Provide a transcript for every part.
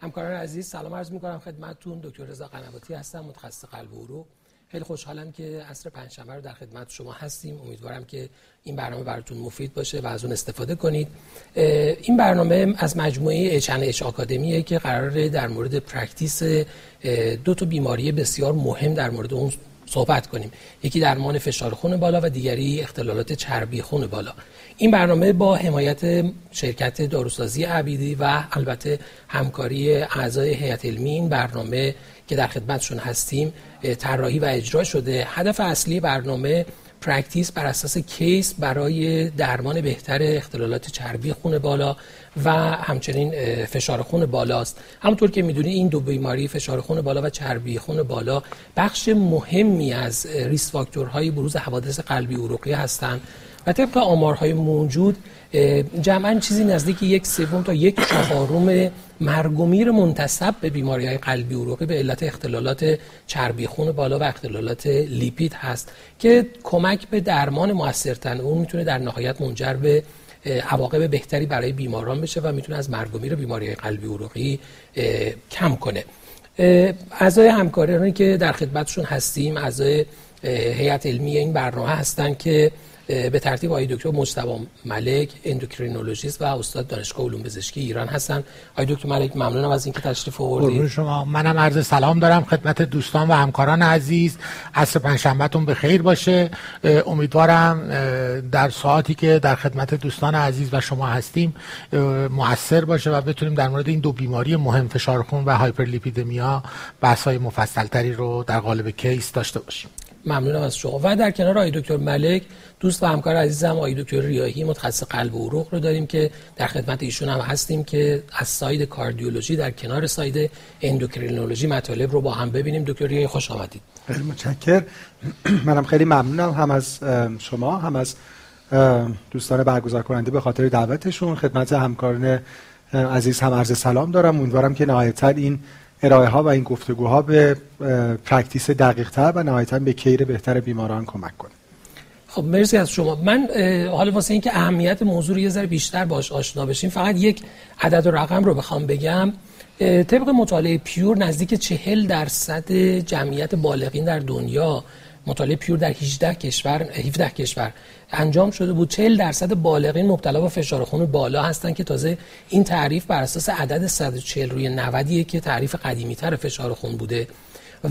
همکاران عزیز سلام عرض می‌کنم خدمتتون. دکتر رضا قنواتی هستم متخصص قلب و عروق. خیلی خوشحالم که عصر پنجشنبه رو در خدمت شما هستیم. امیدوارم که این برنامه براتون مفید باشه و از اون استفاده کنید. این برنامه از مجموعه HH Academy ه که قراره در مورد practice دو تا بیماری بسیار مهم در مورد اون صحبت کنیم. یکی درمان فشار خون بالا و دیگری اختلالات چربی خون بالا. این برنامه با حمایت شرکت داروسازی عبیدی و البته همکاری اعضای هیئت علمی این برنامه که در خدمتشون هستیم طراحی و اجرا شده. هدف اصلی برنامه practice بر اساس case برای درمان بهتر اختلالات چربی خون بالا و همچنین فشار خون بالاست. همونطور که می‌دونی این دو بیماری فشار خون بالا و چربی خون بالا بخش مهمی از risk factor های بروز حوادث قلبی عروقی هستند و طبق آمارهای موجود جمعا چیزی نزدیک یک سوم تا یک چهارم مرگ و میر منتصب به بیماری های قلبی عروقی به علت اختلالات چربی خون بالا و اختلالات لیپید هست که کمک به درمان موثرتن اون می‌تونه در نهایت منجر به عواقب بهتری برای بیماران بشه و می‌تونه از مرگ و میر بیماری قلبی عروقی کم کنه. اعضای همکارانی که در خدمتشون هستیم اعضای هیئت علمی این برنامه هستن که به ترتیب آقای دکتر مجتبی ملک endocrinologist و استاد دانشگاه علوم پزشکی ایران هستن. آقای دکتر ملک ممنونم از اینکه تشریف آوردید. شما. منم عرض سلام دارم خدمت دوستان و همکاران عزیز. عصر پنجشنبهتون به خیر باشه. امیدوارم در ساعتی که در خدمت دوستان عزیز و شما هستیم موثر باشه و بتونیم در مورد این دو بیماری مهم فشار خون و hyperlipidemia بحث‌های مفصلتری رو در قالب case داشته باشیم. ممنونم از شما. و در کنار آقای دکتر ملک دوست و همکار عزیزم آقای دکتر ریاهی متخصص قلب و عروق رو داریم که در خدمت ایشون هم هستیم که از side cardiology در کنار side endocrinology مطالب رو با هم ببینیم. دکتر ریاهی خوش آمدید. خیلی متشکر. منم خیلی ممنونم هم از شما هم از دوستان برگزار کننده به خاطر دعوتشون. خدمت همکاران عزیز هم عرض سلام دارم. امیدوارم که نهایتا این ارائه ها و این گفتگوها به practice دقیق تر و نهایتا به care بهتر بیماران کمک کنه. خب مرسی از شما. من حالا واسه اینکه اهمیت موضوع رو یه ذره بیشتر باش آشنا بشیم فقط یک عدد و رقم رو بخوام بگم. طبق مطالعه PURE نزدیک چهل درصد جمعیت بالغین در دنیا مطالعه PURE در 18 کشور 17 کشور انجام شده بود. 40 درصد بالغین مبتلا به فشار خون بالا هستن که تازه این تعریف بر اساس عدد 140 روی 90 که تعریف قدیمی تر فشار خون بوده.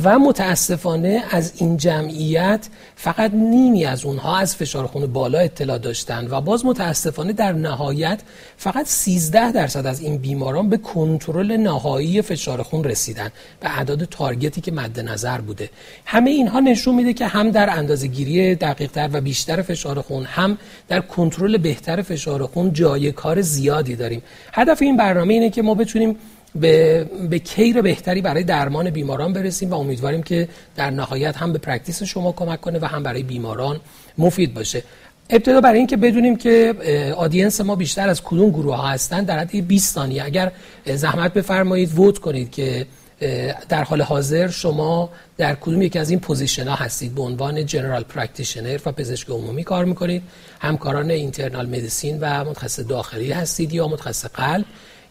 و متاسفانه از این جمعیت فقط نیمی از اونها از فشار خون بالا اطلاع داشتن و باز متاسفانه در نهایت فقط 13 درصد از این بیماران به کنترل نهایی فشار خون رسیدن به اعداد تارگتی که مد نظر بوده. همه اینها نشون میده که هم در اندازه گیری دقیق تر و بیشتر فشار خون هم در کنترل بهتر فشار خون جای کار زیادی داریم. هدف این برنامه اینه که ما بتونیم به, به care بهتری برای درمان بیماران برسیم و امیدواریم که در نهایت هم به practice شما کمک کنه و هم برای بیماران مفید باشه. ابتدا برای اینکه بدونیم که audience ما بیشتر از کدوم گروه ها هستن در حد 20 ثانیه. اگر زحمت بفرمایید vote کنید که در حال حاضر شما در کدوم یکی از این position ها هستید. به عنوان general practitioner و پزشک عمومی کار می‌کنید. همکاران internal medicine و متخصص داخلی هستید یا متخصص قلب.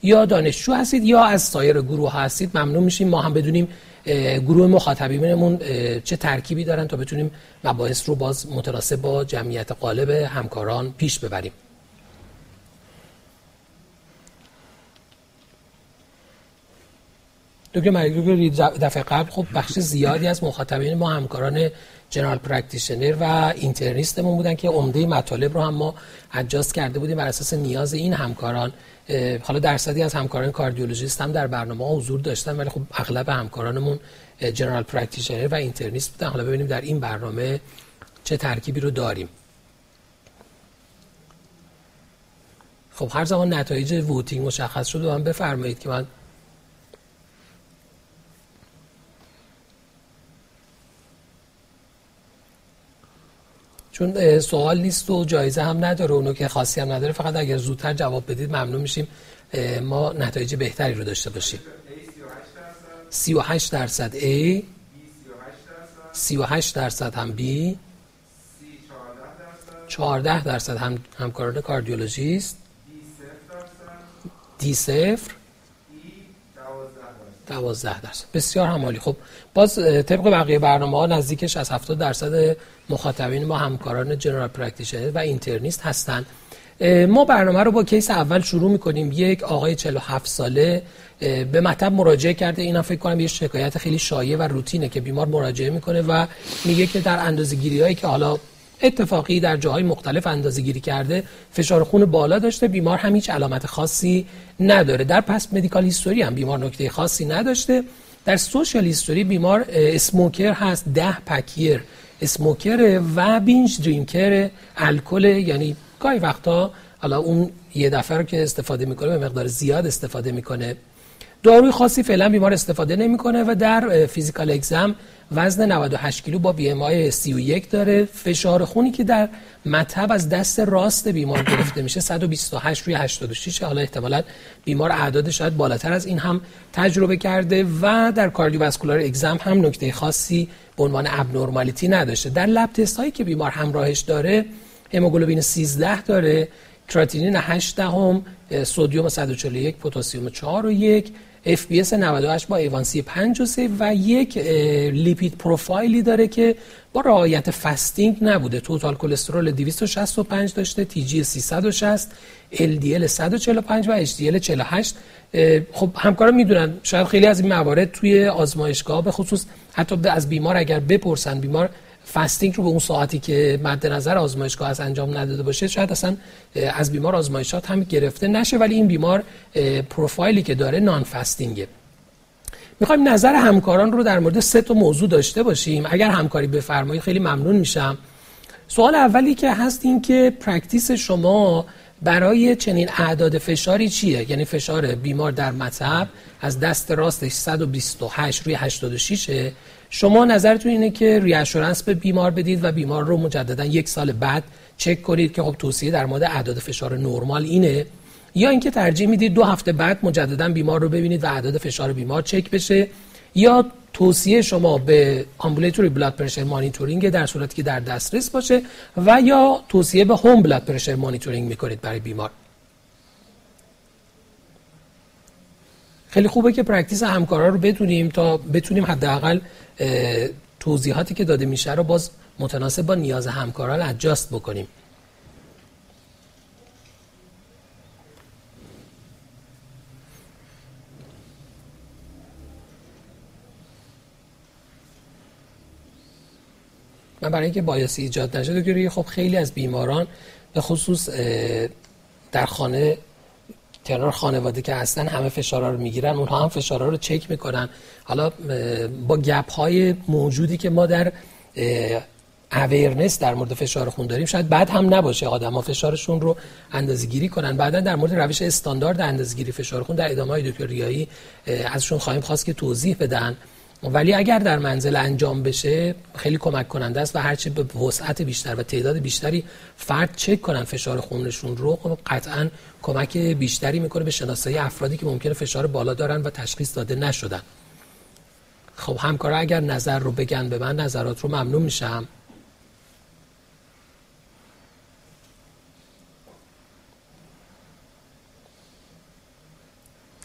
یا دانشجو هستید یا از سایر گروه هستید ممنون میشیم. ما هم بدونیم گروه مخاطبینمون چه ترکیبی دارن تا بتونیم مباحث رو باز متناسب با جمعیت غالب همکاران پیش ببریم. دکتر مریض دفعه قبل خب بخش زیادی از مخاطبین ما همکاران general practitioner و internist مون بودن که عمده مطالب رو هم ما adjust کرده بودیم بر اساس نیاز این همکاران. حالا درصدی از همکاران cardiologist هم در برنامه ها حضور داشتن ولی خب اغلب همکارانمون general practitioner و internist بودن. حالا ببینیم در این برنامه چه ترکیبی رو داریم. خب هر زمان نتایج ووتینگ مشخص شد و هم بفرمایید که من چون سوال نیست و جایزه هم نداره اونو که خاصی هم نداره فقط اگر زودتر جواب بدید ممنون میشیم. ما نتایج بهتری رو داشته باشیم. 38 درصد A 38 درصد هم B 14 درصد هم همکاران cardiologist D صفر. 12 درصد. بسیار هم عالی. خب باز طبق بقیه برنامه ها نزدیکش از 70 درصد مخاطبین ما همکاران general practitioner و internist هستند ما برنامه رو با case اول شروع می‌کنیم. یک آقای 47 ساله به مطب مراجعه کرده. اینا فکر کنم یه شکایت خیلی شایع و روتینه که بیمار مراجعه می‌کنه و میگه که در اندازه‌گیری هایی که حالا اتفاقی در جاهای مختلف اندازه گیری کرده فشار خون بالا داشته بیمار هم هیچ علامت خاصی نداره. در پس مدیکال هیستوری هم بیمار نکته خاصی نداشته. در سوشال هیستوری بیمار اسموکر هست ده پکیر اسموکر و بینج درینکر الکل یعنی گاهی وقتا حالا اون یه دفعه رو که استفاده می‌کنه به مقدار زیاد استفاده می‌کنه. داروی خاصی فعلا بیمار استفاده نمی‌کنه و در فیزیکال اگزم وزن 98 کیلو با بی ام آی 31 داره. فشار خونی که در مطب از دست راست بیمار گرفته میشه 128 روی 86 حالا احتمالا بیمار اعداد شاید بالاتر از این هم تجربه کرده و در کاردیوواسکولار اگزم هم نکته خاصی به عنوان ابنورمالیتی نداشته. در لب تست هایی که بیمار همراهش داره هموگلوبین 13 داره کراتینین 8 دهم سدیم 141 پتاسیم 4 و 1 FBS 98 با A1C 5 و 3 و یک lipid profile ی داره که با رعایت fasting نبوده. total cholesterol 265 داشته TG 360 LDL 145 و HDL 48 خب همکارا می‌دونن شاید خیلی از این موارد توی آزمایشگاه به خصوص حتی از بیمار اگر بپرسن بیمار fasting رو به اون ساعتی که مد نظر آزمایشگاه از انجام نداده باشه شاید اصلا از بیمار آزمایشات هم گرفته نشه ولی این بیمار پروفایلی که داره non-fasting ه می‌خوایم نظر همکاران رو در مورد سه تا موضوع داشته باشیم. اگر همکاری بفرمایید خیلی ممنون میشم. سوال اولی که هست این که practice شما برای چنین اعداد فشاری چیه؟ یعنی فشار بیمار در مطب از دست راستش 128 روی 86 شما نظرتون اینه که reassurance به بیمار بدید و بیمار رو مجددا یک سال بعد چک کنید که خب توصیه در مورد اعداد فشار نرمال اینه یا اینکه ترجیح می‌دید دو هفته بعد مجددا بیمار رو ببینید و اعداد فشار بیمار چک بشه یا توصیه شما به ambulatory blood pressure monitoring در صورتی که در دسترس باشه و یا توصیه به home blood pressure monitoring می‌کنید برای بیمار. خیلی خوبه که practice همکارا رو بدونیم تا بتونیم حداقل توضیحاتی که داده میشه رو باز متناسب با نیاز همکاران ادجاست بکنیم. من برای اینکه بایاسی ایجاد نشه دکتر خب خیلی از بیماران به خصوص در خانه کنار خانواده که هستن همه فشارا رو می‌گیرن اونها هم فشارا رو چک می‌کنن. حالا با گپ های موجودی که ما در اویرنس در مورد فشار خون داریم شاید بعد هم نباشه آدم ها فشارشون رو اندازه گیری کنن. بعدا در مورد روش استاندارد اندازه گیری فشار خون در ادامه های دکتر ریایی ازشون خواهیم خواست که توضیح بدن. ولی اگر در منزل انجام بشه خیلی کمک کننده است و هرچی به وسعت بیشتر و تعداد بیشتری فرد چک کنن فشار خونشون رو خب قطعا کمک بیشتری می‌کنه به شناسایی افرادی که ممکنه فشار بالا دارن و تشخیص داده نشدن. خب همکارا اگر نظر رو بگن به من نظرات رو ممنون میشم.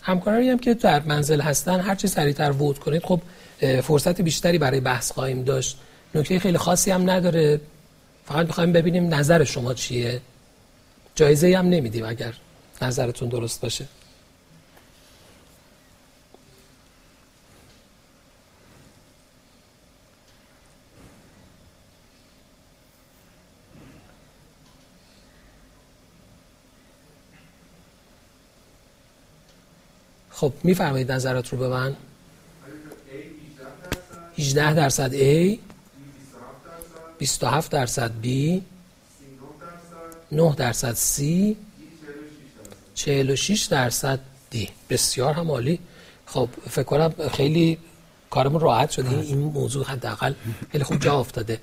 همکارایی هم که در منزل هستن هر چه سریعتر ووت کنید خب فرصت بیشتری برای بحث خواهیم داشت. نکته خیلی خاصی هم نداره. فقط می‌خوایم ببینیم نظر شما چیه. جایزه هم نمیدیم اگر نظرتون درست باشه. خب میفرمایید نظرات رو به من. 18 درصد A 27 درصد B 9 درصد C 46 درصد D. بسیار هم عالی خب فکر کنم خیلی کارمون راحت شده. این موضوع حداقل خیلی خوب جا افتاده.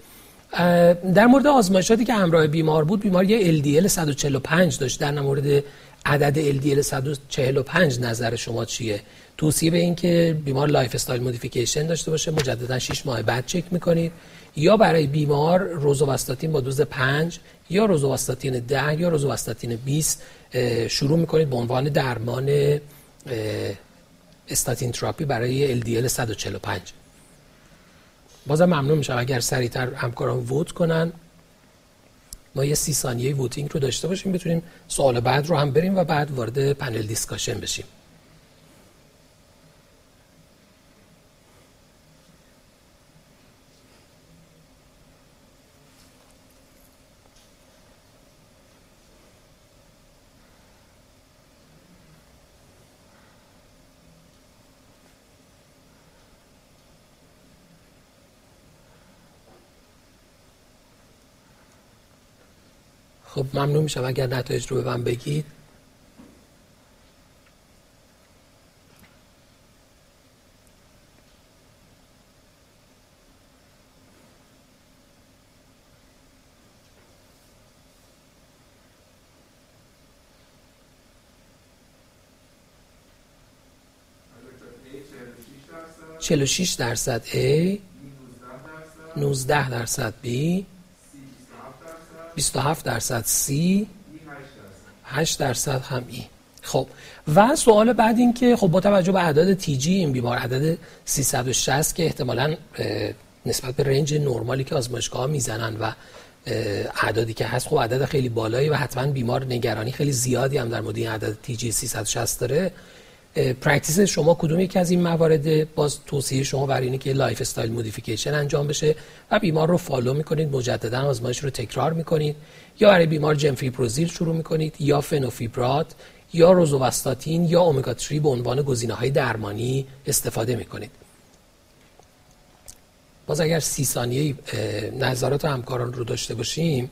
در مورد آزمایشاتی که همراه بیمار بود بیمار یه LDL 145 داشت. در مورد عدد LDL 145 نظر شما چیه؟ توصیه به این که بیمار lifestyle modification داشته باشه مجددا 6 ماه بعد چک می‌کنید. یا برای بیمار روزوواستاتین با دوز 5 یا روزوواستاتین 10 یا روزوواستاتین 20 شروع می‌کنید به عنوان درمان statin therapy برای LDL 145 بازم ممنون میشم اگر سریعتر همکاران vote کنن. ما یه سی ثانیه voting رو داشته باشیم بتونیم سوال بعد رو هم بریم و بعد وارد panel discussion بشیم. خب ممنون میشم اگر نتایج رو به من بگید. چلو درصد A 19 درصد B. 27 درصد C 8 درصد هم A. خب و سوال بعد این که خب با توجه به اعداد TG این بیمار عدد 360 که احتمالا نسبت به range نرمالی که آزمایشگاه ها می‌زنن و اعدادی که هست خب عدد خیلی بالایی و حتما بیمار نگرانی خیلی زیادی هم در مورد این عدد TG 360 داره. practice شما کدوم یکی از این موارد باز توصیه شما برای اینه که lifestyle modification انجام بشه و بیمار رو فالو می‌کنید مجددا آزمایش رو تکرار می‌کنید. یا برای بیمار جنفیپروزیل شروع می‌کنید یا فنوفیبرات یا روزوواستاتین یا اومگا 3 به عنوان گزینه های درمانی استفاده می‌کنید. باز اگر سی ثانیه نظرات همکاران رو داشته باشیم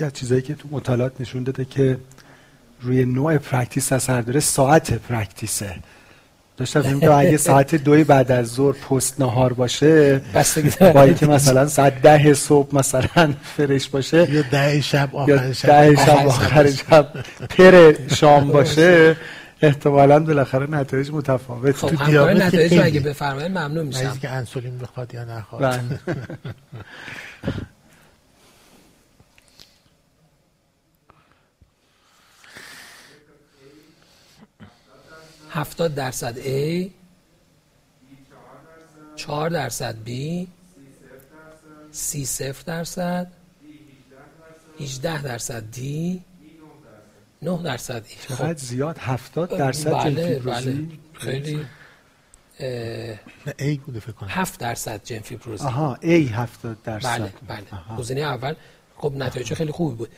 یکی از چیزایی که تو مطالعات نشون داده که روی نوع practice اثر داره ساعت practice ه داشتم فیلم که اگه ساعت دوی بعد از ظهر پست نهار باشه با اینکه مثلا ساعت ده صبح مثلا فرش باشه یا ده شب آخر شب. ده شب آخر شب پر شام باشه احتمالا بالاخره نتایج متفاوت. خب تو دیابت نتایج اگه بفرمایید ممنون میشم. که انسولین بخواد یا نخواد. بله. هفتاد درصد A 4 درصد B سی صفر درصد 18 درصد D 9 درصد ای خب. زیاد؟ 70 درصد بله بله. خیلی ای بوده فکر کنم. 7 درصد جنفیبروزی آها ای 70 درصد. بله بله. گزینه اول. خب نتایج خیلی خوبی بود.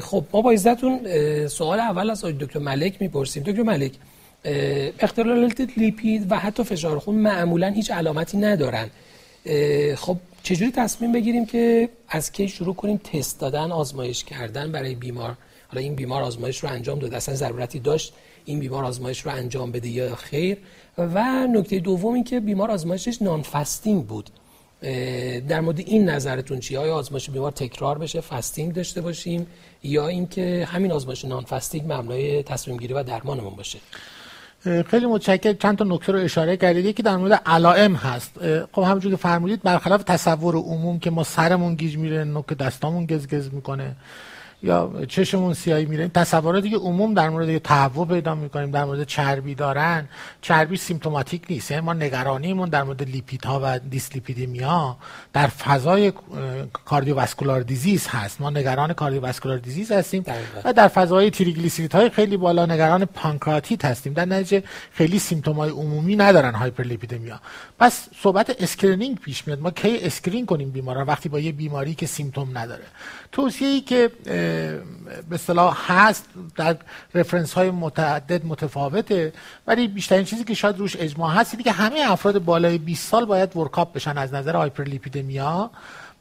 خب ما با عزتون سوال اول از دکتر ملک می‌پرسیم. دکتر ملک اختلالات لیپید و حتی فشار خون معمولا هیچ علامتی ندارن. خب چجوری تصمیم بگیریم که از کی شروع کنیم تست دادن آزمایش کردن برای بیمار؟ حالا این بیمار آزمایش رو انجام داد اصلا ضرورتی داشت این بیمار آزمایش رو انجام بده یا خیر؟ و نکته دوم این که بیمار آزمایشش نان بود. در مورد این نظرتون چیه؟ آیا آزمایش بیمار تکرار بشه fasting داشته باشیم یا اینکه همین آزمایش non-fasting مبنای تصمیم گیری و درمانمون باشه؟ خیلی متشکرم. چند تا نکته رو اشاره کردید. یکی در مورد علائم هست. خب همونجور که فرمودید برخلاف تصور عموم که ما سرمون گیج میره نوک دستامون گزگز می‌کنه. یا چشمون سیاهی میره. تصوراتی که عموم در مورد تهوع پیدا می‌کنیم در مورد چربی دارن. چربی symptomatic نیست. یعنی ما نگرانیمون در مورد لیپیدها و دیسلیپیدمیا در فضای cardiovascular disease هست. ما نگران cardiovascular disease هستیم و در فضای تریگلیسیریدهای خیلی بالا نگران پانکراتیت هستیم. در نتیجه خیلی symptom ای عمومی ندارن hyperlipidemia پس صحبت screening پیش میاد. ما کی screen کنیم بیماران وقتی با یه بیماری که symptom نداره. توصیه‌ای که به اصطلاح هست در reference های متعدد متفاوته. ولی بیشترین چیزی که شاید روش اجماع هست اینه که همه افراد بالای 20 سال باید work-up بشن از نظر hyperlipidemia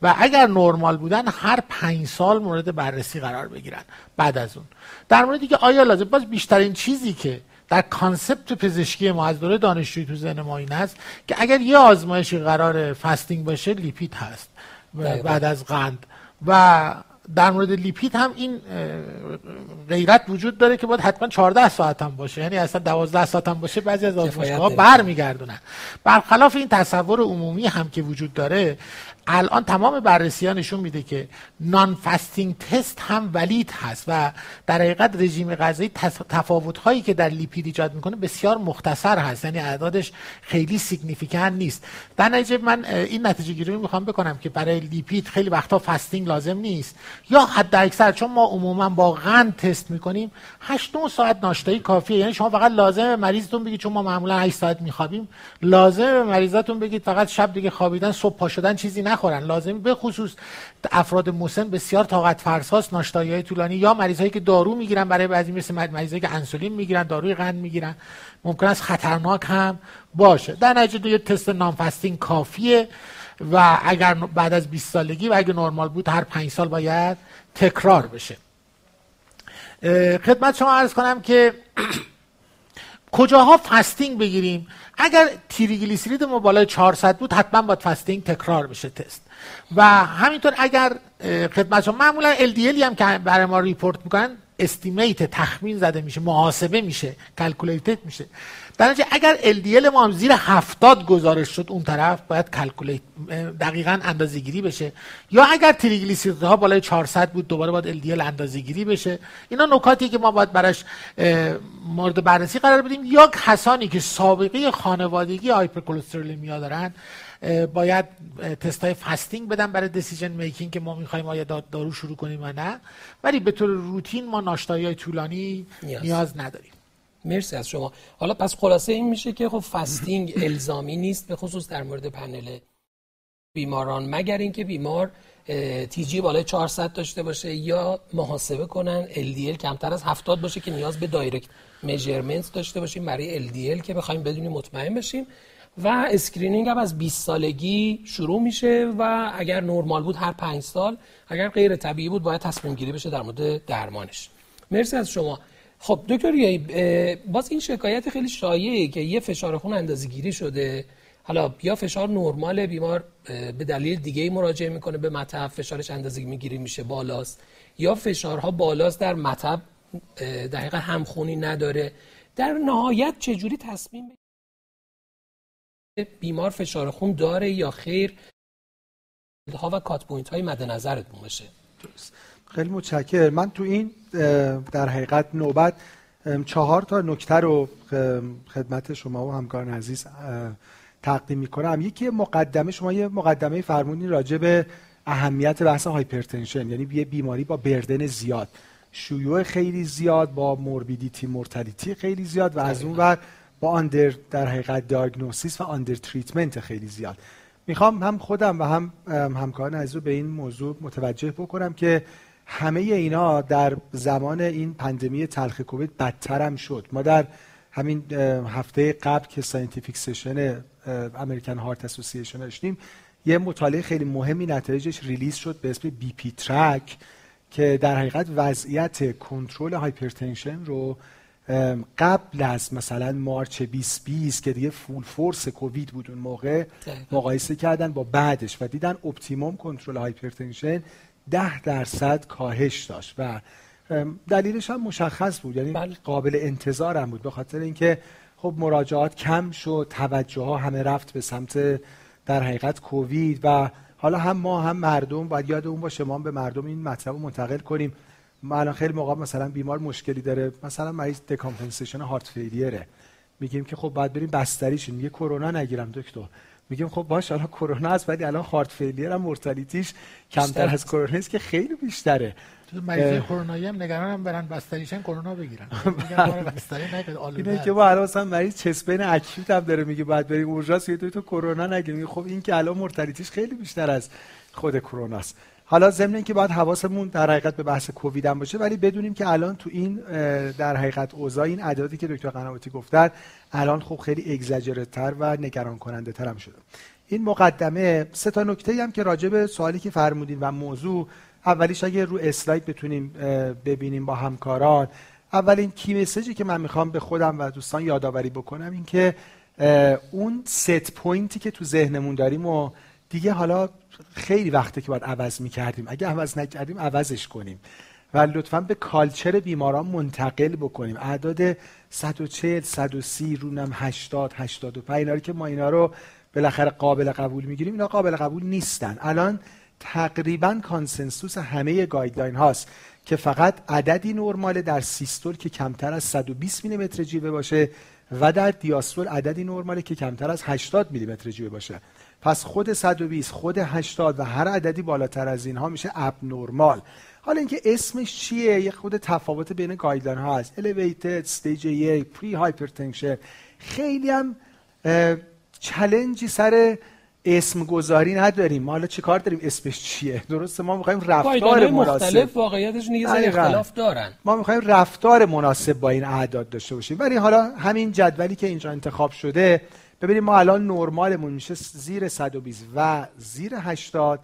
و اگر نرمال بودن هر پنج سال مورد بررسی قرار بگیرن بعد از اون. در مورد که آیا لازم باز بیشترین چیزی که در concept پزشکی ما از دوره دانشجویی تو ذهن ما این هست که اگر یه آزمایشی قرار fasting باشه لیپید هست. بعد از قند. و در مورد لیپید هم این قید وجود داره که باید حتما 14 ساعت هم باشه. یعنی اصلا 12 ساعت هم باشه بعضی از آزمایشگاه برمیگردونن. برخلاف این تصور عمومی هم که وجود داره الان تمام بررسی ها نشون میده که non-fasting test هم valid هست و در حقیقت رژیم غذایی تفاوت هایی که در لیپید ایجاد می‌کنه بسیار مختصر هست. یعنی اعدادش خیلی significant نیست. در نتیجه من این نتیجه گیری می‌خوام بکنم که برای لیپید خیلی وقتا fasting لازم نیست. یا حد اکثر چون ما عموما با غن تست می‌کنیم 8 9 ساعت ناشتایی کافیه. یعنی شما فقط لازم مریضتون بگید چون ما معمولا 8 ساعت میخوابیم. لازم مریضاتون بگید فقط شب دیگه خوابیدن صبح پا شدن چیزی نخورن. لازم به خصوص افراد مسن بسیار طاقت فرساست هاست ناشتایی های طولانی یا مریض هایی که دارو می‌گیرن برای بعضی مثل مریض که انسولین می‌گیرن داروی قند می‌گیرن. ممکن است خطرناک هم باشه. در نتیجه یه تست نانفستینگ کافیه و اگر بعد از 20 سالگی و اگر نرمال بود هر 5 سال باید تکرار بشه. خدمت شما عرض کنم که کجاها fasting بگیریم؟ اگر تریگلیسیرید ما بالای 400 بود حتما باید fasting تکرار بشه تست. و همینطور اگر خدمت شما معمولا LDL هم که برای ما report می‌کنن estimate تخمین زده میشه محاسبه میشه calculated میشه. در اگر LDL ما هم زیر 70 گزارش شد اون طرف باید calculate دقیقا اندازه گیری بشه. یا اگر ها بالای 400 بود دوباره باید LDL اندازه گیری بشه. اینا نکاتی که ما باید براش مورد بررسی قرار بدیم. یا کسانی که سابقه خانوادگی hypercholesterolemia دارن باید تست های fasting بدن برای decision making که ما می‌خوایم آیا دارو شروع کنیم یا نه. ولی به طور روتین ما ناشتایی های طولانی نیاز. نیاز نداریم. مرسی از شما. حالا پس خلاصه این میشه که خب fasting الزامی نیست به خصوص در مورد پنل بیماران مگر اینکه بیمار TG بالای 400 داشته باشه یا محاسبه کنن LDL کمتر از 70 باشه که نیاز به direct measurement داشته باشیم برای LDL که بخوایم بدونیم مطمئن بشیم. و screening هم از 20 سالگی شروع میشه و اگر نرمال بود هر 5 سال اگر غیر طبیعی بود باید تصمیم گیری بشه در مورد درمانش. مرسی از شما. خب دکتر باز این شکایت خیلی شایعه که یه فشار خون اندازه گیری شده. حالا یا فشار نرمال بیمار به دلیل دیگه ای مراجعه می‌کنه به مطب فشارش اندازه می‌گیری میشه بالاست. یا فشارها بالاست در مطب دقیقا همخونی نداره. در نهایت چجوری تصمیم بیمار فشار خون داره یا خیر؟ ها و cut point های مد نظرتون باشه. خیلی متشکر من تو این در حقیقت نوبت چهار تا نکته رو خدمت شما و همکاران عزیز تقدیم می‌کنم. یکی مقدمه شما یه مقدمه فرمودین راجع به اهمیت بحث hypertension یعنی یه بیماری با burden زیاد. شیوع خیلی زیاد با morbidity mortality خیلی زیاد و از اون ور با under در حقیقت diagnosis و under treatment خیلی زیاد. می‌خوام هم خودم و هم همکاران عزیز رو به این موضوع متوجه بکنم که همه اینا در زمان این پندمی تلخ کووید بدتر هم شد. ما در همین هفته قبل که scientific session American Heart Association داشتیم یه مطالعه خیلی مهمی نتایجش release شد به اسم BP Track که در حقیقت وضعیت کنترل hypertension رو قبل از مثلا مارچ 2020 که دیگه full force کووید بود اون موقع مقایسه کردن با بعدش و دیدن optimum control hypertension ده درصد کاهش داشت و دلیلش هم مشخص بود. یعنی بله. قابل انتظار هم بود به خاطر اینکه خب مراجعات کم شد توجه ها همه رفت به سمت در حقیقت کووید و حالا هم ما هم مردم باید یاد اون باشه ما به مردم این مطلب رو منتقل کنیم. ما الان خیلی موقع مثلا بیمار مشکلی داره مثلا مریض دکامپنسیشن هارت فیلیره میگیم که خب باید بریم بستریشون میگه کرونا نگیرم دکتر. میگیم خب باش الان کرونا است ولی الان هارت فیلیر هم مورتالیتیش کمتر از کرونا است که خیلی بیشتره. مریض کرونایی هم نگرانم برن بستریشن کرونا بگیرن. اینه که با الان مثلا مریض چسبین اکیوت هم داره میگه بعد بریم اورژانس یه تو کرونا نگیریم. خب این که الان مورتالیتیش خیلی بیشتر از خود کرونا است. حالا ضمن که باید حواسمون در حقیقت به بحث کووید هم باشه ولی بدونیم که الان تو این در حقیقت اوضاع این عددی که دکتر قنواتی گفتن الان خب خیلی تر و نگران کننده تر هم شده. این مقدمه سه تا نکته هم که راجع به سوالی که فرمودین و موضوع اولیش اگه رو اسلاید بتونیم ببینیم با همکاران. اولین key message ی که من می‌خوام به خودم و دوستان یادآوری بکنم این که اون set point ی که تو ذهنمون داریم و دیگه حالا خیلی وقته که باید عوض می‌کردیم. اگه عوض نکردیم عوضش کنیم. و لطفا به culture بیماران منتقل بکنیم. اعداد 140 130 رونم 80 85 اینا که ما اینا رو بالاخره قابل قبول می‌گیریم اینا قابل قبول نیستن. الان تقریبا consensus همه guideline هاست که فقط عددی نرمال در سیستول که کمتر از 120 میلیمتر جیوه باشه و در دیاستول عددی نرماله که کمتر از 80 میلیمتر جیوه باشه. پس خود 120 خود 80 و هر عددی بالاتر از اینها میشه abnormal حالا اینکه اسمش چیه؟ یه خود تفاوت بین guideline ها هست. Elevated stage 1 prehypertension خیلی هم challenge ی سر اسم گذاری نداریم. ما حالا چه کار داریم؟ اسمش چیه؟ درسته ما می‌خوایم رفتار مناسب. مختلف واقعیتش اختلاف دارن. ما می‌خوایم رفتار مناسب با این اعداد داشته باشیم. ولی حالا همین جدولی که اینجا انتخاب شده ببینیم ما الان نرمالمون میشه زیر 120 و زیر 80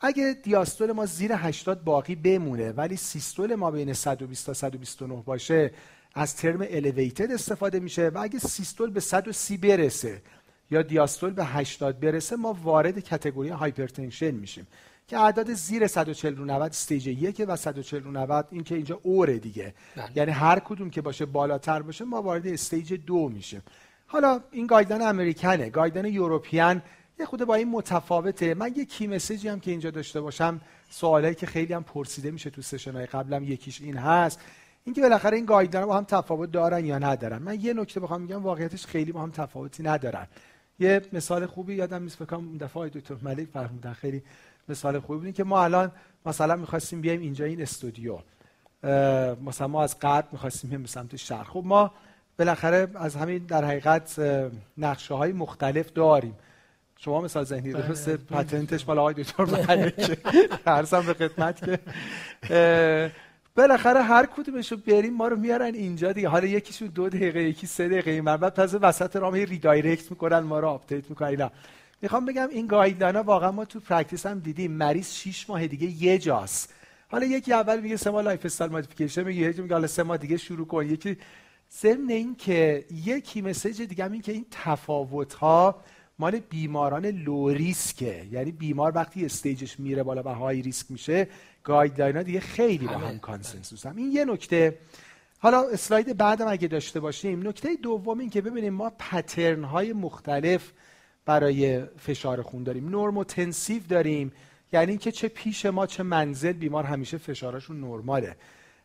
اگه دیاستول ما زیر 80 باقی بمونه ولی سیستول ما بین 120 تا 129 باشه از term elevated استفاده میشه و اگه سیستول به 130 برسه یا دیاستول به 80 برسه ما وارد category hypertension میشیم که اعداد زیر 140 رو 90 stage 1 و 140 رو 90 این که اینجا over ه دیگه بله. یعنی هر کدوم که باشه بالاتر باشه ما وارد stage دو میشیم حالا این guideline American ه guideline European یه خود با این متفاوته. من یه کی مسیجی هم که اینجا داشته باشم سوالایی که خیلی هم پرسیده میشه تو سشنای قبلم یکیش این هست. اینکه بالاخره این گایدن با هم تفاوت دارن یا ندارن. من یه نکته بخوام میگم واقعیتش خیلی با هم تفاوتی ندارن. یه مثال خوبی یادم نیست فکر دفعه دکتر ملک فرمودن. خیلی مثال خوبی بود. که ما الان مثلا می‌خواستیم بیایم اینجا این استودیو. مثلا ما از غرب می‌خواستیم بیایم به سمت شرق. خب ما بالاخره از همین در حقیقت نقشه های مختلف داریم. شما مثال ذهنی بله، درسته بله. patent ش مال آقای دکتر ملکه عرضم به خدمت که. بالاخره هر کدومش رو بریم ما رو میارن اینجا دیگه. حالا یکیشون دو دقیقه یکی سه دقیقه من بعد تازه وسط راه redirect می‌کنن ما رو update می‌کنن. اینا. می‌خوام بگم این guideline واقعا ما تو practice هم دیدیم. مریض 6 ماه دیگه یه جاست. حالا یکی اول میگه سه ماه lifestyle modification میگه یکی میگه حالا سه ماه دیگه شروع کن. یکی ضمن این که یه key message دیگه هم این که این تفاوت ها مال بیماران low risk ه یعنی بیمار وقتی stage ش میره بالا و high risk میشه guideline ها دیگه خیلی با هم consensus هم. این یه نکته. حالا اسلاید بعدم اگه داشته باشیم نکته دوم این که ببینیم ما pattern های مختلف برای فشار خون داریم. normotensive داریم. یعنی اینکه چه پیش ما چه منزل بیمار همیشه فشارشون نرماله.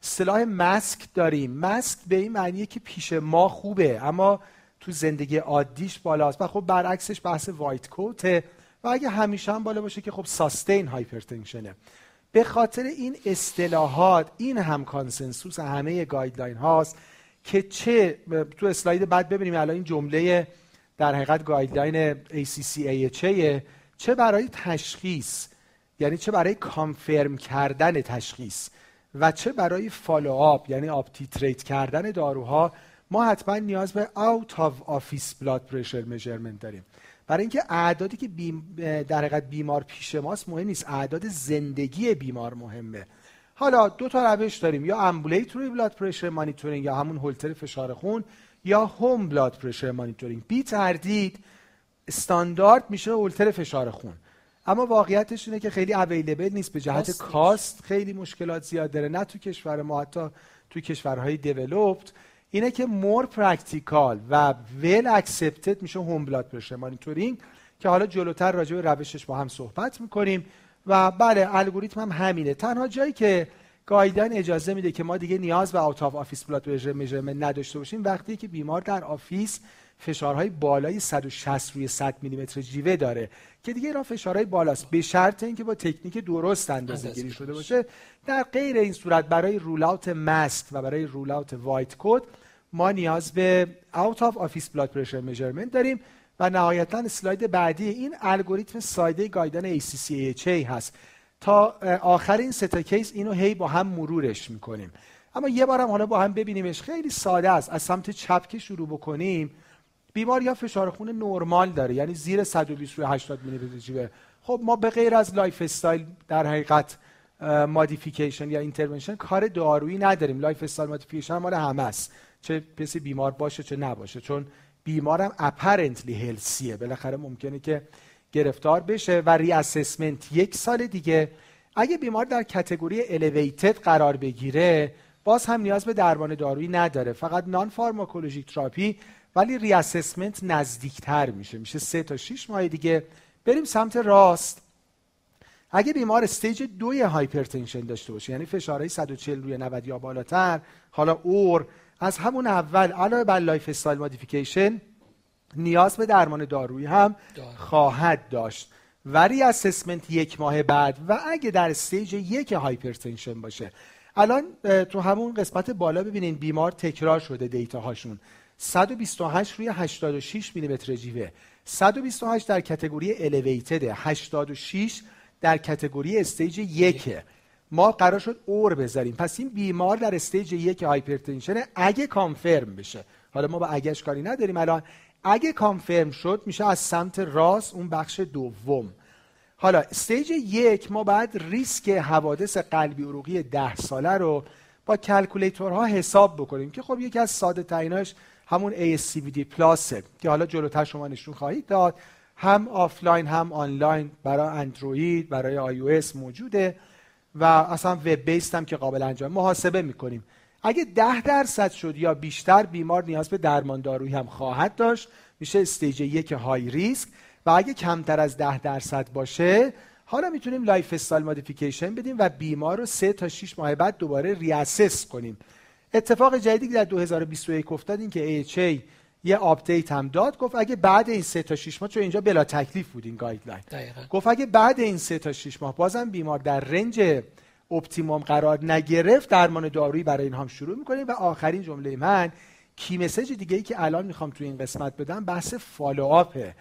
اصطلاح masked داریم. masked به این معنیه که پیش ما خوبه اما تو زندگی عادیش بالاست. و خب برعکسش بحث white coat ه و اگه همیشه هم بالا باشه که خب sustained hypertension ه به خاطر این اصطلاحات این هم consensus همه guideline هاست که چه تو اسلاید بعد ببینیم الان این جمله در حقیقت guideline ACC/AHA چه برای تشخیص یعنی چه برای confirm کردن تشخیص و چه برای follow-up یعنی up-titrate کردن داروها ما حتما نیاز به out of office blood pressure measurement داریم. برای اینکه اعدادی که بیم در حقیقت بیمار پیش ماست مهم نیست. اعداد زندگی بیمار مهمه. حالا دو تا روش داریم. یا ambulatory blood pressure monitoring یا همون هولتر فشار خون یا home blood pressure monitoring بی تردید استاندارد میشه هولتر فشار خون. اما واقعیتش اینه که خیلی available نیست. به جهت cost خیلی مشکلات زیاد داره. نه تو کشور ما حتی تو کشورهای developed اینه که more practical و well accepted میشه home blood pressure monitoring که حالا جلوتر راجع به روشش با هم صحبت می‌کنیم. و بله الگوریتم هم همینه. تنها جایی که guideline اجازه میده که ما دیگه نیاز به out of office blood pressure نداشته باشیم وقتی که بیمار در office فشارهای بالای 160 روی 100 میلیمتر جیوه داره که دیگه اینا فشارهای بالاست. به شرط اینکه با تکنیک درست اندازه گیری شده باشه. در غیر این صورت برای rule out masked و برای rule out white coat ما نیاز به out of office blood pressure measurement داریم و نهایتا اسلاید بعدی این الگوریتم ساده guideline ACC/AHA هست. تا آخر این سه تا case اینو هی با هم مرورش می‌کنیم. اما یه بارم حالا با هم ببینیمش. خیلی ساده است. از سمت چپ که شروع بکنیم. بیمار یا فشار خون نرمال داره یعنی زیر 120 روی 80 میلی خب ما به غیر از lifestyle در حقیقت modification یا intervention کار دارویی نداریم. lifestyle modification مال همه است. چه کسی بیمار باشه چه نباشه چون بیمارم apparently healthy ه. بالاخره ممکنه که گرفتار بشه و reassessment یک سال دیگه. اگه بیمار در category elevated قرار بگیره باز هم نیاز به درمان دارویی نداره. فقط non-pharmacologic therapy ولی reassessment نزدیکتر میشه. میشه سه تا 6 ماه دیگه. بریم سمت راست. اگه بیمار stage دوی hypertension داشته باشه یعنی فشارهای 140 روی 90 یا بالاتر حالا or از همون اول علاوه بر lifestyle modification نیاز به درمان دارویی هم خواهد داشت. و reassessment یک ماه بعد. و اگه در stage یک hypertension باشه. الان تو همون قسمت بالا ببینین بیمار تکرار شده data هاشون 128 روی 86 میلیمتر جیوه. 128 در category elevated. 86 در category stage یک. ما قرار شد or بذاریم. پس این بیمار در stage یک hypertension اگه confirm بشه. حالا ما با اگهش کاری نداریم الان. اگه confirm شد میشه از سمت راست اون بخش دوم. حالا stage یک ما باید ریسک حوادث قلبی عروقی ده ساله رو با calculator ها حساب بکنیم که خب یکی از ساده تریناش همون ASCVD Plus ه که حالا جلوتر شما نشون خواهید داد. هم آفلاین هم آنلاین برای اندروید برای iOS موجوده و اصلا web-based هم که قابل انجام. محاسبه می‌کنیم. اگه ده درصد شد یا بیشتر بیمار نیاز به درمان دارویی هم خواهد داشت. میشه stage یک high risk. و اگه کمتر از ده درصد باشه حالا می‌تونیم lifestyle modification بدیم و بیمار رو سه تا 6 ماه بعد دوباره reassess کنیم. اتفاق جدیدی که در 2021 افتاد این که AHA یه update هم داد گفت اگه بعد این سه تا 6 ماه چون اینجا بلا تکلیف بود این guideline گفت اگه بعد این سه تا 6 ماه بازم بیمار در range optimum قرار نگرفت درمان دارویی برای این هم شروع می‌کنیم و آخرین جمله من key message دیگه ای که الان می‌خوام تو این قسمت بدم بحث follow-up ه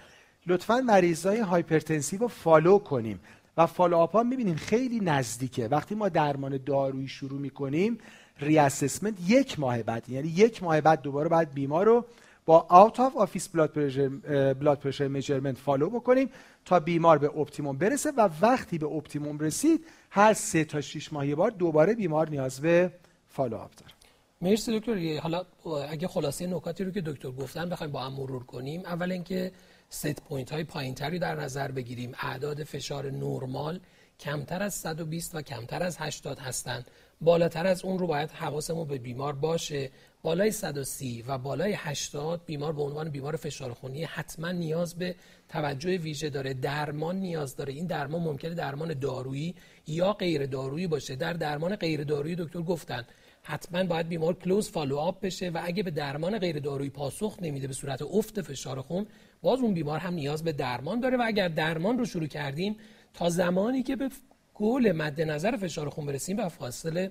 لطفا مریضای hypertensive رو follow کنیم و follow-up ها می‌بینیم خیلی نزدیکه. وقتی ما درمان دارویی شروع می‌کنیم reassessment یک ماه بعد. یعنی یک ماه بعد دوباره باید بیمار رو با out of office blood pressure blood pressure measurement follow بکنیم تا بیمار به optimum برسه و وقتی به optimum رسید هر سه تا 6 ماهی بار دوباره بیمار نیاز به follow-up داره. مرسی دکتر. حالا اگه خلاصه نکاتی رو که دکتر گفتن بخوایم با هم مرور کنیم. اول اینکه set point های پایینتری در نظر بگیریم. اعداد فشار نرمال کمتر از 120 و کمتر از 80 هستند. بالاتر از اون رو باید حواسمون به بیمار باشه. بالای 130 و بالای 80 بیمار به عنوان بیمار فشار خونی حتما نیاز به توجه ویژه داره. درمان نیاز داره. این درمان ممکنه درمان دارویی یا غیر دارویی باشه. در درمان غیر دارویی دکتر گفتن حتما باید بیمار close follow up بشه و اگه به درمان غیر دارویی پاسخ نمیده به صورت افت فشار خون باز اون بیمار هم نیاز به درمان داره. و اگر درمان رو شروع کردیم تا زمانی که به گل مد نظر فشار خون برسیم و فاصله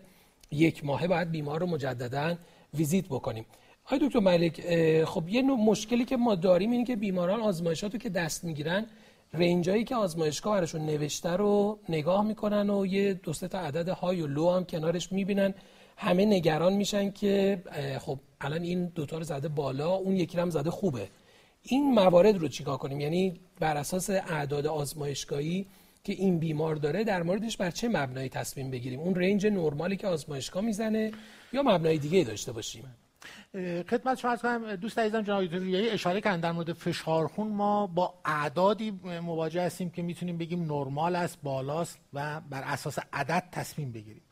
یک ماهه باید بیمار رو مجددا ویزیت بکنیم. آقای دکتر ملک خب یه نوع مشکلی که ما داریم اینه که بیماران آزمایشات که دست می‌گیرن رنجایی که آزمایشگاه براشون نوشته رو نگاه می‌کنن و یه دو تا عدد های و لو هم کنارش می‌بینن. همه نگران میشن که خب الان این دوتا رو زده بالا اون یکی هم زده خوبه. این موارد رو چیکار کنیم؟ یعنی بر اساس اعداد آزمایشگاهی که این بیمار داره در موردش بر چه مبنایی تصمیم بگیریم؟ اون رنج نرمالی که آزمایشگاه می‌زنه یا مبنای دیگه داشته باشیم؟ خدمت شما از کنم دوست عزیزم جناب اشاره کردن در مورد فشار خون ما با اعدادی مواجه هستیم که می‌تونیم بگیم نرمال است بالاست و بر اساس عدد تصمیم بگیریم.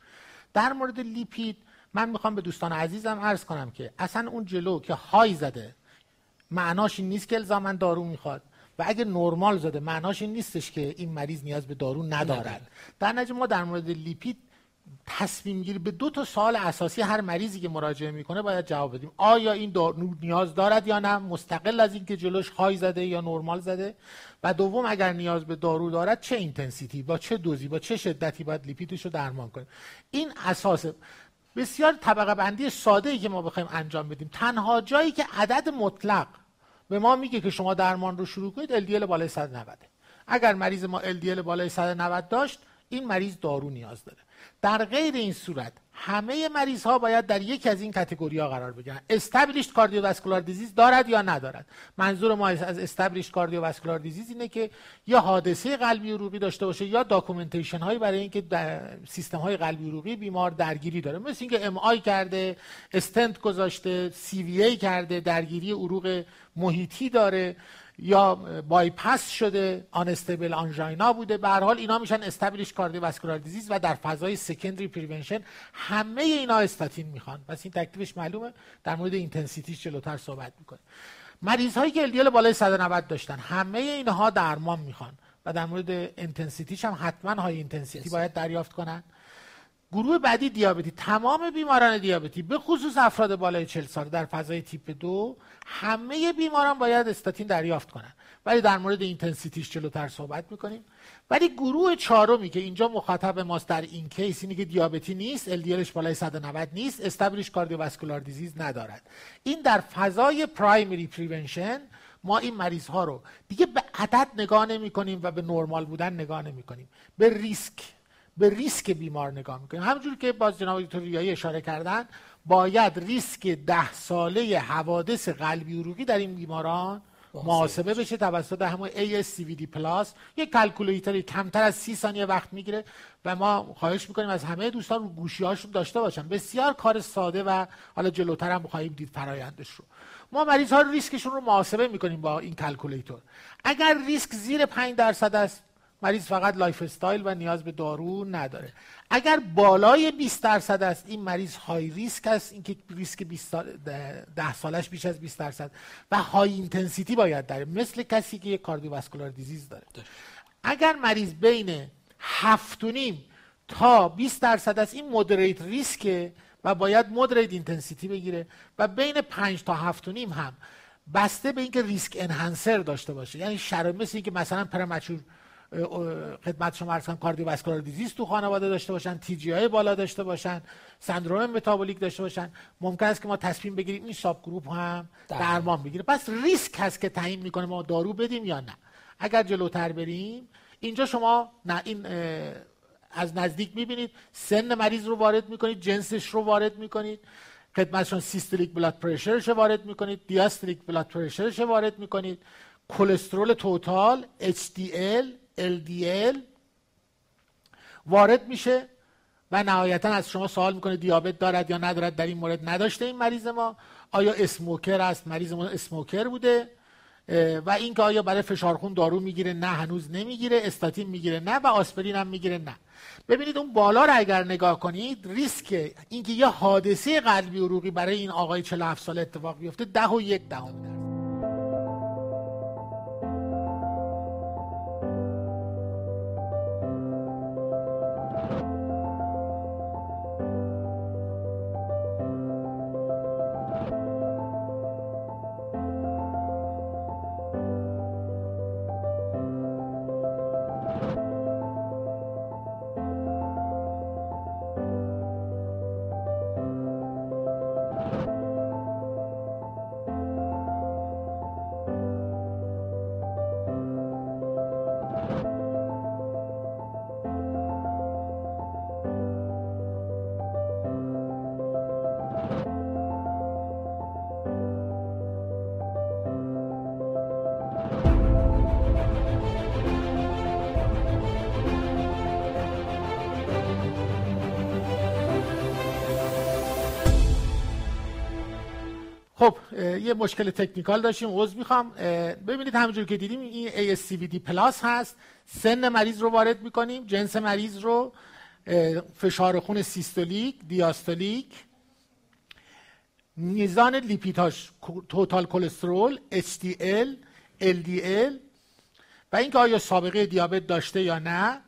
در مورد لیپید من می‌خوام به دوستان عزیزم عرض کنم که اصلا اون جلو که های زده معناش این نیست که الزاما دارو می‌خواد. و اگه نرمال زده معناش این نیستش که این مریض نیاز به دارو ندارد. در نتیجه ما در مورد لیپید تصمیم گیری به دو تا سوال اساسی هر مریضی که مراجعه می‌کنه باید جواب بدیم. آیا این دارو نیاز دارد یا نه؟ مستقل از اینکه جلوش high زده یا نرمال زده. و دوم اگر نیاز به دارو دارد چه intensity با چه دوزی با چه شدتی باید لیپیدش رو درمان کنیم. این اساس بسیار طبقه بندی ساده ای که ما بخوایم انجام بدیم. تنها جایی که عدد مطلق به ما میگه که شما درمان رو شروع کنید LDL بالای 190 اگر مریض ما LDL بالای 190 داشت این مریض دارو نیاز داره. در غیر این صورت همه مریض ها باید در یکی از این category ها قرار بگیرن. established cardiovascular disease دارد یا ندارد؟ منظور ما از established cardiovascular disease اینه که یا حادثه قلبی عروقی داشته باشه یا documentation هایی برای اینکه سیستم های قلبی عروقی بیمار درگیری داره. مثل اینکه MI کرده استنت گذاشته CVA کرده درگیری عروق محیطی داره. یا بایپس شده unstable angina بوده. به هر حال اینا میشن established cardiovascular disease و در فضای secondary prevention همه اینا استاتین می‌خوان. پس این تکلیفش معلومه. در مورد intensity ش جلوتر صحبت می‌کنه مریض هایی که LDL بالای 190 داشتن. همه اینها درمان می‌خوان. و در مورد intensity ش هم حتما high intensity باید دریافت کنن. گروه بعدی دیابتی تمام بیماران دیابتی به خصوص افراد بالای 40 سال در فضای تیپ دو همه بیماران باید استاتین دریافت کنن. ولی در مورد intensity ش جلوتر صحبت می‌کنیم. ولی گروه چهارمی که اینجا مخاطب ماست در این case اینه که دیابتی نیست LDL ش بالای 190 نیست established cardiovascular disease ندارد. این در فضای primary prevention ما این مریض ها رو دیگه به عدد نگاه نمی کنیم و به نرمال بودن نگاه نمی کنیم به ریسک به ریسک بیمار نگاه می‌کنیم. همونجور که باز جناب دکتر ریایی اشاره کردن باید ریسک ده ساله حوادث قلبی عروقی در این بیماران محاسبه بشه. توسط همون ASCVD plus یک calculator ی کمتر از سی ثانیه وقت می‌گیره و ما خواهش می‌کنیم از همه دوستان رو گوشی هاشون داشته باشن. بسیار کار ساده و حالا جلوتر هم خواهیم دید فرایندش رو. ما مریض ها ریسکشون رو محاسبه می‌کنیم با این calculator اگر ریسک زیر 5 درصد است مریض فقط life style و نیاز به دارو نداره. اگر بالای 20 درصد است این مریض high risk است. اینکه ریسک 20 سال 10 سالش بیش از 20 درصد و high intensity باید داره. مثل کسی که یک cardiovascular disease داره. اگر مریض بین 7.5 تا 20 درصد است این moderate risk ه و باید moderate intensity بگیره و بین 5 تا 7.5 هم بسته به اینکه risk enhancer داشته باشه. یعنی شرایط مثل اینکه مثلا premature خدمت شما کنم cardiovascular disease تو خانواده داشته باشن TG ی بالا داشته باشن سندروم متابولیک داشته باشن. ممکن است که ما تصمیم بگیریم این subgroup هم درمان. بگیره پس ریسک هست که تعیین می‌کنه ما دارو بدیم یا نه. اگر جلوتر بریم اینجا شما نه این از نزدیک می‌بینید سن مریض رو وارد می‌کنید جنسش رو وارد می‌کنید خدمتشون systolic blood pressure ش وارد می‌کنید diastolic blood pressure ش وارد می‌کنید کلسترول توتال HDL LDL وارد میشه و نهایتا از شما سوال می‌کنه دیابت دارد یا ندارد؟ در این مورد نداشته این مریض ما. آیا اسموکر است؟ مریض ما اسموکر بوده. و اینکه آیا برای فشار خون دارو می‌گیره؟ نه هنوز نمی‌گیره. استاتین می‌گیره. نه و آسپرین هم می‌گیره. نه. ببینید اون بالا رو اگر نگاه کنید ریسک اینکه یه حادثه قلبی عروقی برای این آقای 47 ساله اتفاق بیفته ده و یک دهم خب یه مشکل technical داشتیم عذر می‌خوام. ببینید همونجور که دیدیم این ASCVD plus هست. سن مریض رو وارد می‌کنیم جنس مریض رو فشار خون سیستولیک دیاستولیک. میزان لیپیدهاش total cholesterol HDL LDL و اینکه آیا سابقه دیابت داشته یا نه.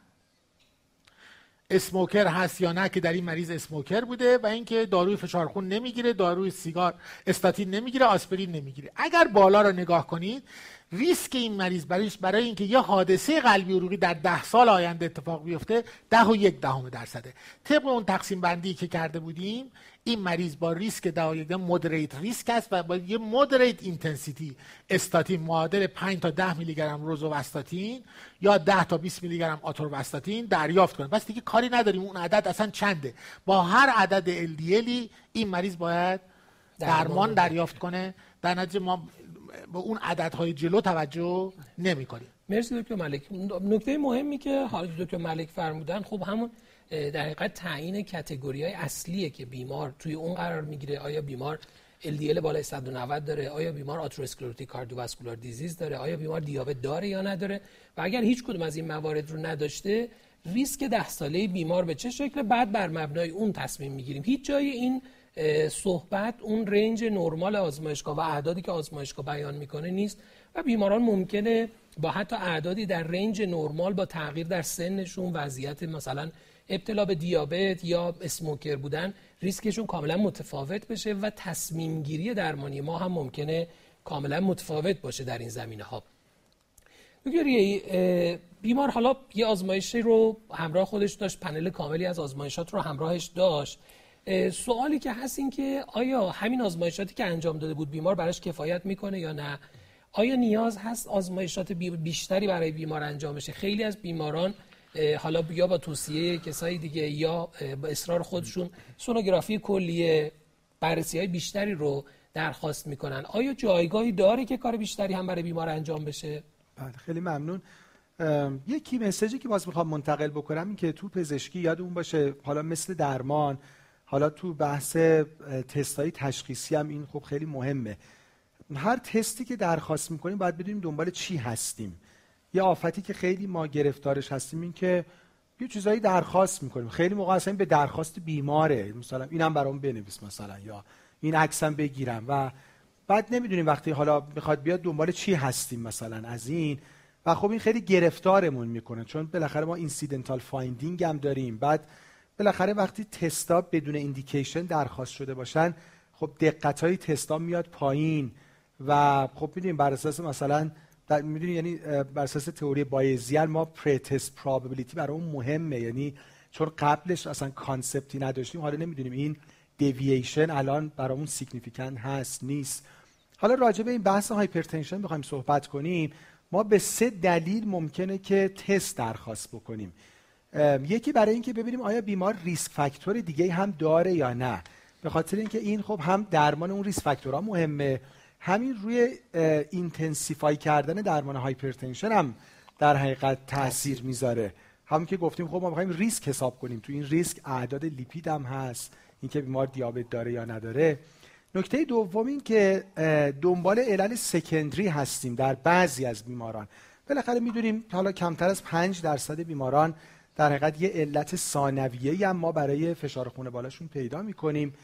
smoker هست یا نه که در این مریض smoker بوده و اینکه داروی فشار خون نمی‌گیره داروی سیگار استاتین نمی‌گیره آسپرین نمی‌گیره. اگر بالا رو نگاه کنید ریسک این مریض برایش برای اینکه یه حادثه قلبی عروقی در ده سال آینده اتفاق بیفته ده و یک دهم درصده. طبق اون تقسیم بندی که کرده بودیم این مریض با ریسک دقایق moderate risk است و با یه moderate intensity استاتین معادل 5 تا 10 میلی گرم روزوواستاتین یا 10 تا 20 میلی گرم آتورواستاتین دریافت کنه. بس دیگه کاری نداریم. اون عدد اصلا چنده؟ با هر عدد LDLی این مریض باید درمان دریافت کنه. در نتیجه ما به اون عددهای جلو توجه نمی کنیم مرسی دکتر ملک. نکته مهمی که حالا دکتر ملک فرمودن خب همون در حقیقت تعیین کتگوری های اصلیه که بیمار توی اون قرار می‌گیره. آیا بیمار LDL بالای 190 داره؟ آیا بیمار آتروسکلروتیک کاردیوواسکولار دیزیز داره؟ آیا بیمار دیابت داره یا نداره؟ و اگر هیچ کدوم از این موارد رو نداشته ریسک ده ساله بیمار به چه شکل؟ بعد بر مبنای اون تصمیم می‌گیریم. هیچ جای این صحبت اون رنج نرمال آزمایشگاه و اعدادی که آزمایشگاه بیان می‌کنه نیست و بیماران ممکنه با حتی اعدادی در رنج نرمال با تغییر در سنشون وضعیت مثلا ابتلا به دیابت یا اسموکر بودن ریسکشون کاملا متفاوت بشه و تصمیم گیری درمانی ما هم ممکنه کاملا متفاوت باشه در این زمینه ها بیمار حالا یه آزمایشی رو همراه خودش داشت پنل کاملی از آزمایشات رو همراهش داشت. سوالی که هست این که آیا همین آزمایشاتی که انجام داده بود بیمار براش کفایت می‌کنه یا نه؟ آیا نیاز هست آزمایشات بیشتری برای بیمار انجام بشه؟ خیلی از بیماران حالا یا با توصیه کسای دیگه یا با اصرار خودشون سونوگرافی کلیه بررسی های بیشتری رو درخواست می‌کنن. آیا جایگاهی داره که کار بیشتری هم برای بیمار انجام بشه؟ بله خیلی ممنون. یکی مسیجی که باز می‌خوام منتقل بکنم این که تو پزشکی یادمون باشه حالا مثل درمان حالا تو بحث تستای تشخیصی هم این خب خیلی مهمه. هر تستی که درخواست می‌کنیم باید بدونیم دنبال چی هستیم. یه آفتی که خیلی ما گرفتارش هستیم این که یه چیزایی درخواست می‌کنیم. خیلی موقع اصلا به درخواست بیماره. مثلا اینم برام بنویس مثلا یا این عکسم بگیرم و بعد نمی‌دونیم وقتی حالا می‌خواد بیاد دنبال چی هستیم مثلا از این. و خب این خیلی گرفتارمون می‌کنه. چون بالاخره ما incidental finding هم داریم. بعد بالاخره وقتی تستا بدون indication درخواست شده باشن خب دقت های تستا میاد پایین. و خب می‌دونیم بر اساس مثلا می‌دونی یعنی بر اساس تئوری Bayesian ما pretest probability برای اون مهمه. یعنی چون قبلش اصلا concept ی نداشتیم حالا نمی‌دونیم. این دیوییشن الان برامون significant هست نیست. حالا راجع به این بحث hypertension بخوایم صحبت کنیم. ما به سه دلیل ممکنه که تست درخواست بکنیم. یکی برای اینکه ببینیم آیا بیمار risk factor دیگه هم داره یا نه. به خاطر اینکه این خب هم درمان اون risk factor ها مهمه. همین روی intensify کردن درمان hypertension هم در حقیقت تاثیر می‌ذاره. همون که گفتیم خب ما می‌خوایم ریسک حساب کنیم. تو این ریسک اعداد لیپید هم هست. اینکه بیمار دیابت داره یا نداره. نکته دوم این که دنبال علل سکندری هستیم در بعضی از بیماران. بالاخره می‌دونیم حالا کمتر از 5 درصد بیماران در حقیقت یه علت ثانویه هم ما برای فشار خون بالاشون پیدا می‌کنیم.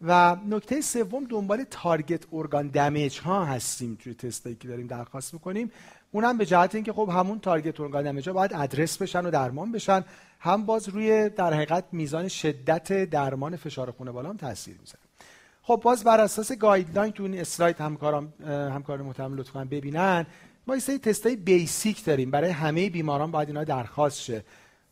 و نکته سوم دنبال تارگت ارگان دمیج ها هستیم توی تستایی که داریم درخواست می‌کنیم. اونم به جهت اینکه خب همون target organ damage ها باید ادرس بشن و درمان بشن. هم باز روی در حقیقت میزان شدت درمان فشار خون بالا هم تاثیر می‌ذاره. خب باز بر اساس guideline تو این اسلاید همکاران همکار محترم لطفا ببینن ما یه سری تستای basic داریم. برای همه بیماران باید اینا درخواست شه.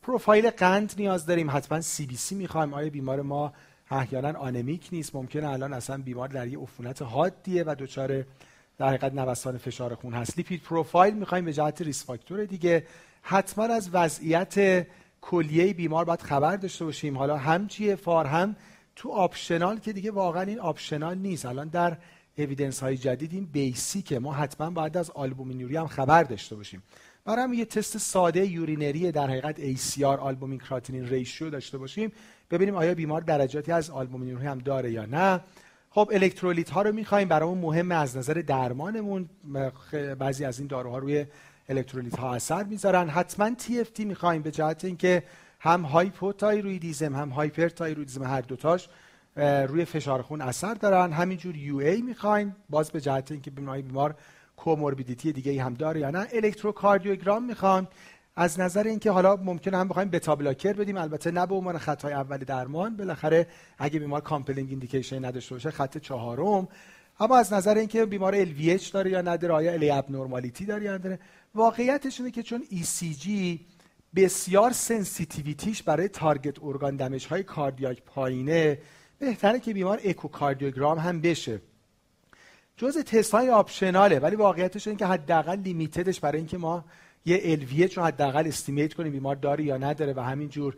پروفایل قند نیاز داریم. حتما CBC می‌خوایم. آیا بیمار ما احیانا anemic نیست ممکنه الان اصلا بیمار در یه عفونت حادیه و دچار در حقیقت نوسان فشار خون هست. lipid profile می‌خوایم به جهت risk factor دیگه. حتما از وضعیت کلیه بیمار باید خبر داشته باشیم. حالا هم GFR هم تو optional که دیگه واقعا این optional نیست. الان در evidence های جدید این basic ه ما حتما باید از آلبومینوری هم خبر داشته باشیم. برای هم یه تست ساده urinary در حقیقت ACR albumin creatinine ratio داشته باشیم. ببینیم آیا بیمار درجاتی از آلبومینوری هم داره یا نه. خب الکترولیت ها رو می‌خوایم برامون مهم از نظر درمانمون بعضی از این داروها روی الکترولیت ها اثر می‌ذارن. حتما TFT می‌خوایم به جهت اینکه هم hypothyroidism هم hyperthyroidism هر دوتاش روی فشار خون اثر دارن. همینجور UA می‌خوایم باز به جهت اینکه بیمار بیمار comorbidity دیگه هم داره یا نه. الکتروکاردیوگرام می‌خوام از نظر اینکه حالا ممکنه هم بخوایم beta blocker بدیم البته نه به عنوان خطای اول درمان بالاخره اگه بیمار compelling indication نداشته باشه خط چهارم. اما از نظر اینکه بیمار LVH داره یا نداره آیا LA abnormality داره یا نداره واقعیتش اینه که چون ECG بسیار sensitivity ش برای تارگت ارگان دمج های کاردیاک پایینه بهتره که بیمار اکوکاردیوگرام هم بشه. جز تست های optional ه ولی واقعیتش این که حداقل limited ش برای اینکه ما یه LVH رو حداقل estimate کنیم بیمار داره یا نداره و همینجور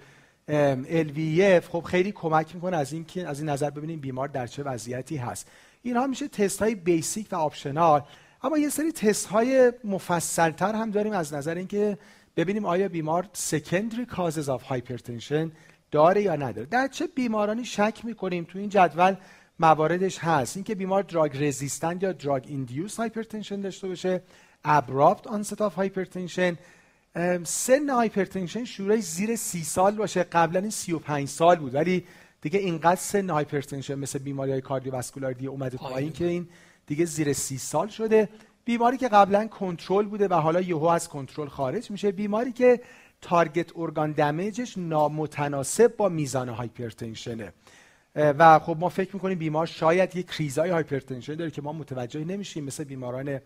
LVF خب خیلی کمک می‌کنه از این که از این نظر ببینیم بیمار در چه وضعیتی هست. اینها میشه تست های basic و optional اما یه سری تست های مفصلتر هم داریم از نظر اینکه ببینیم آیا بیمار secondary causes of hypertension داره یا نداره. در چه بیمارانی شک می‌کنیم تو این جدول مواردش هست. اینکه بیمار drug resistant یا drug induced hypertension داشته باشه abrupt onset of hypertension. سن hypertension شروع زیر سی سال باشه. قبلا این 35 سال بود. ولی دیگه اینقدر سن hypertension مثل بیماری های cardiovascular دیگه اومده پایین که این دیگه زیر سی سال شده. بیماری که قبلا کنترل بوده و حالا یهو از کنترل خارج میشه. بیماری که target organ damage ش نامتناسب با میزان hypertension ه. و خب ما فکر می‌کنیم بیمار شاید یک کریزای hypertension داره که ما متوجه نمیشیم. مثل بیماران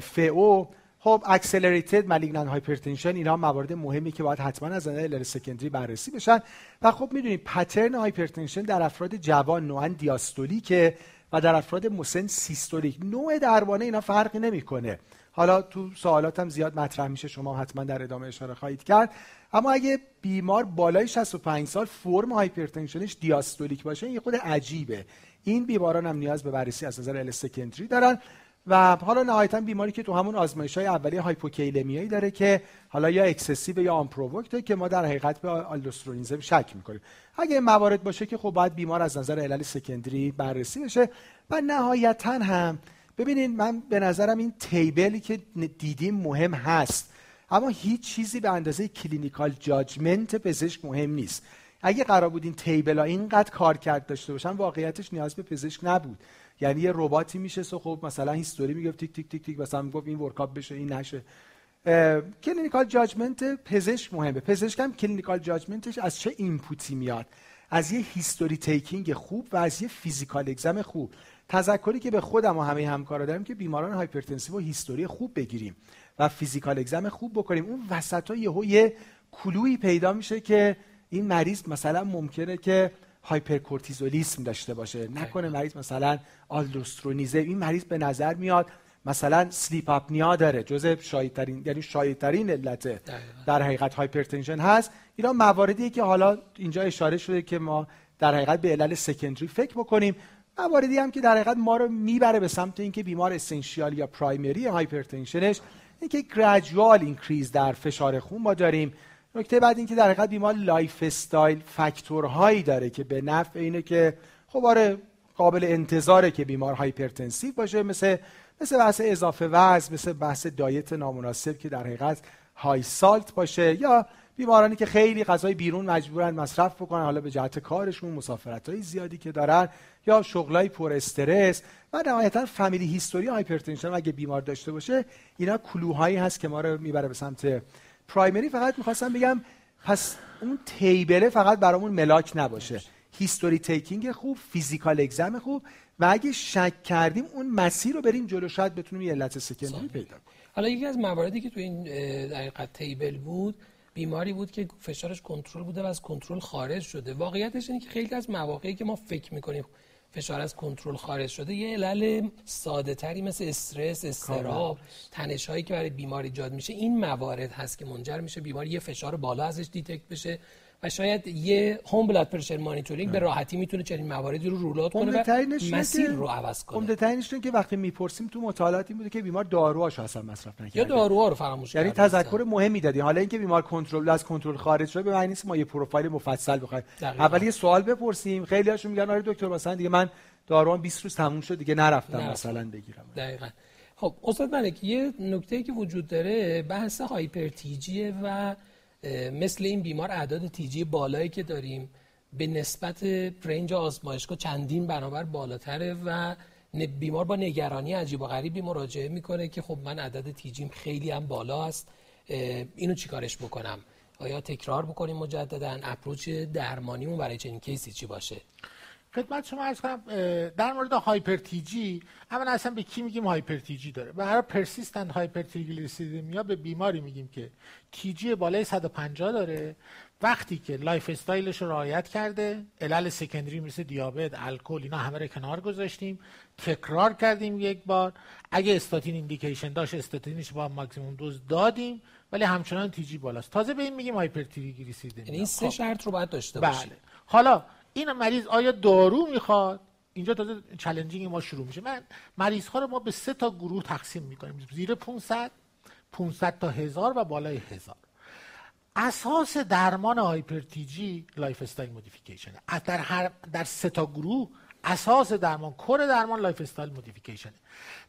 pheo. خب accelerated malignant hypertension اینا موارد مهمی که باید حتما از نظر secondary بررسی بشن. و خب می‌دونید pattern hypertension در افراد جوان نوعا دیاستولیکه و در افراد مسن سیستولیک نوع دربانه اینا فرقی نمی‌کنه. حالا تو سوالاتم زیاد مطرح میشه شما حتما در ادامه اشاره خواهید کرد. اما اگه بیمار بالای 65 سال فرم hypertension ش دیاستولیک باشه این خود عجیبه. این بیماران هم نیاز به بررسی از نظر secondary دارن. و حالا نهایتا بیماری که تو همون آزمایش های اولیه hypokalemia یی داره که حالا یا excessive یا unprovoked که ما در حقیقت به aldosteronism شک می‌کنیم. اگه این موارد باشه که خب باید بیمار از نظر علل secondary بررسی بشه و نهایتا هم ببینید من به نظرم این table ی که دیدیم مهم هست اما هیچ چیزی به اندازه clinical judgment پزشک مهم نیست. اگه قرار بود این table ها اینقدر کار کرد داشته باشن واقعیتش نیاز به پزشک نبود. یعنی یه رباتی میشه سو خب مثلا history می‌گفت تیک تیک تیک تیک مثلا می‌گفت این workup بشه این نشه. clinical judgment پزشک مهمه. پزشک هم clinical judgment ش از چه input ی میاد؟ از یه history taking خوب و از یه physical exam خوب. تذکری که به خودم و همه همکارا دارم که بیماران hypertensive و history خوب بگیریم و physical exam خوب بکنیم. اون وسط ها یهو یه clue یی پیدا میشه که این مریض مثلا ممکنه که hypercortisolism داشته باشه. نکنه مریض مثلا aldosteronism ه. این مریض به نظر میاد مثلا sleep apnea داره. جزء شایعترین یعنی شایعترین علت در حقیقت hypertension هست. اینا مواردی که حالا اینجا اشاره شده که ما در حقیقت به علل secondary فکر بکنیم. مواردی هم که در حقیقت ما رو می‌بره به سمت اینکه بیمار essential یا primary hypertension ش اینکه gradual increase در فشار خون ما داریم. نکته بعد اینکه در حقیقت بیمار lifestyle factor هایی داره که به نفع اینه که خب آره قابل انتظاره که بیمار hypertensive باشه مثل مثل بحث اضافه وزن مثل بحث diet نامناسب که در حقیقت high salt باشه یا بیمارانی که خیلی غذای بیرون مجبورن مصرف بکنن حالا به جهت کارشون مسافرت های زیادی که دارن یا شغلای پر استرس و نهایتا family history hypertension اگه بیمار داشته باشه اینا clue هایی هست که ما رو می‌بره به سمت primary فقط می‌خواستم بگم پس اون table ه فقط برامون ملاک نباشه. history taking خوب physical exam خوب و اگه شک کردیم اون مسیر رو بریم جلو شاید بتونیم یه علت secondary پیدا کنیم. حالا یکی از مواردی که تو این در حقیقت table بود بیماری بود که فشارش کنترل بوده و از کنترل خارج شده. واقعیتش اینه که خیلی از مواقعی که ما فکر می‌کنیم فشار از کنترل خارج شده یه علل ساده تری مثل استرس استرس و تنش هایی که برای بیماری ایجاد میشه این موارد هست که منجر میشه بیماری یه فشار بالا ازش detect بشه. و شاید یه home blood pressure monitoring به راحتی می‌تونه چنین مواردی رو rule out کنه و مسیر رو عوض کنه. عمده ترینش که وقتی می‌پرسیم تو مطالعات این بوده که بیمار داروهاشو اصلا مصرف نکرده. یا داروها رو فراموش یعنی تذکر مهمی دادی حالا اینکه بیمار کنترل از کنترل خارج شده به معنی نیست ما یه پروفایل مفصل بخوایم. اول یه سوال بپرسیم. خیلی هاشون میگن آره دکتر مثلا دیگه من داروام 20 روز تموم شد دیگه نرفتم نرفتم. مثلا بگیرم. دقیقاً. خب استاد ملک یه نکته که وجود داره بحث هایپرتیجیه و مثل این بیمار اعداد تیجی بالایی که داریم به نسبت رنج آزمایشگاه چندین برابر بالاتره و بیمار با نگرانی عجیب و غریبی مراجعه می‌کنه که خب من عدد تیجیم خیلی هم بالا است. اینو چیکارش بکنم؟ آیا تکرار بکنیم مجددا؟ اپروچ درمانیمون برای چنین کیسی چی باشه؟ خدمت شما عرض کنم در مورد hyper TG اما اصلا به کی میگیم hyper TG داره؟ به هر persistent hypertriglyceridemia به بیماری میگیم که TG بالای 150 داره. وقتی که lifestyle ش رو رعایت کرده علل secondary مثل دیابت الکل اینا همه رو کنار گذاشتیم. تکرار کردیم یک بار. اگه استاتین indication داشت استاتینش با maximum dose دادیم ولی همچنان TG بالاست. تازه به این میگیم هایپرتریگلیسیریدمی یعنی این سه خب. شرط رو باید داشته بله. باشیم حالا این مریض آیا دارو می‌خواد؟ اینجا تازه challenging ما شروع میشه. من مریض ها رو ما به سه تا گروه تقسیم می‌کنیم. زیر 500 500 تا هزار و بالای هزار. اساس درمان hyper TG lifestyle modification در هر در سه تا گروه اساس درمان core درمان lifestyle modification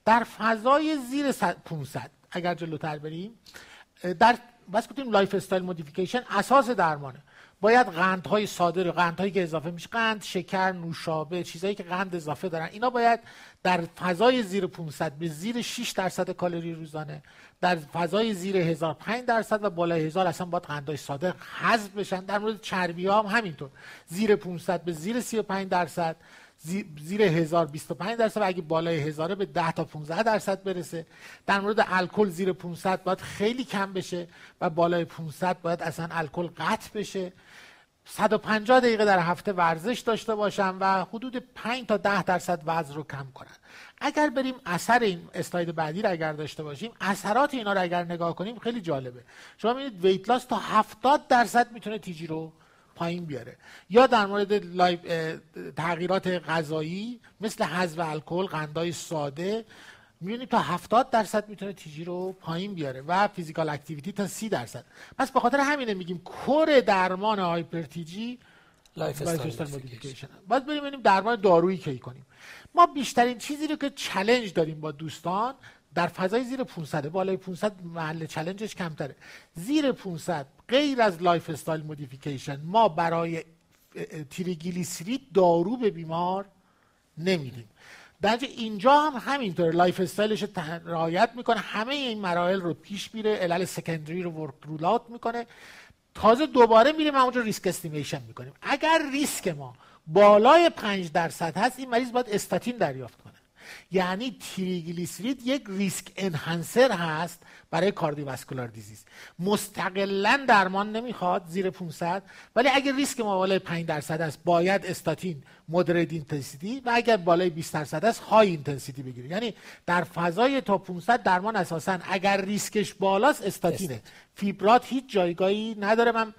در فضای زیر 500 اگر جلوتر بریم در بحث گفتیم lifestyle modification اساس درمانه. باید قندهای ساده قندهایی که اضافه میشه قند شکر نوشابه چیزایی که قند اضافه دارن. اینا باید در فضای زیر 500 به زیر 6 درصد کالری روزانه در فضای زیر 1000 5 درصد و بالای 1000 اصلا باید قندهای ساده حذف بشن. در مورد چربی ها هم همینطور. زیر 500 به زیر 35 درصد. زیر 1000 25 درصد و اگه بالای هزاره به 10 تا 15 درصد برسه. در مورد الکل زیر 500 باید خیلی کم بشه و بالای 500 باید اصلا الکل قطع بشه. 150 دقیقه در هفته ورزش داشته باشم و حدود 5 تا 10 درصد وزن رو کم کنن اگر بریم اثر این اسلاید بعدی رو اگر داشته باشیم اثرات اینا رو اگر نگاه کنیم خیلی جالبه. شما می‌بینید ویت لاس تا 70 درصد می‌تونه تیجی رو پایین بیاره. یا در مورد تغییرات غذایی مثل حذف الکل قندای ساده می‌بینید تا 70 درصد می‌تونه TG رو پایین بیاره و physical activity تا 30 درصد. پس به خاطر همینه میگیم core درمان hyper TG lifestyle modification باید بریم ببینیم درمان دارویی کی کنیم. ما بیشترین چیزی رو که challenge داریم با دوستان در فضای زیر 500 بالای 500 محل challenge ش کمتره. زیر 500 غیر از lifestyle modification ما برای تریگلیسیرید دارو به بیمار نمیدیم. در اینجا هم همینطور lifestyle ش رعایت می‌کنه. همه این مراحل رو پیش میره. علل secondary رو ورک rule out می‌کنه. تازه دوباره میریم همونجا risk estimation می‌کنیم. اگر ریسک ما بالای 5 درصد هست این مریض باید استاتین دریافت کنه. یعنی تریگلیسیرید یک risk enhancer هست برای cardiovascular disease. مستقلا درمان نمی‌خواد زیر 500 ولی اگر ریسک ما بالای 5 درصد است باید استاتین moderate intensity و اگر بالای 20 درصد است high intensity بگیرید یعنی در فضای تا 500 درمان اساسا اگر ریسکش بالاست استاتینه. فیبرات هیچ جایگاهی نداره. من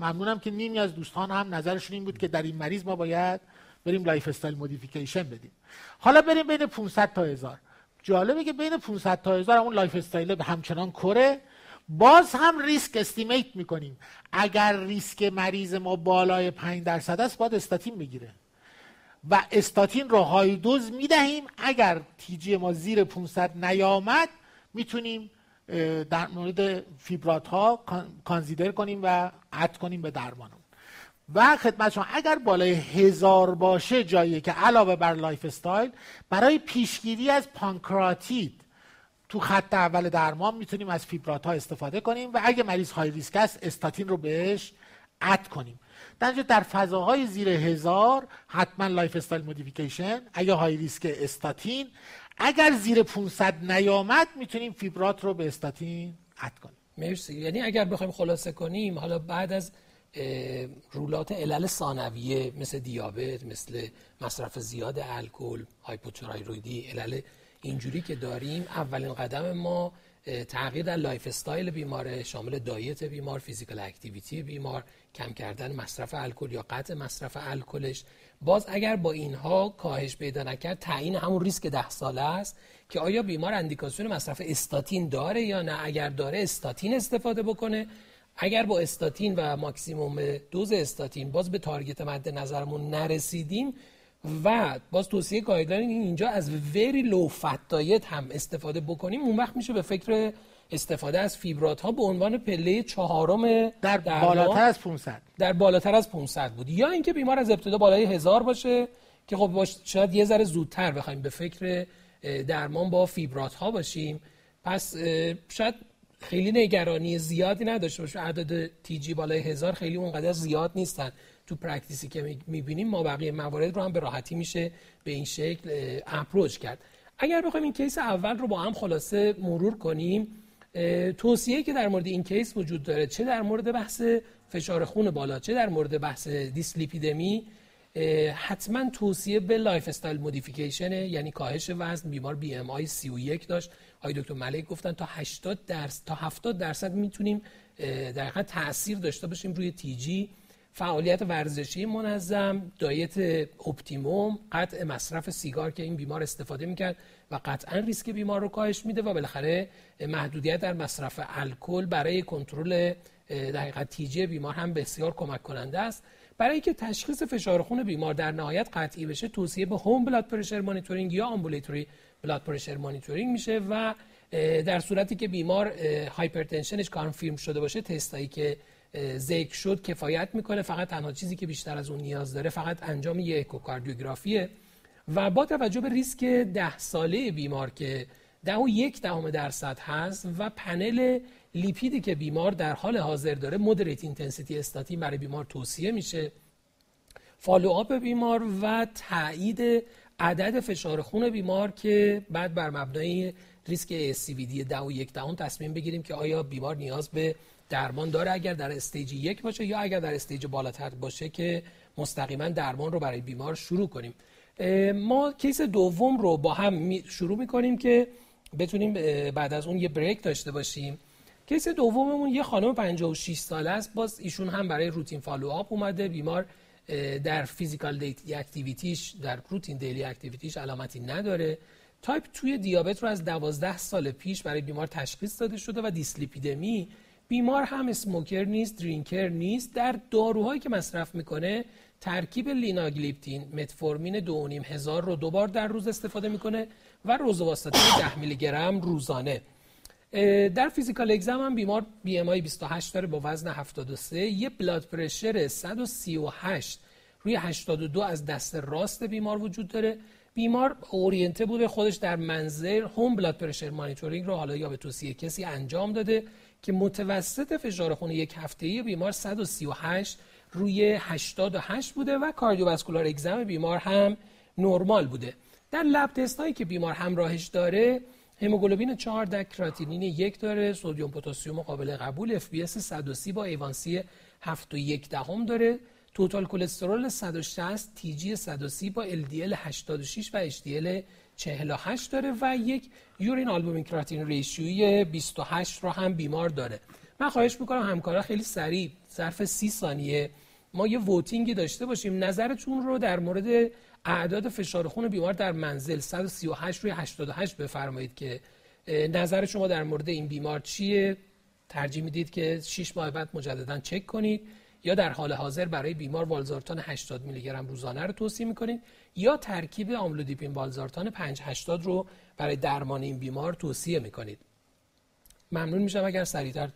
ممنونم که نیمی از دوستان هم نظرشون این بود که در این مریض ما باید بریم lifestyle modification بدیم. حالا بریم بین 500 تا 1000 جالبه که بین 500 تا 1000 اون lifestyle همچنان core ه. باز هم risk estimate می‌کنیم. اگر ریسک مریض ما بالای 5 درصد است باید استاتین بگیره. و استاتین رو high dose می‌دهیم. اگر TG ما زیر 500 نیامد می‌تونیم در مورد فیبرات ها consider کنیم و add کنیم به درمان و خدمت شما. اگر بالای هزار باشه جایی که علاوه بر lifestyle برای پیشگیری از پانکراتیت تو خط اول درمان می‌تونیم از فیبرات ها استفاده کنیم و اگه مریض high risk است استاتین رو بهش add کنیم. در در فضاهای زیر هزار حتما lifestyle modification. اگه high risk استاتین اگر زیر 500 نیامد می‌تونیم فیبرات رو به استاتین add کنیم. مرسی. یعنی اگر بخوایم خلاصه کنیم حالا بعد از rule out علل ثانویه مثل دیابت مثل مصرف زیاد الکل هایپوتایرویدی علل اینجوری که داریم اولین قدم ما تغییر در lifestyle بیماره شامل diet بیمار physical activity بیمار کم کردن مصرف الکل یا قطع مصرف الکلش. باز اگر با اینها کاهش پیدا نکرد تعیین همون ریسک ده ساله است که آیا بیمار اندیکاسیون مصرف استاتین داره یا نه؟ اگر داره استاتین استفاده بکنه. اگر با استاتین و maximum dose استاتین باز به target مد نظرمون نرسیدیم و باز توصیه guideline اینجا از very low fat هم استفاده بکنیم اون وقت میشه به فکر استفاده از فیبرات ها به عنوان پله چهارم در, در بالاتر از 500 در بالاتر از 500 بود. یا اینکه بیمار از ابتدا بالای هزار باشه که خب باش شاید یه ذره زودتر بخوایم به فکر درمان با فیبرات ها باشیم. پس شاید خیلی نگرانی زیادی نداشته باشه. عدد TG بالای هزار خیلی اونقدر زیاد نیستن. تو practice ی که می‌بینیم ما بقیه موارد رو هم به راحتی میشه به این شکل approach کرد. اگر بخوایم این case اول رو با هم خلاصه مرور کنیم توصیه که در مورد این case وجود داره چه در مورد بحث فشار خون بالا چه در مورد بحث دیسلیپیدمی حتما توصیه به lifestyle modification یعنی کاهش وزن بیمار BMI 31 داشت. آقای دکتر ملک گفتن تا 80 درصد تا 70 درصد می‌تونیم در حقیقت تاثیر داشته باشیم روی TG فعالیت ورزشی منظم diet optimum قطع مصرف سیگار که این بیمار استفاده می‌کرد و قطعا ریسک بیمار رو کاهش میده و بالاخره محدودیت در مصرف الکل برای کنترل در حقیقت TG بیمار هم بسیار کمک کننده است. برای اینکه تشخیص فشار خون بیمار در نهایت قطعی بشه توصیه به home blood pressure monitoring یا ambulatory blood pressure monitoring میشه و در صورتی که بیمار hypertension ش confirm شده باشه تستایی که ذکر شد کفایت می‌کنه فقط تنها چیزی که بیشتر از اون نیاز داره فقط انجام یک اکوکاردیوگرافیه. و با توجه به ریسک ده ساله بیمار که ده و یک دهم درصد هست و پنل لیپیدی که بیمار در حال حاضر داره moderate intensity statin برای بیمار توصیه میشه. follow up بیمار و تایید عدد فشار خون بیمار که بعد بر مبنای ریسک ASCVD ده و یک دهم تصمیم بگیریم که آیا بیمار نیاز به درمان داره اگر در stage یک باشه یا اگر در stage بالاتر باشه که مستقیما درمان رو برای بیمار شروع کنیم. ما case دوم رو با هم شروع می‌کنیم که بتونیم بعد از اون یه break داشته باشیم. case دوممون یه خانم 56 ساله است. باز ایشون هم برای routine follow up اومده. بیمار در physical activity ش در routine daily activity ش علامتی نداره. type two دیابت رو از 12 سال پیش برای بیمار تشخیص داده شده و دیسلیپیدمی بیمار هم smoker نیست drinker نیست. در داروهایی که مصرف می‌کنه ترکیب لیناگلیپتین متفورمین دو هزار رو دوبار در روز استفاده می‌کنه و روزوواستاتین 10 میلی گرم روزانه. در physical exam هم بیمار BMI 28 داره با وزن 73 یه blood pressure 138 روی 82 از دست راست بیمار وجود داره. بیمار oriented ه بوده خودش در منزل home blood pressure monitoring رو حالا یا به توصیه کسی انجام داده که متوسط فشار خون یک هفته‌ای بیمار 138 روی 88 بوده و cardiovascular exam بیمار هم نرمال بوده. در lab test هایی که بیمار همراهش داره هموگلوبین 4 کراتینین یک داره سدیم پتاسیم قابل قبول اس 130 با ایوانسی 7 و یک دهم داره. توتال کلسترول 160 تی جی 130 با ال 86 و ال 48 داره و یک یورین آلبومین کراتین ریشیوی 28 رو هم بیمار داره. من خواهش می‌کنم همکارا خیلی سریع ظرف 30 ثانیه ما یه ووتینگی داشته باشیم. نظرتون رو در مورد اعداد فشار خون بیمار در منزل 138 روی 88 بفرمایید که نظر شما در مورد این بیمار چیه؟ ترجیح می‌دید که 6 ماه بعد مجددا چک کنید یا در حال حاضر برای بیمار والزارتان 80 میلی گرم روزانه رو توصیه می‌کنید یا ترکیب آملودیپین والزارتان 5 80 رو برای درمان این بیمار توصیه می‌کنید. ممنون میشم اگر سریعتر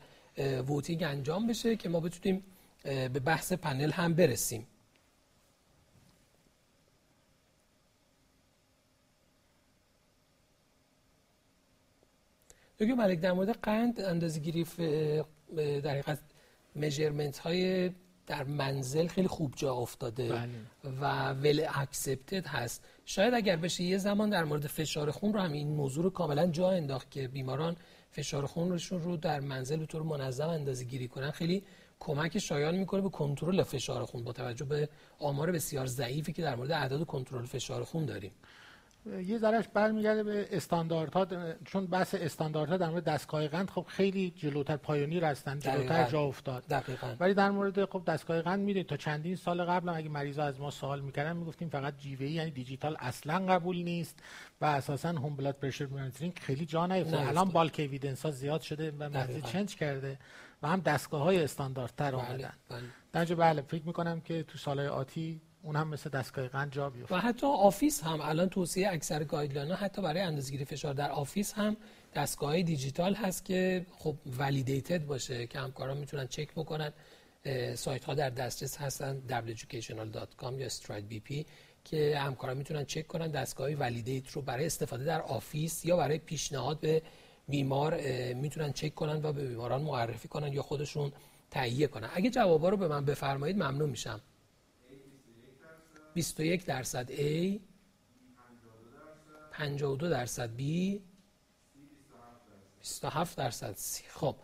ووتینگ انجام بشه که ما بتونیم به بحث پنل هم برسیم. دکتر ملک در مورد قند اندازه گیری در حقیقت میجرمنت های در منزل خیلی خوب جا افتاده بله. و ول اکسپتد هست شاید اگر بشه یه زمان در مورد فشار خون رو هم این موضوع رو کاملا جا انداخت که بیماران فشار خونشون رو در منزل به طور منظم اندازه گیری کنن خیلی کمک شایان می‌کنه به کنترل فشار خون با توجه به آمار بسیار ضعیفی که در مورد اعداد کنترل فشار خون داریم یه ذرهش برمیگرده به استانداردها چون بحث استانداردها در مورد دستگاه قند خب خیلی جلوتر pioneer هستن جلوتر جا افتاد. دقیقاً. ولی در مورد خب دستگاه قند می‌دونید تا چندین سال قبل اگه مریضا از ما سوال می‌کردن می‌گفتیم فقط جی یعنی دیجیتال اصلا قبول نیست و اساسا هم blood pressure monitoring خیلی جا نیفتاد الان bulk evidence ها زیاد شده و مریض change کرده و هم دستگاه های استانداردتر بله، اومدن. بله. بله فکر می‌کنم که تو سالهای آتی اون هم مثل دستگاه قند جا بیفته. و حتی office هم الان توصیه اکثر guideline ها حتی برای اندازه‌گیری فشار در office هم دستگاه دیجیتال هست که خب validated باشه که همکاران می‌تونن چک بکنن. سایت ها در دسترس هستن weducational.com یا stride که همکاران می‌تونن چک کنن دستگاه validate رو برای استفاده در office یا برای پیشنهاد به بیمار می‌تونن چک کنن و به بیماران معرفی کنن یا خودشون تهیه کنن. اگه جوابا رو به من بفرمایید ممنون میشم. 21 درصد A 52 درصد B 27 درصد سی خب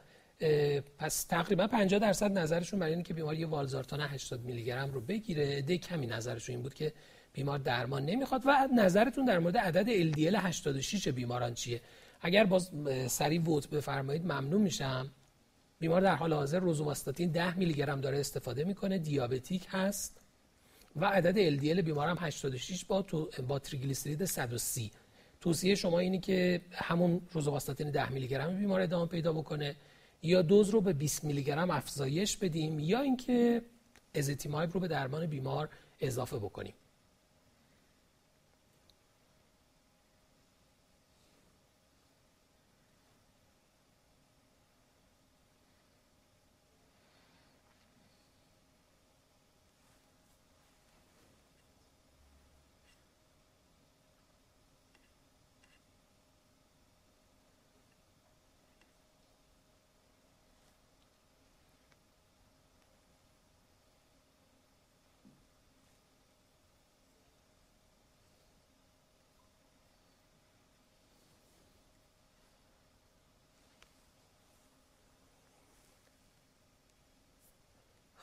پس تقریبا 50 درصد نظرشون برای اینکه بیماری والزارتان 80 میلی گرم رو بگیره. ده کمی نظرشون این بود که بیمار درمان نمی‌خواد و نظرتون در مورد عدد LDL 86 بیماران چیه؟ اگر باز سریع ووت بفرمایید ممنون میشم. بیمار در حال حاضر روزوماستاتین 10 میلی گرم داره استفاده می‌کنه. دیابتیک هست. و عدد LDL بیمارم 86 با تو با تریگلیسیرید 130 توصیه شما اینی که همون روزوماستاتین 10 میلی گرم بیمار ادامه پیدا بکنه یا دوز رو به 20 میلی گرم افزایش بدیم یا اینکه ازتیمایب رو به درمان بیمار اضافه بکنیم.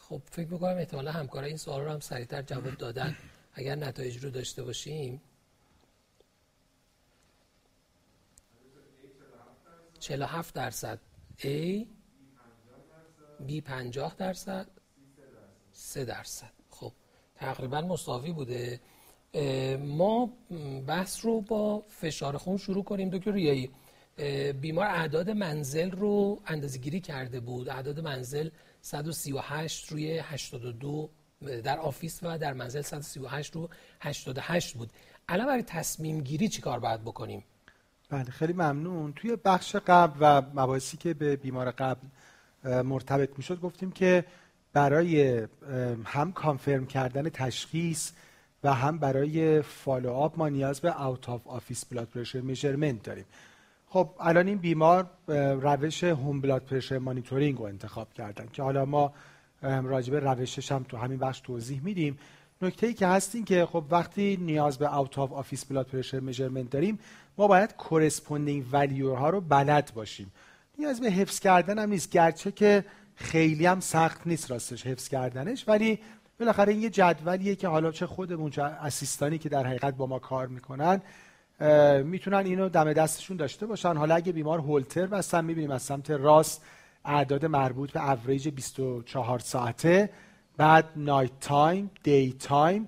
خب فکر می‌کنم احتمالا همکارای این سوال رو هم سریعتر جواب دادن. اگر نتایج رو داشته باشیم. 47 درصد. A. B 50 درصد. 3 درصد. خب تقریبا مساوی بوده. ما بحث رو با فشار خون شروع کنیم. دکتر ریایی بیمار اعداد منزل رو اندازه گیری کرده بود. اعداد منزل 138 روی 82 در office و در منزل 138 رو 88 بود. الان برای تصمیم گیری چی کار باید بکنیم؟ بله خیلی ممنون. توی بخش قبل و مباحثی که به بیمار قبل مرتبط می‌شد گفتیم که برای هم confirm کردن تشخیص و هم برای follow up ما نیاز به out of office blood pressure measurement داریم. خب الان این بیمار روش home blood pressure monitoring رو انتخاب کردن که حالا ما راجبه روشش هم تو همین بخش توضیح میدیم. نکته ای که هست این که خب وقتی نیاز به out of office blood pressure measurement داریم ما باید corresponding value ها رو بلد باشیم. نیاز به حفظ کردن هم نیست گرچه که خیلی هم سخت نیست راستش حفظ کردنش ولی بالاخره این یه جدولیه که حالا چه خودمون چه assistant ی که در حقیقت با ما کار می‌کنن می‌تونن اینو دم دستشون داشته باشن. حالا اگه بیمار هولتر بستن می‌بینیم از سمت راست اعداد مربوط به اوریج 24 ساعته بعد night time day time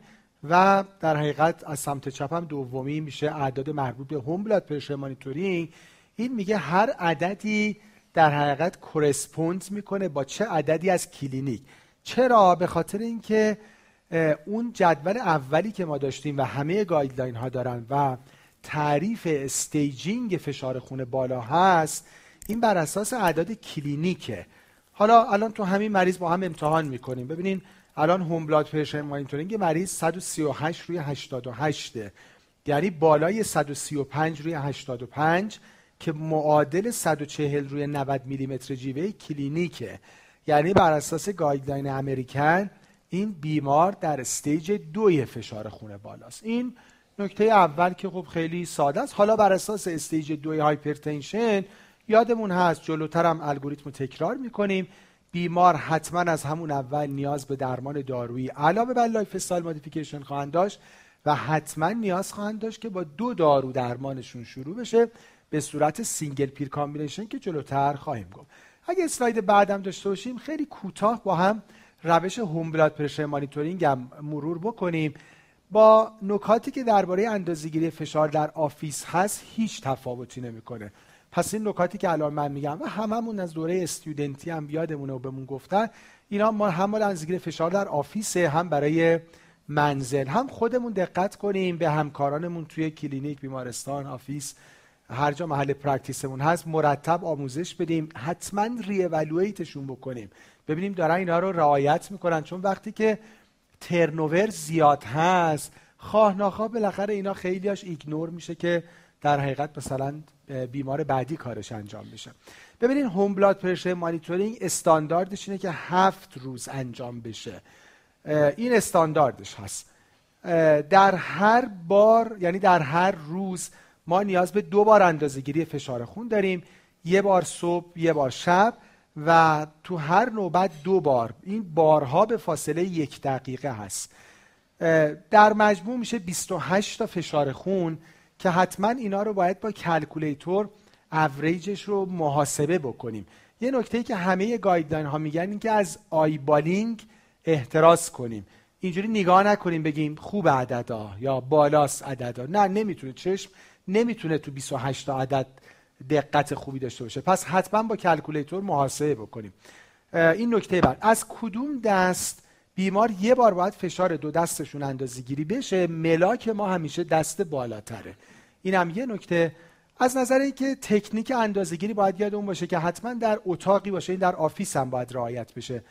و در حقیقت از سمت چپ هم دومی میشه اعداد مربوط به home blood pressure monitoring این میگه هر عددی در حقیقت correspond می‌کنه با چه عددی از کلینیک. چرا؟ به خاطر اینکه اون جدول اولی که ما داشتیم و همه guideline ها دارن و تعریف staging فشار خون بالا هست این بر اساس اعداد کلینیکه. حالا الان تو همین مریض با هم امتحان می‌کنیم. ببینین الان home blood pressure monitoring مریض 138 روی 88 یعنی بالای 135 روی 85 که معادل 140 روی 90 میلیمتر جیوه کلینیکه. یعنی بر اساس guideline American این بیمار در stage دوی فشار خون بالاست. این نکته اول که خب خیلی ساده است. حالا بر اساس stage دوی hypertension یادمون هست جلوتر هم الگوریتم رو تکرار می‌کنیم. بیمار حتما از همون اول نیاز به درمان دارویی علاوه بر lifestyle modification خواهند داشت و حتما نیاز خواهند داشت که با دو دارو درمانشون شروع بشه به صورت single pill combination که جلوتر خواهیم گفت. اگه اسلاید بعدم داشته باشیم خیلی کوتاه با هم روش home blood pressure monitoring هم مرور بکنیم. با نکاتی که درباره اندازه‌گیری فشار در office هست هیچ تفاوتی نمی‌کنه. پس این نکاتی که الان من میگم و هممون از دوره student ی هم یادمونه و بهمون گفتن اینا ما هم اندازه‌گیری فشار در office هم برای منزل. هم خودمون دقت کنیم به همکارانمون توی کلینیک بیمارستان office هر جا محل practice مون هست مرتب آموزش بدیم حتما reevaluate شون بکنیم. ببینیم دارن اینا رو رعایت می‌کنن. چون وقتی که turnover زیاد هست. خواه ناخواه بالاخره اینا خیلیاش ignore میشه که در حقیقت مثلا بیمار بعدی کارش انجام میشه ببینید home blood pressure monitoring استانداردش اینه که هفت روز انجام بشه. این استانداردش هست. در هر بار یعنی در هر روز ما نیاز به دو بار اندازهگیری فشار خون داریم. یه بار صبح یه بار شب. و تو هر نوبت دو بار. این بارها به فاصله یک دقیقه هست. در مجموع میشه 28 تا فشار خون که حتما اینا رو باید با calculator اوریجش رو محاسبه بکنیم. یه نکته که همه guideline ها میگن این که از eyeballing احتراز کنیم. اینجوری نگاه نکنیم بگیم خوب عددا یا بالاست عددا. نه نمی‌تونه چشم نمی‌تونه تو 28 تا عدد دقت خوبی داشته باشه. پس حتما با calculator محاسبه بکنیم. این نکته بعد. از کدوم دست بیمار یه بار باید فشار دو دستشون اندازه گیری بشه؟ ملاک ما همیشه دست بالاتره. این هم یه نکته. از نظر اینکه تکنیک اندازهگیری باید یادمون باشه که حتما در اتاقی باشه این در office هم باید رعایت بشه.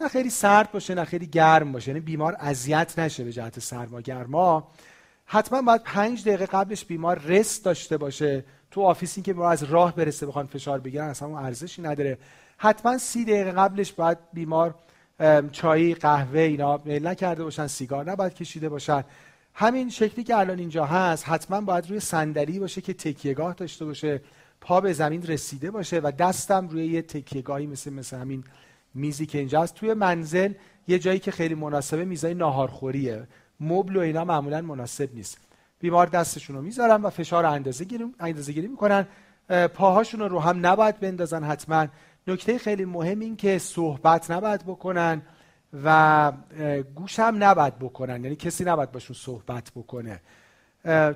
نه خیلی سرد باشه نه خیلی گرم باشه. یعنی بیمار اذیت نشه به جهت سرما گرما حتما باید پنج دقیقه قبلش بیمار رست داشته باشه. تو آفیسی که بیمار از راه برسه بخوان فشار بگیرن اصلا اون ارزشی نداره. حتما سی دقیقه قبلش باید بیمار چای قهوه اینا میل نکرده باشن سیگار نباید کشیده باشن. همین شکلی که الان اینجا هست حتما باید روی صندلی باشه که تکیهگاه داشته باشه پا به زمین رسیده باشه و دستم روی یه تکیهگاهی مثل مثل همین میزی که اینجا هست. توی منزل یه جایی که خیلی مناسبه میزای ناهارخوریه. مبل و اینا معمولا مناسب نیست. بیمار دستشون رو می‌ذارن و فشار اندازه گیری, اندازه گیری می‌کنن. پاهاشون رو هم نباید بندازن حتما. نکته خیلی مهم این که صحبت نباید بکنن و گوش هم نباید بکنن. یعنی کسی نباید باشون صحبت بکنه.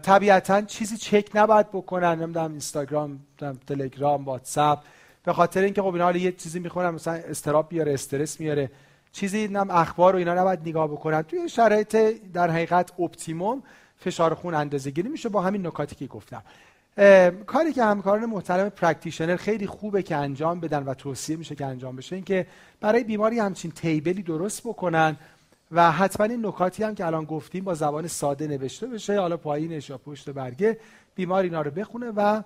طبیعتا چیزی چک نباید بکنن. نمی‌دونم اینستاگرام تلگرام واتساپ. به خاطر اینکه خب اینا حالا یه چیزی می‌خونن مثلا اضطراب بیاره استرس میاره. چیزی نم اخبار و اینا نباید نگاه بکنن. توی شرایط در حقیقت optimum فشار خون اندازه گیری میشه با همین نکاتی که گفتم. کاری که همکاران محترم practitioner خیلی خوبه که انجام بدن و توصیه میشه که انجام بشه این که برای بیماری همچین table ی درست بکنن و حتما این نکاتی هم که الان گفتیم با زبان ساده نوشته بشه حالا پایینش یا پشت برگه بیمار اینا رو بخونه و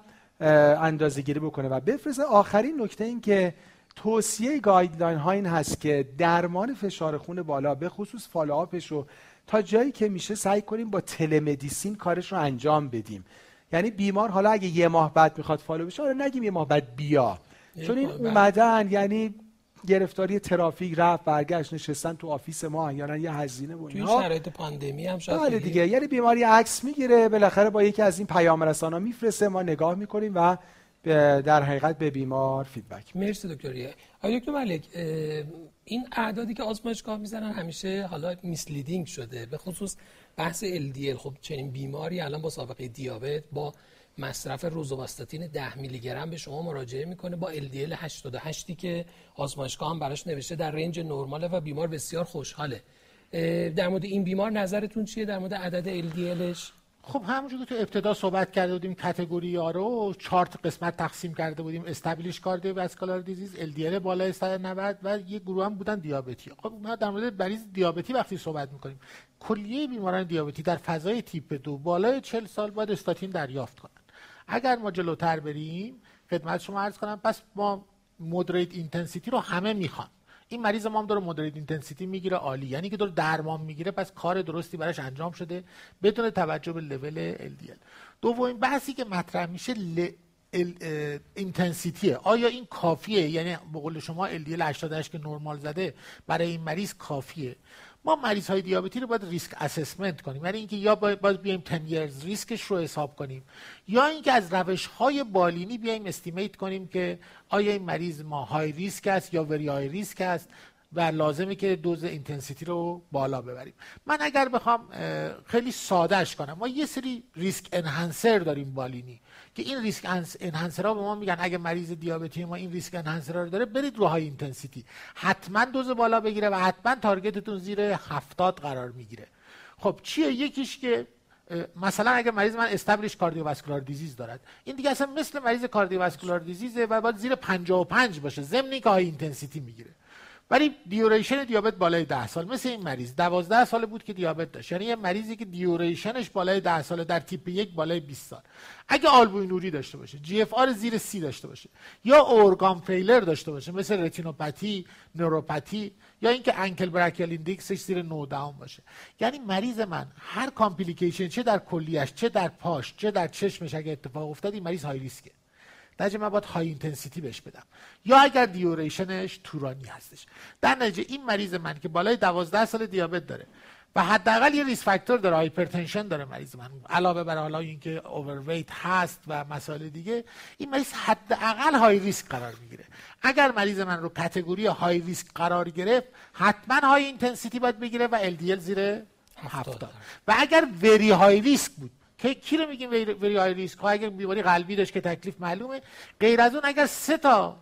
اندازه گیری بکنه و بفرسته. آخرین نکته این که توصیه guideline ها این هست که درمان فشار خون بالا به خصوص follow-up ش رو تا جایی که میشه سعی کنیم با telemedicine کارش رو انجام بدیم. یعنی بیمار حالا اگه یه ماه بعد می‌خواد follow بشه آره نگیم یه ماه بعد بیا. چون این اومدن یعنی گرفتاری ترافیک رفت برگشت نشستن تو office ما یا یه هزینه و اینها شرایط پاندمی هم شاید بله دیگه. یعنی بیماری عکس می‌گیره بالاخره با یکی از این پیام رسانا میفرسته ما نگاه می‌کنیم و در حقیقت به بیمار feedback مرسی دکتر آقای دکتر ملک این اعدادی که آزمایشگاه می‌زنن همیشه حالا misleading شده به خصوص بحث LDL خب چنین بیماری الان با سابقه دیابت با مصرف روزوواستاتین 10 میلی گرم به شما مراجعه می‌کنه با LDL 88 که آزمایشگاه هم براش نوشته در range نرماله و بیمار بسیار خوشحاله. در مورد این بیمار نظرتون چیه؟ در مورد عدد LDLش خب همونجور که تو ابتدا صحبت کرده بودیم category ها رو چهار قسمت تقسیم کرده بودیم established cardiovascular disease LDL بالای 190 و یه گروه هم بودن دیابتی. خب ما در مورد مریض دیابتی وقتی صحبت می‌کنیم کلیه بیماران دیابتی در فضای تیپ دو بالای 40 سال باید استاتین دریافت کنن. اگر ما جلوتر بریم خدمت شما عرض کنم پس ما moderate intensity رو همه می‌خوان. این مریض ما هم داره moderate intensity می‌گیره عالی. یعنی که داره درمان می‌گیره پس کار درستی براش انجام شده بدون توجه به لول LDL دومین بحثی که مطرح میشه ل... intensity ه آیا این کافیه؟ یعنی به قول شما LDL 88 که نرمال زده برای این مریض کافیه؟ ما مریض های دیابتی رو باید risk assessment کنیم. یعنی اینکه یا باید بیایم 10 years risk ش رو حساب کنیم یا اینکه از روش های بالینی بیایم estimate کنیم که آیا این مریض ما high risk است یا very high risk است. و لازمه که دوز intensity رو بالا ببریم. من اگر بخوام خیلی سادهش کنم. ما یه سری risk enhancer داریم بالینی که این risk enhancer ها به ما میگن اگه مریض دیابتی ما این risk enhancer ها رو داره برید رو high intensity حتما دوز بالا بگیره و حتما target تون زیر 70 قرار می‌گیره. خب چیه؟ یکیش که مثلا اگه مریض من established cardiovascular disease دارد این دیگه اصلا مثل مریض cardiovascular disease ه و باید زیر 55 باشه. ضمن که high intensity می‌گیره. ولی duration دیابت بالای 10 سال مثل این مریض. 12 ساله بود که دیابت داشت. یعنی یه مریضی که duration ش بالای 10 ساله در تیپ یک بالای 20 سال. اگه آلبومینوری داشته باشه GFR زیر سی داشته باشه یا organ failure داشته باشه مثل رتینوپاتی نوروپاتی یا اینکه ankle brachial index ش زیر 9 باشه. یعنی مریض من هر complication چه در کلیش چه در پاش چه در چشمش اگه اتفاق افتاد این مریض high risk ه در من باید high intensity بهش بدم. یا اگر duration ش طولانی هستش. در نتیجه این مریض من که بالای 12 سال دیابت داره و حداقل یه risk factor داره hypertension داره مریض من. علاوه بر حالا اینکه overweight هست و مسائل دیگه این مریض حداقل high risk قرار می‌گیره. اگر مریض من رو category high risk قرار گرفت حتما high intensity باید بگیره و LDL زیر 70 و اگر very high risk بود کی رو میگیم very high risk؟ ها اگر بیماری قلبی داشت که تکلیف معلومه. غیر از اون اگر سه تا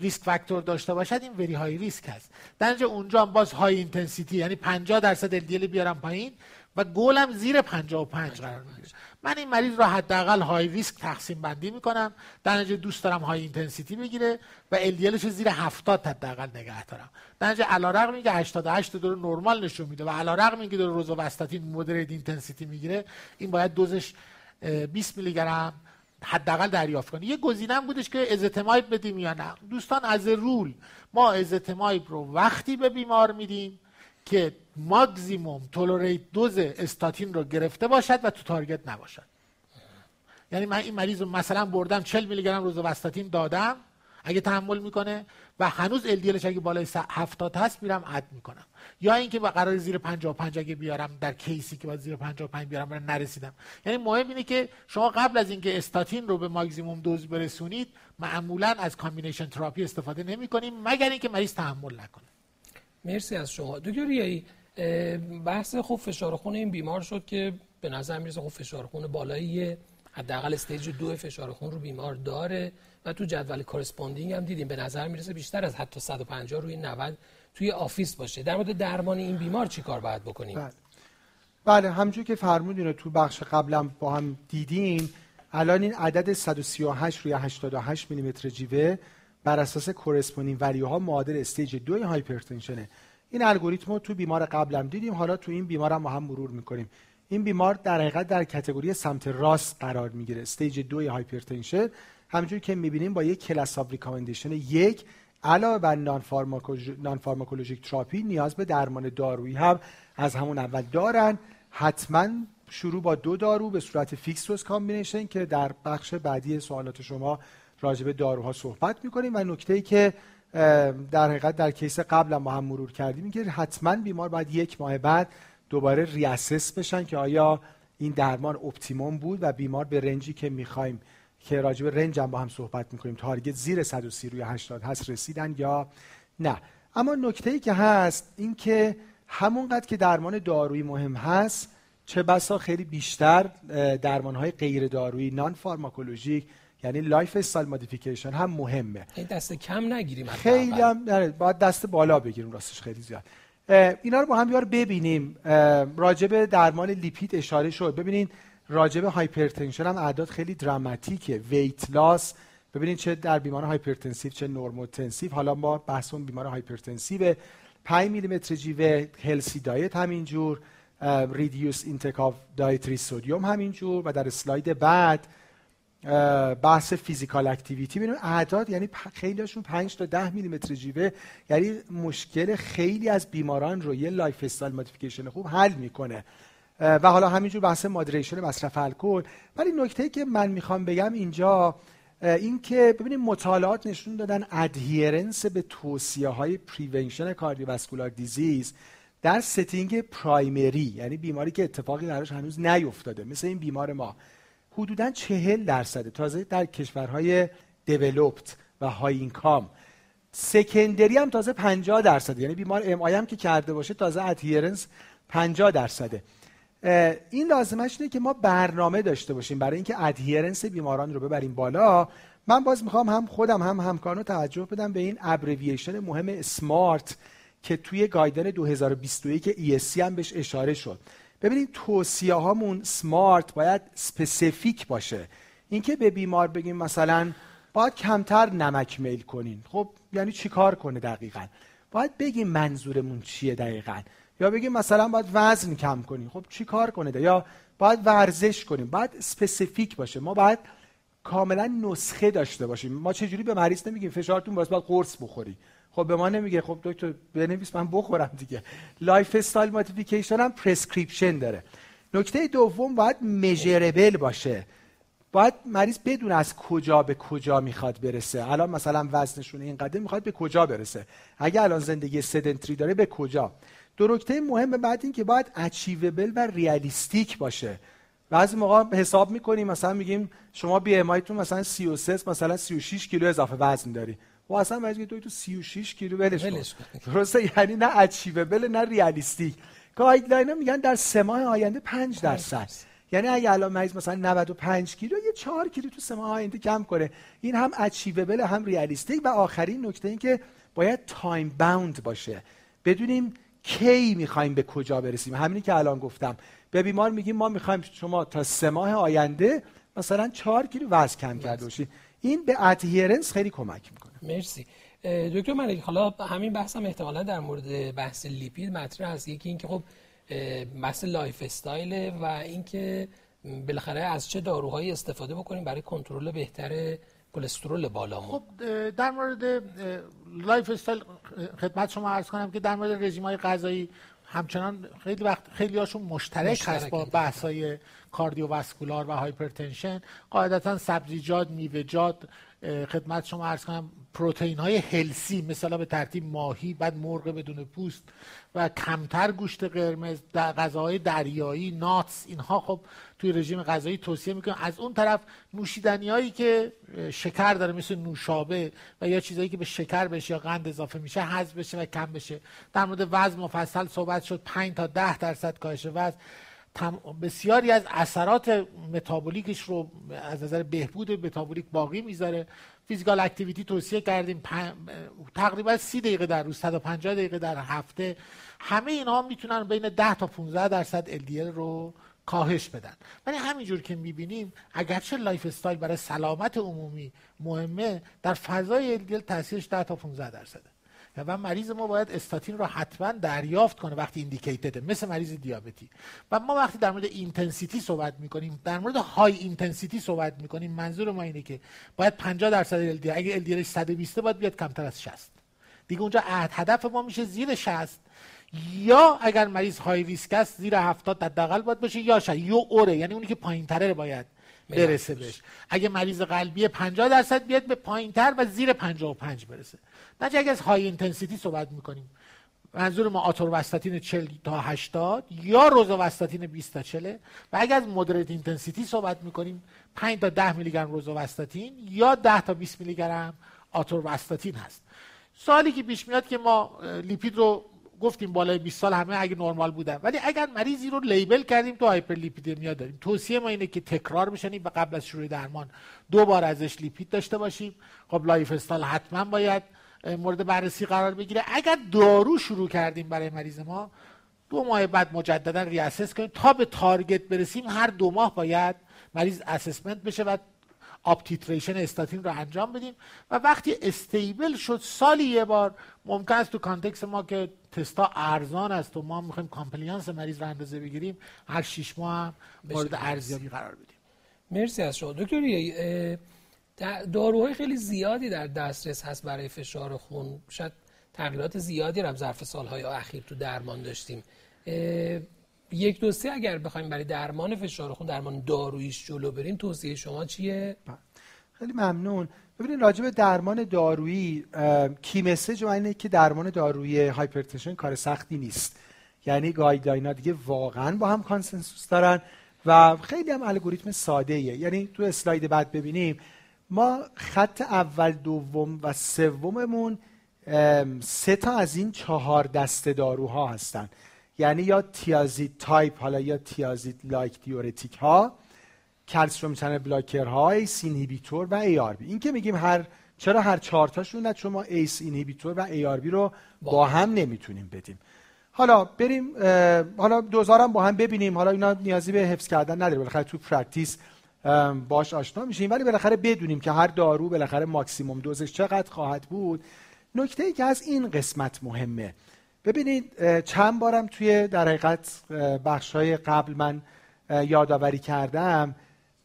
risk factor داشته باشد این very high risk هست. در اونجا هم باز high intensity یعنی 50 درصد LDL بیارم پایین و گلم زیر 55 قرار می‌گیره. من این مریض رو حداقل high risk تقسیم بندی می‌کنم. در نتیجه دوست دارم high intensity بگیره و LDL ش زیر 70 حداقل نگه دارم. در نتیجه علیرغم اینکه 88 دور نرمال نشون میده و علیرغم اینکه داره روزوواستاتین moderate intensity می‌گیره این باید دوزش 20 میلی گرم حداقل دریافت کنی یه گزینم بودش که ازتمایب بدیم یا نه. دوستان از رول ما ازتمایب رو وقتی به بیمار میدیم که ماکزیموم تولوریت دوز استاتین رو گرفته باشد و تو تارگت نباشد. یعنی من این مریض رو مثلا بردم 40 میلی گرم روز استاتین دادم اگه تحمل می‌کنه و هنوز LDLش اگه بالای 70 هست میرم اد می‌کنم. یا اینکه با قرار زیر 55 اگه بیارم در case ی که باید زیر 55 بیارم برای نرسیدم. یعنی مهم اینه که شما قبل از اینکه استاتین رو به maximum dose برسونید معمولا از combination therapy استفاده نمی کنیم مگر اینکه مریض تحمل نکنه. مرسی از شما. دکتر ریایی بحث خوب فشار خون این بیمار شد که به نظر می‌رسه خوب فشار خون بالایی حداقل stage دو فشار خون رو بیمار داره و تو جدول corresponding هم دیدیم. به نظر می‌رسه بیشتر از حتی 150 روی 90 توی office باشه. در مورد درمان این بیمار چی کار باید بکنیم؟ بله, بله همونجور که فرمودین تو بخش قبلا با هم دیدیم الان این عدد 138 روی 88 میلیمتر جیوه بر اساس corresponding value ها معادل stage دو hypertension ه. این الگوریتم رو تو بیمار قبلم دیدیم حالا تو این بیمار هم هم مرور می‌کنیم. این بیمار در حقیقت در category سمت راست قرار می‌گیره stage دو hypertension. همونجوری که می‌بینیم با یک class of recommendation یک علاوه بر non-pharmacologic therapy نیاز به درمان دارویی هم از همون اول دارن. حتما شروع با دو دارو به صورت fixed dose combination که در بخش بعدی سوالات شما راجع به داروها صحبت می‌کنیم. و نکته ای که در حقیقت در case قبل ما هم مرور کردیم. که حتما بیمار باید یک ماه بعد دوباره reassess بشن که آیا این درمان optimum بود و بیمار به range ی که می‌خوایم که راجع به range هم با هم صحبت می‌کنیم target زیر 130 روی 80 هست رسیدن یا نه. اما نکته ای که هست این که همونقدر که درمان دارویی مهم هست چه بسا خیلی بیشتر درمان های غیر دارویی non-pharmacologic یعنی lifestyle modification هم مهمه. این دست کم نگیریم خیلی هم باید دست بالا بگیریم راستش خیلی زیاد. اینا رو با هم بیار ببینیم. راجب درمان لیپید اشاره شد. ببینید راجب hypertension هم اعداد خیلی dramatic ه. weight loss ببینید چه در بیمار hypertensive چه normotensive. حالا ما بحثمون بیمار hypertensive 5 میلی متر جیوه healthy diet همینجور reduced intake of dietary sodium همینجور و در اسلاید بعد بحث physical activity. ببینیم اعداد یعنی خیلیشون 5 تا 10 میلی متر جیوه. یعنی مشکل خیلی از بیماران رو یه lifestyle modification خوب حل می‌کنه. و حالا همینجور بحث moderation مصرف الکل. ولی نکته که من می‌خوام بگم اینجا این که ببینیم مطالعات نشون دادن adherence به توصیه های prevention cardiovascular disease در setting primary یعنی بیماری که اتفاقی درش هنوز نیفتاده. مثل این بیمار ما. حدودا چهل درصده. تازه در کشورهای developed و high income secondary هم تازه 50 درصده. یعنی بیمار MI هم که کرده باشه تازه adherence 50 درصده. این لازمش اینه که ما برنامه داشته باشیم. برای اینکه adherence بیماران رو ببریم بالا من باز می‌خوام هم خودم هم همکارانو توجه بدم به این abbreviation مهم SMART که توی guideline 2021 ESC هم بهش اشاره شد. ببینید توصیه هامون SMART باید specific باشه. اینکه به بیمار بگیم مثلا باید کمتر نمک میل کنین. خب یعنی چیکار کنه دقیقا؟ باید بگیم منظورمون چیه دقیقا؟ یا بگیم مثلا باید وزن کم کنیم خب چی کار کنه ده؟ یا باید ورزش کنیم. باید specific باشه. ما باید کاملا نسخه داشته باشیم. ما چجوری به مریض نمیگیم فشارتون باید باید قرص بخوری خب به ما نمیگه. خب دکتر بنویس من بخورم دیگه. lifestyle modification هم prescription داره. نکته دوم باید measurable باشه. باید مریض بدونه از کجا به کجا می‌خواد برسه. الان مثلا وزنشون اینقدر می‌خواد به کجا برسه. اگه الان زندگی sedentary داره به کجا؟ دو نکته مهم بعد این که باید achievable و realistic باشه. بعضی موقع حساب می‌کنیم مثلا میگیم شما BMI مثلا 33 مثلا 36 کیلو اضافه وزن داری. و اصلا مجید تو 36 کیلو ولش کن. درسته؟ یعنی نه achievable نه realistic guideline میگن در سه ماه آینده 5 درصد. یعنی اگه الان مریض مثلا 95 کیلو یه 4 کیلو تو سه ماه آینده کم کنه. این هم achievable هم realistic و آخرین نکته این که باید time-bound باشه. بدونیم کی می‌خوایم به کجا برسیم. همینی که الان گفتم. به بیمار میگیم ما می‌خوایم شما تا سه ماه آینده مثلا 4 کیلو وزن کم کرده باشید این به adherence خیلی کمک می‌کنه. مرسی. دکتر ملک حالا همین بحث هم احتمالا در مورد بحث لیپید مطرح هست یکی اینکه خب بحث lifestyle و اینکه بالاخره از چه داروهایی استفاده بکنیم برای کنترل بهتر کلسترول بالامون خب در مورد lifestyle خدمت شما عرض کنم که در مورد رژیم های غذایی همچنان خیلی وقت خیلی هاشون مشترک, مشترک هست با بحث های cardiovascular و hypertension. قاعدتا سبزیجات میوه‌جات خدمت شما عرض کنم پروتئین های healthy مثلا به ترتیب ماهی بعد مرغ بدون پوست و کمتر گوشت قرمز در غذاهای دریایی nuts اینها خب توی رژیم غذایی توصیه می‌کنن از اون طرف نوشیدنی هایی که شکر داره مثل نوشابه و یا چیزایی که به شکر بشه یا قند اضافه میشه حذف بشه و کم بشه. در مورد وزن مفصل صحبت شد 5 تا 10 درصد کاهش وزن. بسیاری از اثرات متابولیکش رو از نظر بهبود متابولیک باقی می‌ذاره. physical activity توصیه کردیم تقریبا سی دقیقه در روز 150 دقیقه در هفته. همه اینها می‌تونن بین 10 تا 15 درصد LDL رو کاهش بدن. ولی همینجور که می‌بینیم اگرچه lifestyle برای سلامت عمومی مهمه در فضای LDL تاثیرش 10 تا 15 درصده. و مریض ما باید استاتین رو حتما دریافت کنه وقتی indicated ه مثل مریض دیابتی. و ما وقتی در مورد intensity صحبت می‌کنیم در مورد high intensity صحبت می‌کنیم منظور ما اینه که باید 50 درصد LDL اگه LDL 120 باید بیاد کمتر از 60 دیگه اونجا هدف ما میشه زیر 60 یا اگر مریض high risk است زیر 70 حداقل باید باشه یا شاید یا or ه یعنی اونی که پایینتره باید برسه بهش. اگه مریض قلبی 50 درصد بیاد به پایینتر و زیر 55 برسه. نه اگه از high intensity صحبت می‌کنیم. منظور ما آتورواستاتین 40 تا 80 یا رزواستاتین 20 تا 40 و اگر از moderate intensity صحبت می‌کنیم 5 تا 10 میلی گرم رزواستاتین یا 10 تا 20 میلی گرم آتورواستاتین هست. سوالی که پیش میاد که ما لیپید رو گفتیم بالای 20 سال همه اگه نرمال بودن. ولی اگر مریضی رو label کردیم تو hyperlipidemia داریم. توصیه ما اینه که تکرار بکنیم و قبل از شروع درمان دو بار ازش لیپید داشته باشیم. خب lifestyle حتما باید مورد بررسی قرار بگیره. اگر دارو شروع کردیم برای مریض ما دو ماه بعد مجددا reassess کنیم. تا به target برسیم هر دو ماه باید مریض assessment بشه و up-titration استاتین رو انجام بدیم. و وقتی stable شد سالی یه بار ممکن است تو context ما که تستا ارزان است و ما می‌خوایم compliance مریض رو اندازه بگیریم هر شیش ماه هم مورد ارزیابی قرار بدیم. مرسی از شما. دکتر داروهای خیلی زیادی در دسترس هست برای فشار خون شاید تغییرات زیادی رو ظرف سالهای اخیر تو درمان داشتیم یک دو سه اگر بخوایم برای درمان فشار خون درمان داروییش جلو بریم توصیه شما چیه. خیلی ممنون ببینید راجع به درمان دارویی key message اینه که درمان دارویی hypertension کار سختی نیست یعنی guideline دیگه واقعا با هم consensus دارن و خیلی هم الگوریتم ساده ایه. یعنی تو اسلاید بعد ببینیم ما خط اول دوم و سوممون سه تا از این چهار دسته داروها هستن. یعنی یا thiazide type حالا یا thiazide like diuretic ها calcium channel blocker ها ACE و ARB این که میگیم هر چرا هر چهار تاشون نه؟ شما ACE inhibitor و ARB رو با هم نمی‌تونیم بدیم. حالا بریم حالا دوزارم با هم ببینیم. حالا اینا نیازی به حفظ کردن نداره. بالاخره تو practice باش آشنا میشیم. ولی بالاخره بدونیم که هر دارو بالاخره ماکسیموم دوزش چقدر خواهد بود. نکته ای که از این قسمت مهمه. ببینید چند بارم توی در حقیقت های قبل من یادآوری کردم.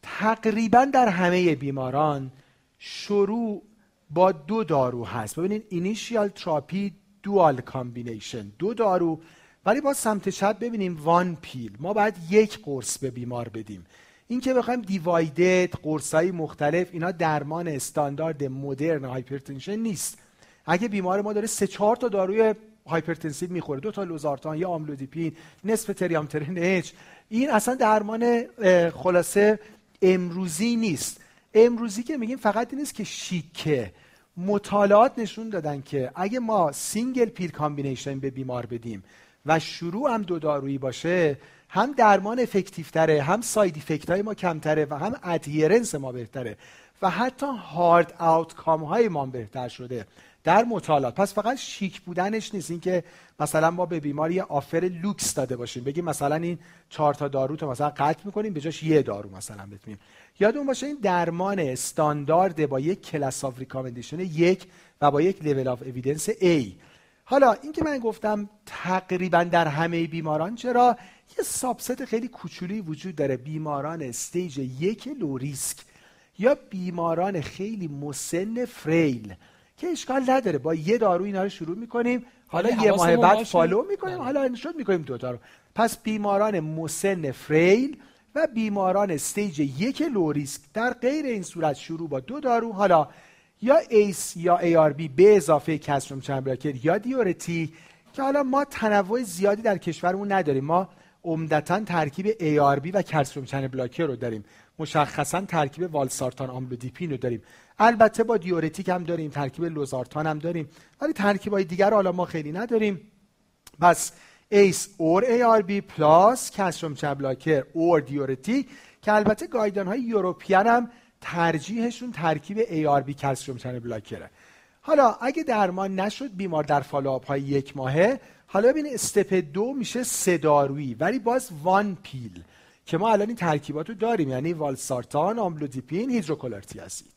تقریبا در همه بیماران شروع با دو دارو هست. ببینید initial therapy dual combination. دو دارو ولی با سمت چپ ببینیم one pill. ما باید یک قرص به بیمار بدیم. اینکه بخوایم دیوایدد قرصای مختلف اینا درمان استاندارد مدرن hypertension نیست. اگه بیمار ما داره سه چهار تا داروی hypertensive می‌خوره دو تا لوزارتان یا آملودیپین نصف تریامترن اچ این اصلا درمان خلاصه امروزی نیست. امروزی که میگیم فقط این نیست که شیکه. مطالعات نشون دادن که اگه ما single pill combination به بیمار بدیم و شروع هم دو دارویی باشه هم درمان effective تره هم side effect های ما کمتره و هم adherence ما بهتره و حتی hard outcome های ما بهتر شده در مطالعات. پس فقط شیک بودنش نیست. اینکه مثلا ما به بیماری offer لوکس داده باشیم. بگیم مثلا این چهار تا دارو تو مثلا قطع می‌کنیم به جاش یه دارو مثلا بتونیم. یادون باشه این درمان استاندارد با یک class of recommendation یک و با یک level of evidence A. حالا اینکه من گفتم تقریبا در همه بیماران چرا؟ یه subset خیلی کوچولی وجود داره. بیماران stage یک low risk یا بیماران خیلی مسن frail که اشکال نداره. با یه دارو اینا رو شروع می‌کنیم. حالا یه ماه بعد follow می‌کنیم. بله. حالا شد می‌کنیم دو رو. پس بیماران مسن frail و بیماران stage یک low risk در غیر این صورت شروع با دو دارو. حالا یا ACE یا ARB به اضافه calcium channel یا diuretic که حالا ما تنوع زیادی در کشورمون نداریم. ما عمدتا ترکیب ARB و calcium channel blocker رو داریم. مشخصا ترکیب والسارتان آملودیپین رو داریم. البته با diuretic هم داریم ترکیب لوزارتان هم داریم. ولی ترکیب های دیگر حالا ما خیلی نداریم. پس ACE or ARB plus calcium channel blocker or diuretic که البته guideline های European هم ترجیحشون ترکیب ARB calcium channel blocker ه. حالا اگه درمان نشد بیمار در follow-up های یک ماهه حالا ببین step دو میشه سه دارویی ولی باز one pill که ما الان این ترکیبات رو داریم یعنی والسارتان، آملودیپین، هیدروکلروتیازید.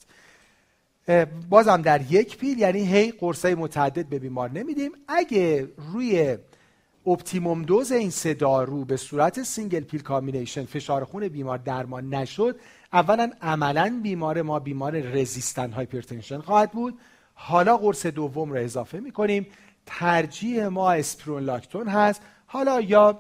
بازم در یک pill یعنی هی قرصای متعدد به بیمار نمیدیم. اگه روی optimum dose این سه دارو به صورت single pill combination فشار خون بیمار درمان نشد اولا عملا بیمار ما بیمار resistant hypertension خواهد بود. حالا قرص دوم رو اضافه می‌کنیم. ترجیح ما اسپیرونولاکتون هست. حالا یا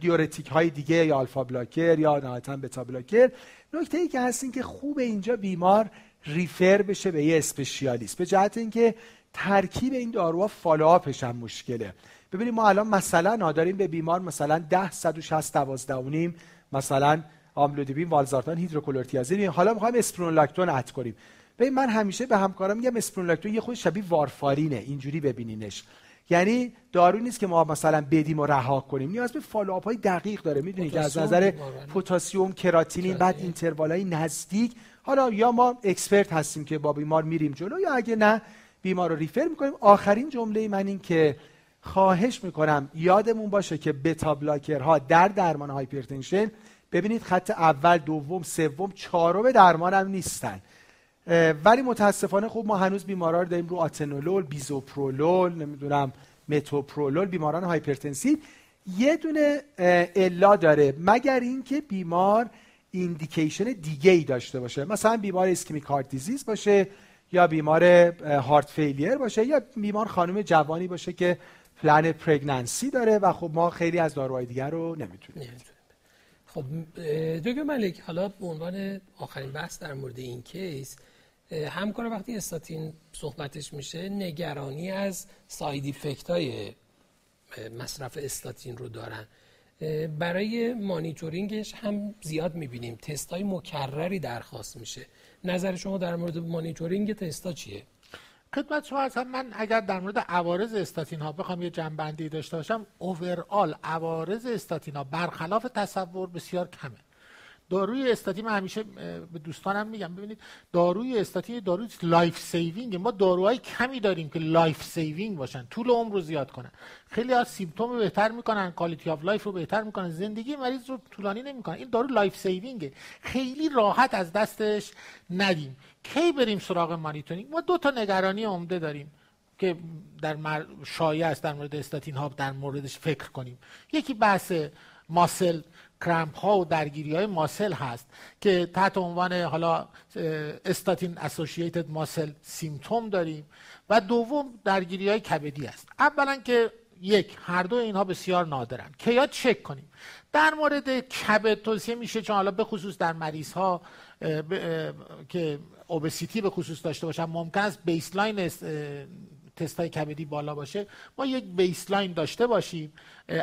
diuretic های دیگه یا alpha blocker یا نهایتا beta blocker. نکته ای که هست این که خوب اینجا بیمار refer بشه به یه specialist. به جهت اینکه ترکیب این داروها follow-up ش هم مشکله. ببینید ما الان مثلا داریم به بیمار مثلا 10 160 12 و نیم مثلا آملودیپین والزارتان هیدروکلروتیازید حالا می‌خوایم اسپیرونولاکتون add کنیم. ببین من همیشه به همکارم میگم اسپیرونولاکتون یه خرده شبیه وارفارینه اینجوری ببینینش. یعنی دارو نیست که ما مثلا بدیم و رها کنیم. نیاز به follow-up های دقیق داره می‌دونید که از نظر پتاسیم کراتینین بعد interval های نزدیک. حالا یا ما expert هستیم که با بیمار میریم جلو یا اگه نه بیمار رو refer می‌کنیم. آخرین جمله من این که خواهش می‌کنم یادمون باشه که بتا ها در درمان hypertension ببینید خط اول دوم سوم چهارم درمان هم نیستن ولی متاسفانه خب ما هنوز بیمارا رو داریم رو آتنولول بیزوپرولول نمی‌دونم متوپرولول بیماران hypertensive. یه دونه الا داره مگر اینکه بیمار indication دیگه ای داشته باشه. مثلا بیمار ischemic heart disease باشه یا بیمار heart failure باشه یا بیمار خانم جوانی باشه که plan pregnancy داره و خب ما خیلی از داروهای دیگر رو نمی‌تونیم. خب دکتر ملک حالا به عنوان آخرین بحث در مورد این case همکار وقتی استاتین صحبتش میشه نگرانی از side effect های مصرف استاتین رو دارن. برای مانیتورینگش هم زیاد می‌بینیم. تست های مکرری درخواست میشه. نظر شما در مورد مانیتورینگ تستا چیه؟ خدمت شما هستم. من اگر در مورد عوارض استاتین ها بخوام یه جمع‌بندی داشته باشم overall عوارض استاتین ها برخلاف تصور بسیار کمه. داروی استاتین من همیشه به دوستانم میگم ببینید داروی استاتین داروی life saving ما داروهای کمی داریم که life saving باشن طول عمر رو زیاد کنن. خیلی از symptom رو بهتر می‌کنن quality of life رو بهتر می‌کنن زندگی مریض رو طولانی نمی‌کنن. این دارو life saving ه خیلی راحت از دستش ندیم. کی بریم سراغ مانیتورینگ؟ ما دو تا نگرانی عمده داریم که در مر... شایع است در مورد استاتین ها در موردش فکر کنیم. یکی بحث ماسل کرمپ ها و درگیری های ماسل هست که تحت عنوان حالا استاتین اسوسییتد ماسل سیمتوم داریم و دوم درگیری های کبدی است. اولا که یک هر دو اینها بسیار نادرن. که یا چک کنیم. در مورد کبد توصیه میشه چون حالا به خصوص در مریض ها که اوبسیتی به خصوص داشته باشن. ممکن است بیسلاین تست های کبدی بالا باشه. ما یک بیسلاین داشته باشیم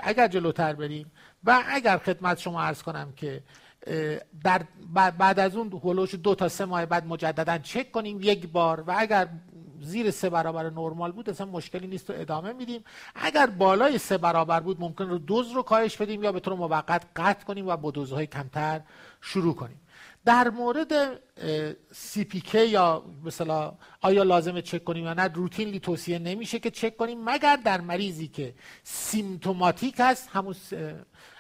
اگر جلوتر بریم. و اگر خدمت شما عرض کنم که در بعد از اون هلوش دو تا سه ماه بعد مجددا چک کنیم یک بار. و اگر زیر سه برابر نرمال بود اصلا مشکلی نیست و ادامه میدیم. اگر بالای سه برابر بود ممکن رو دوز رو کاهش بدیم یا به طور موقت قطع کنیم و با دوزهای کمتر شروع کنیم. در مورد سی کی یا مثلا آیا لازمه چک کنیم یا نه روتینلی توصیه نمیشه که چک کنیم مگر در مریضی که سیمتوماتیک هست همون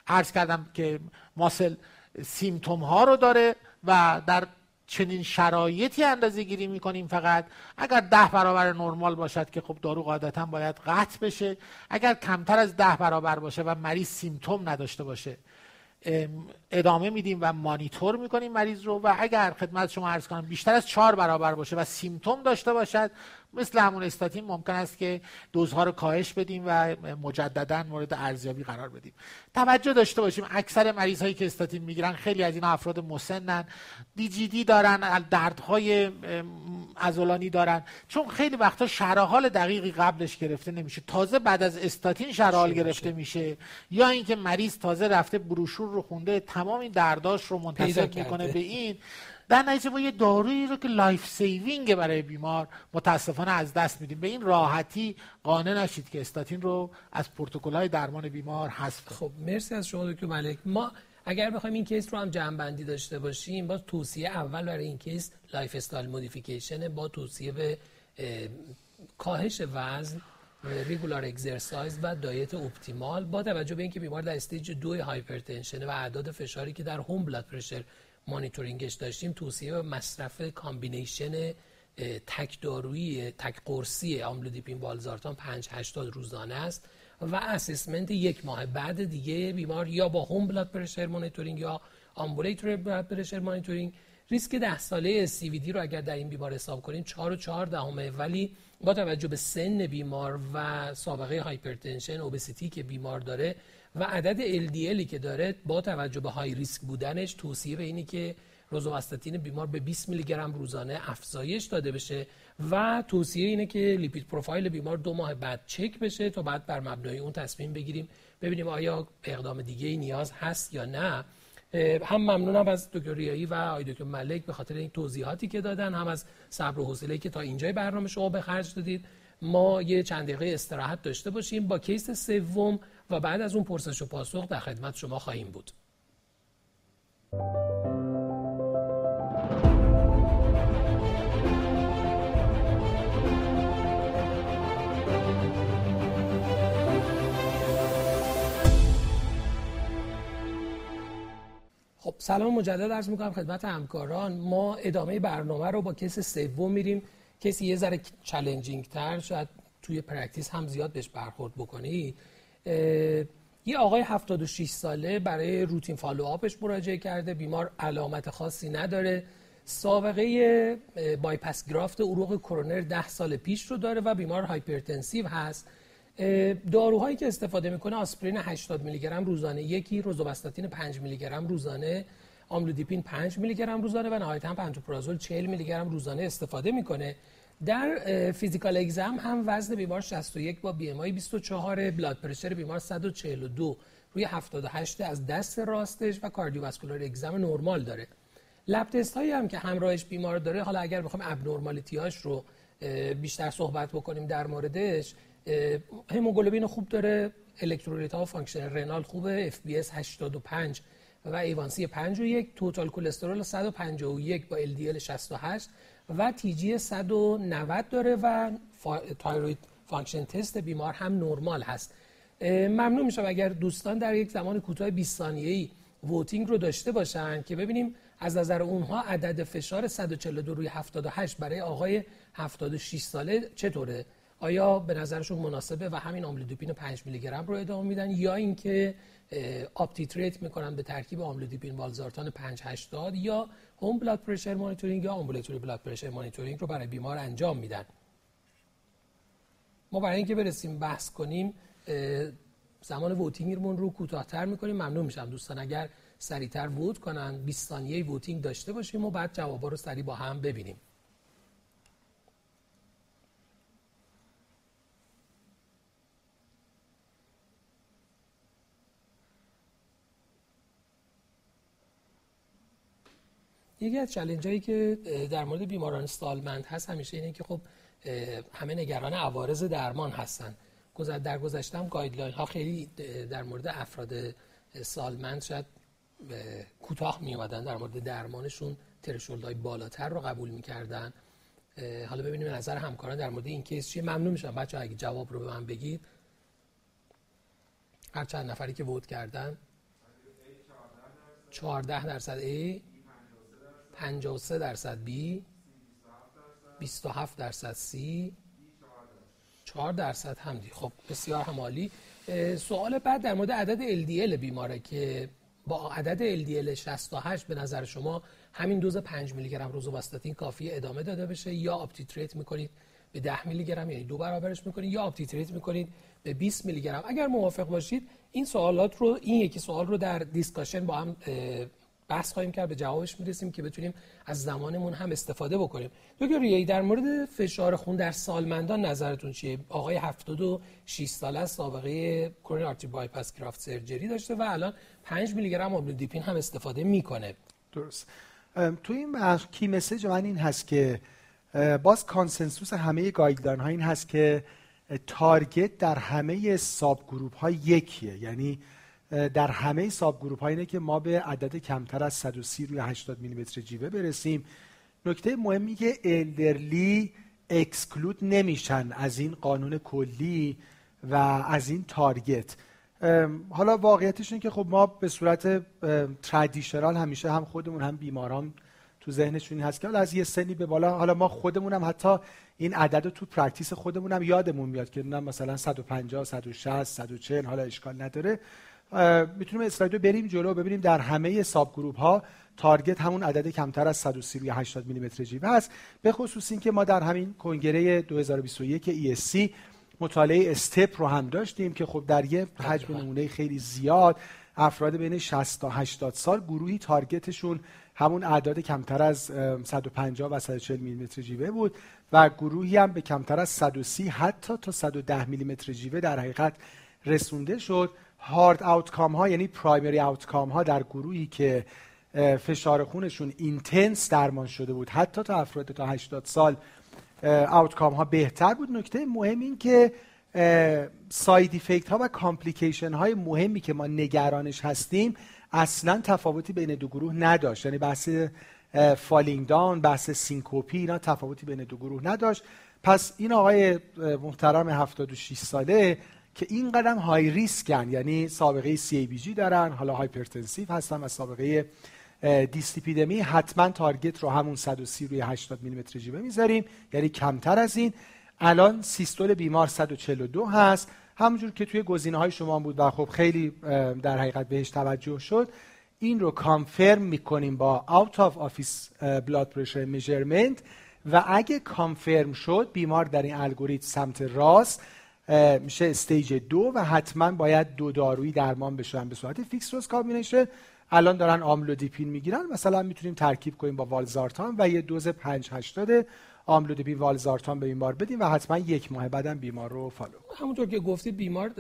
عرض کردم که ماسل سیمتوم ها رو داره و در چنین شرایطی اندازه گیری می‌کنیم فقط. اگر ده برابر نرمال باشد که خب دارو قاعدتا باید قطع بشه. اگر کمتر از ده برابر باشه و مریض سیمتوم نداشته باشه ادامه میدیم و مانیتور می‌کنیم مریض رو و اگر خدمت شما عرض کنم بیشتر از چهار برابر باشه و سیمتوم داشته باشد مثل همون استاتین ممکن است که دوزها رو کاهش بدیم و مجددا مورد ارزیابی قرار بدیم. توجه داشته باشیم اکثر مریض هایی که استاتین می‌گیرن خیلی از این افراد مسنن دی جی دی دارن دردهای عضلانی دارن. چون خیلی وقتا شرح دقیقی قبلش گرفته نمیشه. تازه بعد از استاتین شرح گرفته میشه. یا اینکه مریض تازه رفته بروشور رو خونده تمام این درداش رو منتسب می‌کنه به این. در نتیجه ما یه دارویی رو که life saving برای بیمار متاسفانه از دست میدیم. به این راحتی قانع نشید که استاتین رو از پروتکل‌های درمان بیمار حذف خب مرسی از شما دکتر ملک. ما اگر بخوایم این case رو هم جمع بندی داشته باشیم با توصیه اول برای این case lifestyle modification با توصیه به کاهش وزن regular exercise و diet optimal با توجه به اینکه بیمار در stage دو hypertension و اعداد فشاری که در home blood pressure monitoring ش داشتیم توصیه به مصرف combination تک دارویی تک قرصی آملودیپین والزارتان 5 80 روزانه است و assessment یک ماه بعد دیگه بیمار یا با home blood pressure monitoring یا ambulatory blood pressure monitoring. ریسک ده ساله CVD رو اگر در این بیمار حساب کنیم 4 و 4 دهمه. ولی با توجه به سن بیمار و سابقه hypertension obesity که بیمار داره و عدد LDL ی که داره با توجه به high risk بودنش توصیه به اینی که روزوواستاتین بیمار به 20 میلی گرم روزانه افزایش داده بشه و توصیه اینه که lipid profile بیمار دو ماه بعد چک بشه تا بعد بر مبنای اون تصمیم بگیریم. ببینیم آیا اقدام دیگه ای نیاز هست یا نه. هم ممنونم از دکتر ریایی و آقای دکتر ملک به خاطر این توضیحاتی که دادن هم از صبر و حوصله که تا اینجای برنامه شما به خرج دادید. ما یه چند دقیقه استراحت داشته باشیم. با کیس سوم و بعد از اون پرسش و پاسخ در خدمت شما خواهیم بود. خب سلام مجدد عرض می‌کنم خدمت همکاران. ما ادامه برنامه رو با case سوم میریم. کسی یه ذره challenging تر شاید توی practice هم زیاد بهش برخورد بکنی. یه آقای 76 ساله برای routine follow-up ش مراجعه کرده. بیمار علامت خاصی نداره. سابقه bypass graft عروق کرونر 10 سال پیش رو داره و بیمار hypertensive هست. داروهایی که استفاده می‌کنه آسپرین 80 میلی گرم روزانه یکی روزوواستاتین 5 میلی گرم روزانه آملودیپین 5 میلی گرم روزانه و نهایتا پنتوپرازول 40 میلی گرم روزانه استفاده می‌کنه. در physical exam هم وزن بیمار 61 با BMI 24 blood pressure بیمار 142 روی 78 از دست راستش و cardiovascular exam normal داره. lab test هایی هم که همراهش بیمار داره حالا اگر بخوایم abnormality هاش رو بیشتر صحبت بکنیم در موردش هموگلوبین خوب داره الکترولیت ها و function renal خوبه FBS 85 و A1C 5 و 1 total cholesterol 151 با LDL 68 و TG 190 داره و thyroid function test بیمار هم نرمال هست. ممنون میشم اگر دوستان در یک زمان کوتاه 20 ثانیه‌ای voting رو داشته باشن که ببینیم از نظر اونها عدد فشار 142 روی 78 برای آقای 76 ساله چطوره؟ آیا به نظرشون مناسبه و همین آملودیپین 5 میلی گرم رو ادامه میدن یا اینکه uptitrate می‌کنن به ترکیب آملودیپین والزارتان 580 یا home blood pressure monitoring یا ambulatory blood pressure monitoring رو برای بیمار انجام میدن. ما برای اینکه برسیم بحث کنیم زمان voting مون رو کوتاهتر می‌کنیم. ممنون میشم دوستان. اگر سریعتر vote کنن 20 ثانیه voting داشته باشیم و بعد جوابا رو سریع با هم ببینیم. یکی از challenge هایی که در مورد بیماران سالمند هست همیشه اینه که خب همه نگران عوارض درمان هستن. در گذشته هم guideline ها خیلی در مورد افراد سالمند شاید کوتاه می در مورد درمانشون threshold های بالاتر رو قبول می‌کردن. حالا ببینیم نظر همکاران در مورد این case چیه. ممنون میشم بچه اگه جواب رو به من بگید. هر چند نفری که vote کردن؟ 14 درصد. A 53 درصد B 27 درصد C 4 درصد هم دی. خب بسیار همالی سوال بعد در مورد عدد LDL بیماره که با عدد LDL 68 به نظر شما همین دوز 5 میلی گرم روزوواستاتین کافی ادامه داده بشه یا uptitrate می‌کنید به 10 میلی گرم یعنی دو برابرش می‌کنید یا uptitrate می‌کنید به 20 میلی گرم اگر موافق باشید این سوالات رو این یکی سوال رو در discussion با هم بحث خواهیم کرد به جوابش می‌رسیم که بتونیم از زمانمون هم استفاده بکنیم. دکتر ریایی در مورد فشار خون در سالمندان نظرتون چیه؟ آقای 76 ساله سابقه coronary artery bypass graft surgery داشته و الان 5 میلی گرم آملودیپین هم استفاده می‌کنه. درست. تو این key message من این هست که باز consensus همه guideline ها این هست که target در همه subgroup ها یکیه. یعنی در همه subgroup اینه که ما به عدد کمتر از 130 روی 80 میلیمتر جیوه برسیم. نکته مهمی که elderly exclude نمیشن از این قانون کلی و از این target حالا واقعیتش اینه که خب ما به صورت traditional همیشه هم خودمون هم بیماران تو ذهنشون هست که از یه سنی به بالا حالا ما خودمونم حتی این عدد تو practice خودمونم یادمون میاد که مثلا 150 160 140 حالا اشکال نداره. می‌تونیم اسلایدو بریم جلو ببینیم در همه ساب گروپ ها تارگت همون عدد کمتر از 130 روی 80 میلیمتر جیوه است. به خصوص اینکه ما در همین کنگره 2021 ESC مطالعه استپ رو هم داشتیم که خب در یه حجم نمونه خیلی زیاد افراد بین 60 تا 80 سال گروهی تارگتشون همون اعداد کمتر از 150 و 140 میلیمتر جیوه بود و گروهی هم به کمتر از 130 حتی تا 110 میلیمتر جیوه در حقیقت رسونده شد. hard outcome ها یعنی primary outcome ها در گروهی که فشار خونشون intense درمان شده بود حتی تا افراد تا 80 سال outcome ها بهتر بود. نکته مهم این که side effect ها و complication های مهمی که ما نگرانش هستیم اصلا تفاوتی بین دو گروه نداشت. یعنی بحث falling down بحث syncope ی اینا تفاوتی بین دو گروه نداشت. پس این آقای محترم 76 ساله که این قدم high risk ن یعنی سابقه سی دارن حالا hypertensive هستن و سابقه دیس‌لیپیدمی حتما target رو همون 130 روی 80 میلیمتر جیوه می‌ذاریم. یعنی کمتر از این. الان سیستول بیمار 142 هست. همونجور که توی گزینه های شما بود و خب خیلی در حقیقت بهش توجه شد. این رو confirm می‌کنیم با out of office blood pressure measurement. و اگه confirm شد بیمار در این الگوریتم سمت راست میشه stage دو و حتما باید دو دارویی درمان بشن به صورت fixed dose combination الان دارن آملودیپین می‌گیرن. مثلا می‌تونیم ترکیب کنیم با والزارتان و یه دوز 5 80 آملودیپین والزارتان به بیمار بدیم و حتما یک ماه بعدم بیمار رو follow همونطور که گفتی بیمار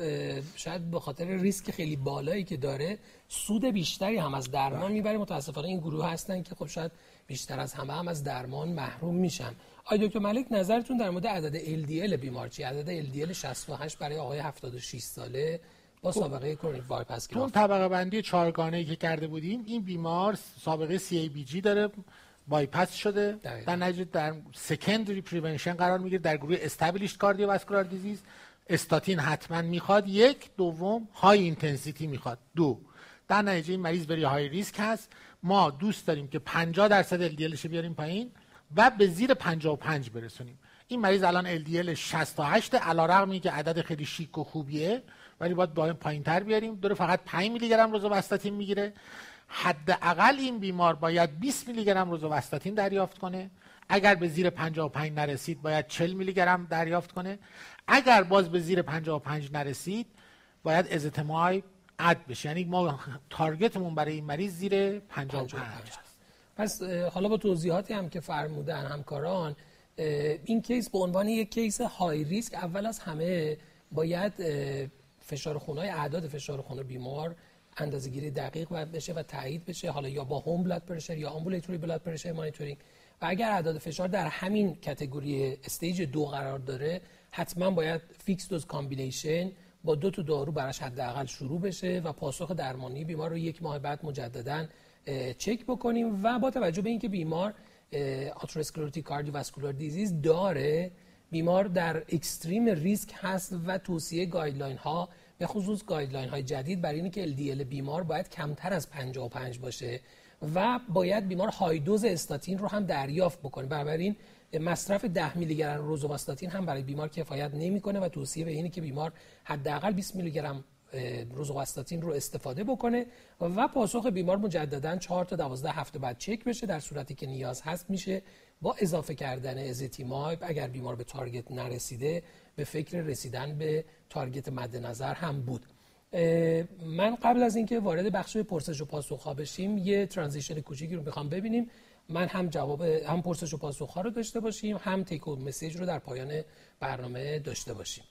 شاید به خاطر ریسک خیلی بالایی که داره سود بیشتری هم از درمان بله. می‌بره. متاسفانه این گروه هستن که خب شاید بیشتر از همه هم از درمان محروم میشن. آقای دکتر ملک نظرتون در مورد عدد LDL بیمار چی عدد LDL 68 برای آقای 76 ساله با خب. سابقه coronary bypass تو طبقه بندی چهارگانه که کرده بودیم این بیمار سابقه CABG داره بایپاس شده. در نتیجه در secondary prevention قرار می‌گیره در گروه established cardiovascular disease استاتین حتما می‌خواد. یک دوم high intensity می‌خواد. دو در نتیجه این مریض بری های ریسک هست. ما دوست داریم که 50 درصد LDLش بیاریم پایین و به زیر 55 برسونیم. این مریض الان LDL 68 علیرغم که عدد خیلی شیک و خوبیه ولی باید با پایین تر بیاریم. داره فقط 5 میلی گرم روزوواستاتین می‌گیره. حداقل این بیمار باید 20 میلی گرم روزوواستاتین دریافت کنه. اگر به زیر 55 نرسید باید 40 میلی گرم دریافت کنه. اگر باز به زیر 55 نرسید باید ازتیمایب add بشه. یعنی ما target مون برای این مریض زیر 55 هست پس حالا با توضیحاتی هم که فرمودن همکاران این case به عنوان یک case high risk اول از همه باید فشار خونای اعداد فشار خون بیمار اندازه‌گیری دقیق باید بشه و تایید بشه. حالا یا با home blood pressure یا ambulatory blood pressure monitoring و اگر اعداد فشار در همین category stage دو قرار داره حتما باید fixed dose combination با دو تا دارو براش حداقل شروع بشه و پاسخ درمانی بیمار رو یک ماه بعد مجددا چک بکنیم و با توجه به اینکه بیمار atherosclerotic cardiovascular disease داره بیمار در extreme risk هست و توصیه guideline ها به خصوص guideline های جدید برای اینکه LDL بیمار باید کمتر از 55 باشه و باید بیمار high dose استاتین رو هم دریافت بکنه. بنابراین مصرف 10 میلی گرم روزوواستاتین هم برای بیمار کفایت نمی‌کنه و توصیه به اینه که بیمار حداقل 20 میلی گرم روزوواستاتین رو استفاده بکنه و پاسخ بیمار مجددا 4 تا 12 هفته بعد چک بشه در صورتی که نیاز هست میشه با اضافه کردن ازتیمایب اگر بیمار به تارگت نرسیده به فکر رسیدن به تارگت مد نظر هم بود. من قبل از اینکه وارد بخش پرسش و پاسخ ها بشیم یه ترانزیشن کوچیکی رو می‌خوام ببینیم. من هم جواب هم پرسش و پاسخ رو داشته باشیم هم تیک مسیج رو در پایان برنامه داشته باشیم.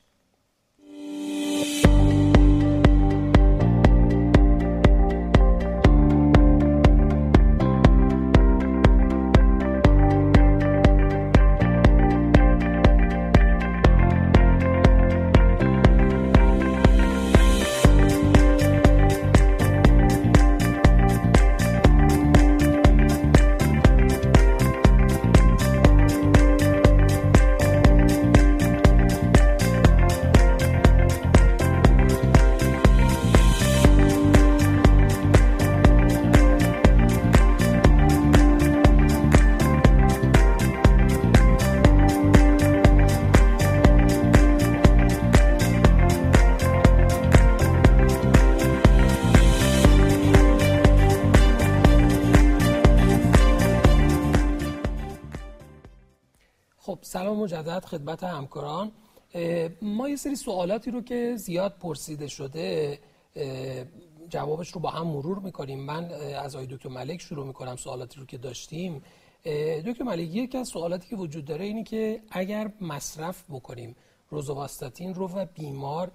سلام مجدد خدمت همکاران. ما یه سری سوالاتی رو که زیاد پرسیده شده جوابش رو با هم مرور می‌کنیم. من از آقای دکتر ملک شروع می‌کنم سوالاتی رو که داشتیم. دکتر ملک یکی از سوالاتی که وجود داره اینی که اگر مصرف بکنیم روزوواستاتین رو و بیمار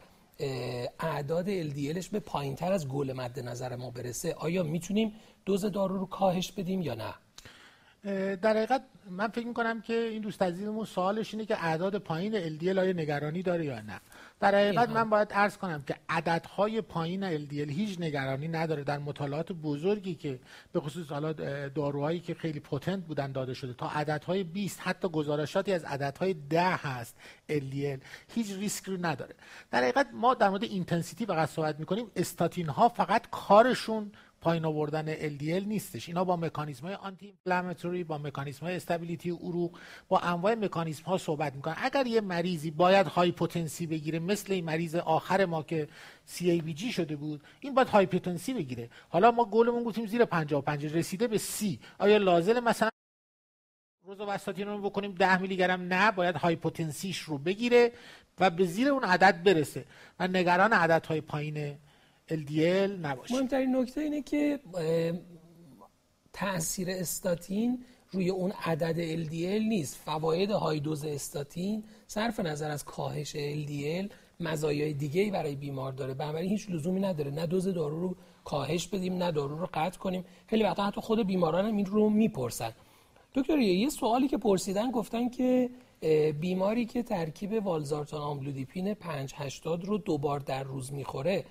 اعداد LDLش به پایین تر از گل مد نظر ما برسه آیا می‌تونیم دوز دارو رو کاهش بدیم یا نه؟ در حقیقت من فکر می‌کنم که این دوست عزیزمون سوالش اینه که اعداد پایین LDL آیا نگرانی داره یا نه. در حقیقت من باید عرض کنم که عددهای پایین LDL هیچ نگرانی نداره در مطالعات بزرگی که به خصوص حالا داروهایی که خیلی potent بودن داده شده. تا عددهای 20 حتی گزارشاتی از عددهای 10 هست LDL هیچ ریسک رو نداره. در حقیقت ما در مورد intensity فقط صحبت می‌کنیم. استاتین ها فقط کارشون پایین آوردن LDL نیستش. اینا با مکانیزم های anti-inflammatory با مکانیزم های stability عروق با انواع مکانیزم ها صحبت می‌کنن. اگر یه مریضی باید high potency بگیره مثل این مریض آخر ما که CABG شده بود این باید high potency بگیره. حالا ما گلمون گفتیم زیر 55 رسیده به C آیا لازم مثلا رزوواستاتین رو بکنیم 10 میلی گرم؟ نه باید high potency ش رو بگیره و به زیر اون عدد برسه. و نگران عددهای پایین LDL نباشه. مهمترین نکته اینه که تاثیر استاتین روی اون عدد LDL نیست. فواید های دوز استاتین صرف نظر از کاهش LDL مزایای دیگه برای بیمار داره. بنابراین هیچ لزومی نداره. نه دوز دارو رو کاهش بدیم نه دارو رو قطع کنیم. خیلی وقتا حتی خود بیماران هم این رو می‌پرسن. دکتر یه سوالی که پرسیدن گفتن که بیماری که ترکیب والزارتان آملودیپین 580 رو دوبار در روز می‌خوره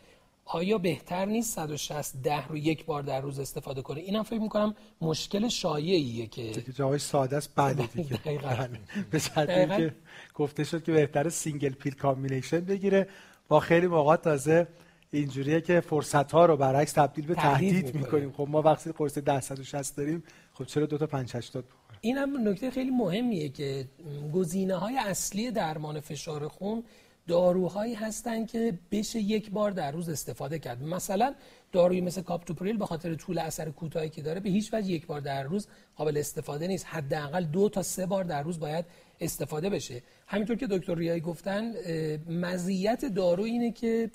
آیا بهتر نیست 160 ده رو یک بار در روز استفاده کنه؟ اینم فکر می‌کنم مشکل شایعیه که جای ساده است بعد دیگه بله. به شرطی که گفته شد که بهتر single pill combination بگیره. با خیلی موقع تازه اینجوریه که فرصت ها رو برعکس تبدیل به تهدید می‌کنیم. خب ما وقتی قرص 160 داریم خب چرا دو تا 580 این هم نکته خیلی مهمیه که گزینه های اصلی درمان فشار خون داروهایی هستن که بشه یک بار در روز استفاده کرد. مثلا داروی مثل کاپتوپریل به خاطر طول اثر کوتاهی که داره به هیچ وجه یک بار در روز قابل استفاده نیست. حداقل دو تا سه بار در روز باید استفاده بشه. همینطور که دکتر ریایی گفتن مزیت دارو اینه که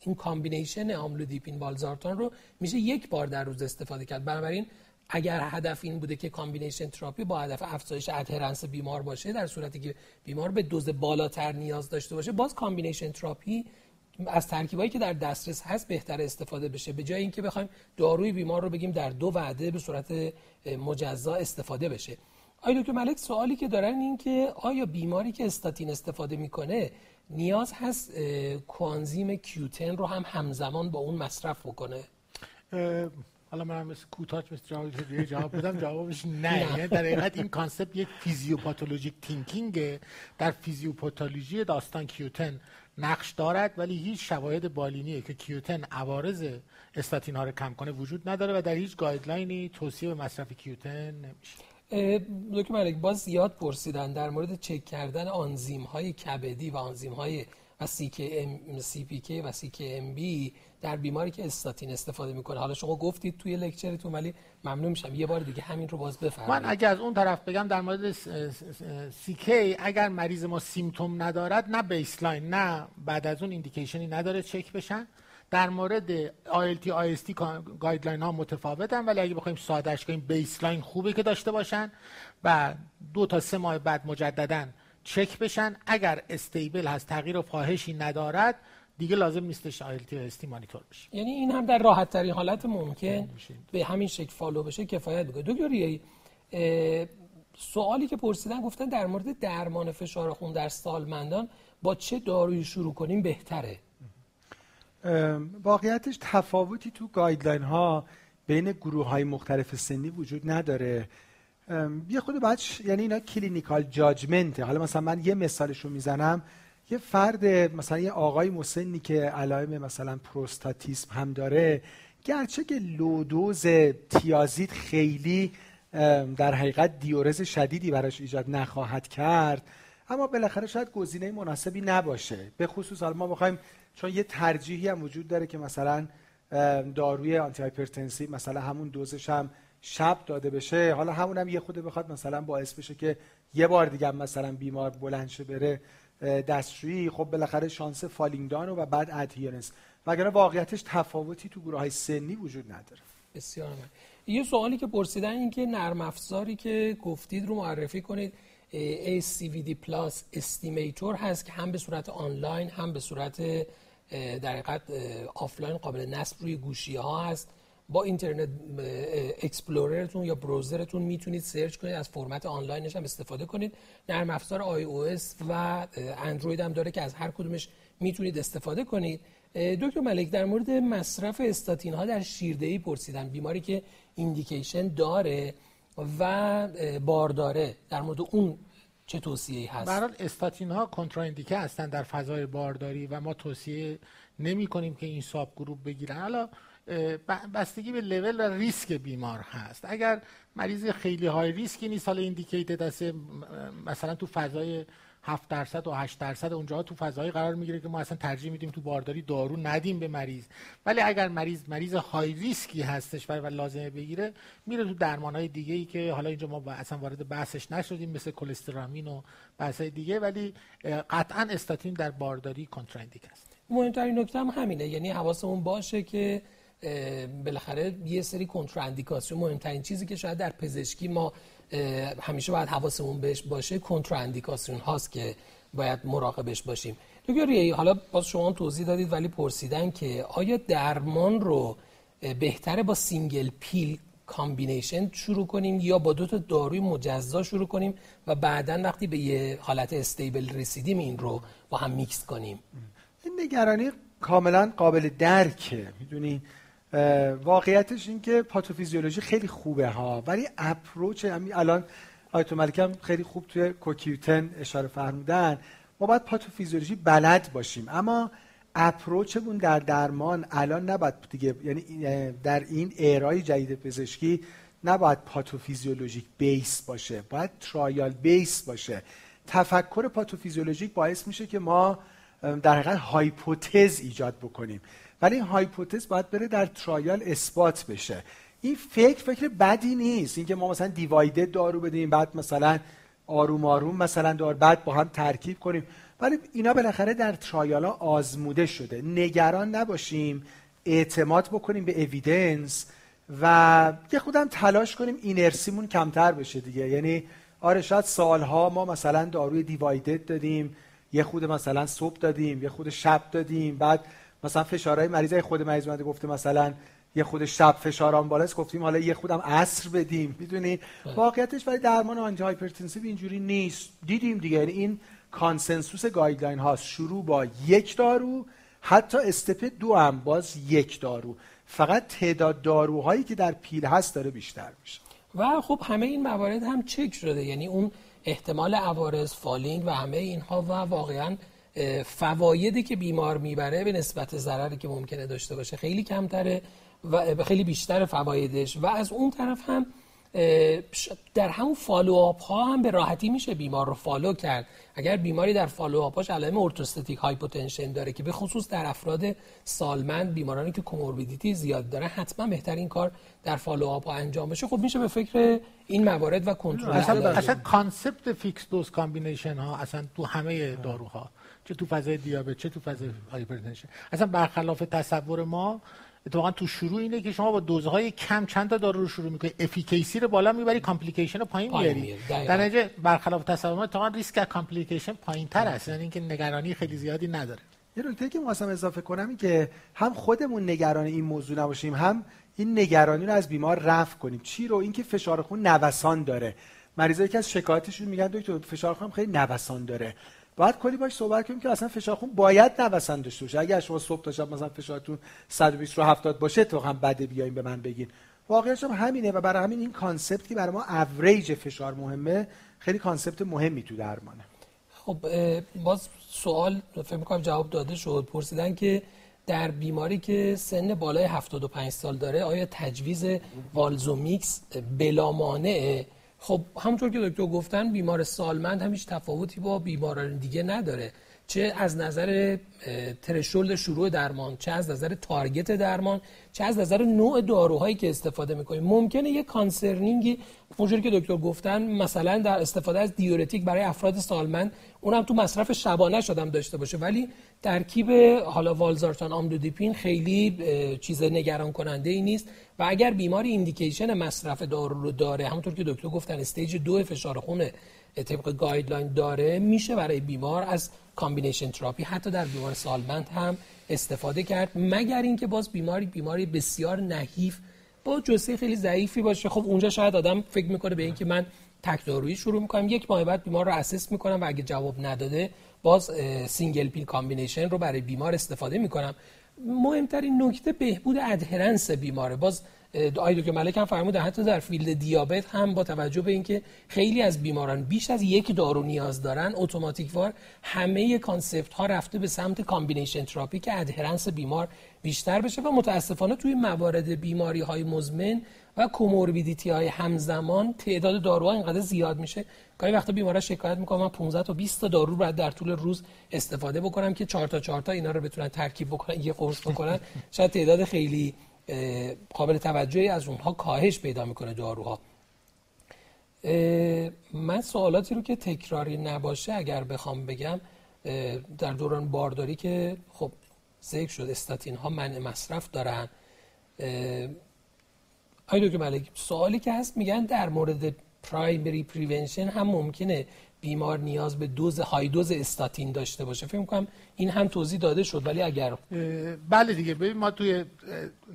این combination آملودیپین والزارتان رو میشه یک بار در روز استفاده کرد. بنابراین اگر هدف این بوده که combination therapy با هدف افزایش adherence بیمار باشه در صورتی که بیمار به دوز بالاتر نیاز داشته باشه باز combination therapy از ترکیبایی که در دسترس هست بهتر استفاده بشه. به جای اینکه بخوایم داروی بیمار رو بگیم در دو وعده به صورت مجزا استفاده بشه. آیا دکتر ملک سوالی که دارن این که آیا بیماری که استاتین استفاده می‌کنه نیاز هست coenzyme Q10 رو هم همزمان با اون مصرف بکنه؟ حالا من مثل کوتاه مثل جواب جواب بدم جوابش نه. یعنی در حقیقت این concept یک physiopathologic thinking در فیزیوپاتولوژی داستان Q10 نقش دارد ولی هیچ شواهد بالینی که Q10 عوارض استاتین ها رو کم کنه وجود نداره و در هیچ guideline ی توصیه به مصرف Q10 نمیشه. دکتر ملک باز زیاد پرسیدن در مورد چک کردن آنزیم های کبدی و آنزیم های و CPK و CKMB در بیماری که استاتین استفاده می‌کنه. حالا شما گفتید توی lecture تون ولی ممنون میشم. یه بار دیگه همین رو باز بفرمایید. من اگر از اون طرف بگم در مورد CK اگر مریض ما symptom ندارد نه baseline نه بعد از اون indication ی نداره چک بشن. در مورد ALT AST guideline ها متفاوتن ولی اگه بخوایم سادهش کنیم baseline خوبه که داشته باشن و دو تا سه ماه بعد مجددا چک بشن. اگر stable هست تغییر فاحشی ندارد دیگه لازم نیستش AST مانیتور بشه. یعنی این هم در راحت ترین حالت ممکن به همین شکل follow بشه کفایت می‌کنه دکتر سوالی که پرسیدن گفتن در مورد درمان فشار خون در سالمندان با چه دارویی شروع کنیم؟ بهتره. واقعیتش تفاوتی تو guideline ها بین گروه های مختلف سنی وجود نداره. یه خود بعد یعنی اینا کلینیکال جاجمنته حالا مثلا من یه مثالش رو می‌زنم. یه فرد مثلا یه آقای مسنی که علائم مثلا پروستاتیسم هم داره گرچه که لودوز تیازید خیلی در حقیقت دیورز شدیدی براش ایجاد نخواهد کرد. اما بالاخره شاید گزینه مناسبی نباشه. به خصوص حالا ما بخوایم چون یه ترجیحی هم وجود داره که مثلا داروی antihypertensive مثلا همون دوزش هم شب داده بشه. حالا همون هم یه خوده بخواد مثلا باعث بشه که یه بار دیگه مثلا بیمار بلند شه بره دستشویی. خب بالاخره شانس falling down و بعد adherence. وگرنه واقعیتش تفاوتی تو گروه های سنی وجود نداره. بسیار ممنون. یه سوالی که پرسیدن این که نرم افزاری که گفتید رو معرفی کنید. ASCVD Plus Estimator هست که هم به صورت آنلاین هم به صورت در حقیقت آفلاین قابل نصب روی گوشی ها هست. با اینترنت اکسپلوررتون یا browser تون می‌تونید search کنید از فرمت آنلاینش هم استفاده کنید. نرم افزار iOS و اندروید هم داره که از هر کدومش می‌تونید استفاده کنید. دکتر ملک در مورد مصرف استاتین ها در شیردهی پرسیدن بیماری که indication داره و بارداره در مورد اون چه توصیه هست؟ برحال استاتین ها contre-indiqué هستن در فضای بارداری و ما توصیه نمی کنیم که این subgroup بگیرن. حالا بستگی به لول و ریسک بیمار هست. اگر مریض خیلی high risk ی نیست حالا indicated است مثلا تو فضای 7 درصد و 8 درصد اونجا تو فضایی قرار می‌گیره که ما اصلا ترجیح میدیم تو بارداری دارو ندیم به مریض. ولی اگر مریض مریض های ریسکی هستش و لازمه بگیره میره تو درمان های دیگه ای که حالا اینجا ما اصلا وارد بحثش نشدیم مثل کلسترامین و بحث دیگه ولی قطعا استاتین در بارداری کنتراندیک است مهمترین نکته هم همینه یعنی حواسمون باشه که بالاخره یه سری کنتراندیکاسیون مهمترین چیزی که شاید در پزشکی ما همیشه باید حواسمون بهش باشه کنتراندیکاسیون هاست که باید مراقبش باشیم. دکتر حالا باز شما توضیح دادید ولی پرسیدن که آیا درمان رو بهتره با single pill combination شروع کنیم یا با دو تا داروی مجزا شروع کنیم و بعدا وقتی به یه حالت stable رسیدیم این رو با هم میکس کنیم؟ این نگرانی کاملا قابل درکه. می‌دونی واقعیتش این که پاتوفیزیولوژی خیلی خوبه ها ولی approach الان دکتر ملک هم خیلی خوب توی کوکیوتن اشاره فرمودن. ما باید پاتوفیزیولوژی بلد باشیم اما approach مون در درمان الان نباید دیگه یعنی در این era ی جدید پزشکی نباید pathophysiologic base باشه باید trial base باشه. تفکر pathophysiologic باعث میشه که ما در حقیقت hypothesis ایجاد بکنیم. ولی این hypothesis باید بره در trial اثبات بشه. این فکر فکر بدی نیست. اینکه ما مثلا دیوایدد دارو بدیم بعد مثلا آروم آروم مثلا دار بعد با هم ترکیب کنیم. ولی اینا بالاخره در ترایالا آزموده شده. نگران نباشیم اعتماد بکنیم به اویدنس و یه خودم تلاش کنیم اینرسیمون کمتر بشه دیگه. یعنی آره شاید سالها ما مثلا داروی دیوایدد دادیم یه خود مثلا صبح دادیم یه خود شب دادیم بعد مثلا فشارهای مریضای خود مریض اومده گفته مثلا یه خورده شب فشارش بالاست گفتیم حالا یه خورده‌م عصر بدیم. می‌دونی؟ بله. واقعیتش ولی درمان antihypertensive اینجوری نیست. دیدیم دیگه. یعنی این consensus guideline هاست. شروع با یک دارو حتی step دو هم باز یک دارو. فقط تعداد داروهایی که در pill هست داره بیشتر میشه. و خب همه این موارد هم چک شده. یعنی اون احتمال عوارض falling و همه اینها و واقعا فوایدی که بیمار می‌بره به نسبت ضرری که ممکنه داشته باشه خیلی کمتره و خیلی بیشتر فوایدش. و از اون طرف هم در همون follow ها هم به راحتی میشه بیمار رو follow کرد. اگر بیماری در follow هاش علائم orthostatic hypotension داره که به خصوص در افراد سالمند بیمارانی که comorbidity زیاد داره حتما بهتر این کار در follow ها انجام بشه. خب میشه به فکر این موارد و کنترل اصلا, اصلا concept fixed dose combination ها اصلا تو همه داروها. چه تو فضای دیابت چه تو فضای hypertension. اصلا برخلاف تصور ما اتفاقا تو شروع اینه که شما با دوزهای کم چند تا دارو رو شروع می‌کنی. efficacy رو بالا می‌بری complication رو پایین میاری در نتیجه برخلاف تصور ما اتفاقا ریسک complication پایین تر است. یعنی اینکه نگرانی خیلی زیادی نداره. یه نکته که واسم اضافه کنم این که هم خودمون نگران این موضوع نباشیم هم این نگرانی رو از بیمار رفع کنیم. چی رو؟ اینکه فشار خون نوسان داره. مریضایی که از شکایتشون میگن دکتر فشار خون خیلی نوسان داره. باید کلی باش صحبت کنیم که اصلا فشار خون باید نوسان داشته باشه. اگر شما صبح تا شب مثلا فشارتون 120 رو 70 باشه تو هم بده بیاین به من بگین. واقعیتش هم همینه و برای همین این concept که برای ما اوریج فشار مهمه. خیلی concept مهمی تو درمانه. خب باز سوال فکر می‌کنم جواب داده شد. پرسیدن که در بیماری که سن بالای 75 سال داره آیا تجویز والزومیکس بلا مانعه خب همونطور که دکتر گفتن بیمار سالمند هم هیچ تفاوتی با بیماران دیگه نداره. چه از نظر threshold شروع درمان چه از نظر target درمان چه از نظر نوع داروهایی که استفاده می‌کنیم. ممکنه یه concerning ی اونجوری که دکتر گفتن مثلا در استفاده از دیورتیک برای افراد سالمند اونم تو مصرف شبانه‌شم داشته باشه. ولی ترکیب حالا والزارتان آملودیپین خیلی چیز نگران کننده ای نیست. و اگر بیماری indication مصرف دارو رو داره همونطور که دکتر گفتن stage دو فشار خونه طبق guideline داره میشه برای بیمار از combination therapy حتی در بیمار سالمند هم استفاده کرد مگر اینکه باز بیماری بیماری بسیار نحیف با جثه خیلی ضعیفی باشه. خب اونجا شاید آدم فکر می‌کنه به اینکه من تک دارویی شروع می‌کنم یک ماه بعد بیمار رو assess می‌کنم و اگه جواب نداده باز single pill combination رو برای بیمار استفاده می‌کنم. مهمترین نکته بهبود adherence بیماره. باز آقای دکتر ملک هم فرمودن حتی در field دیابت هم با توجه به اینکه خیلی از بیماران بیش از یک دارو نیاز دارن اتوماتیک وار همه concept ها رفته به سمت combination therapy که adherence بیمار بیشتر بشه و متاسفانه توی موارد بیماری های مزمن و comorbidity های همزمان تعداد داروها اینقدر زیاد میشه. گاهی وقتا بیمارا شکایت می‌کنن من 15 تا 20 تا دارو باید در طول روز استفاده بکنم که 4 تا 4 تا اینا رو بتونن ترکیب بکنن یه قرص بکنن. شاید تعداد خیلی قابل توجهی از اونها کاهش پیدا می‌کنه داروها من سوالاتی رو که تکراری نباشه اگر بخوام بگم در دوران بارداری که خب ذکر شد استاتین ها منع مصرف دارن. آقای دکتر ملک سوالی که هست میگن در مورد primary prevention هم ممکنه بیمار نیاز به دوز high dose استاتین داشته باشه. فکر کنم این هم توضیح داده شد ولی اگر بله دیگه. ببین ما توی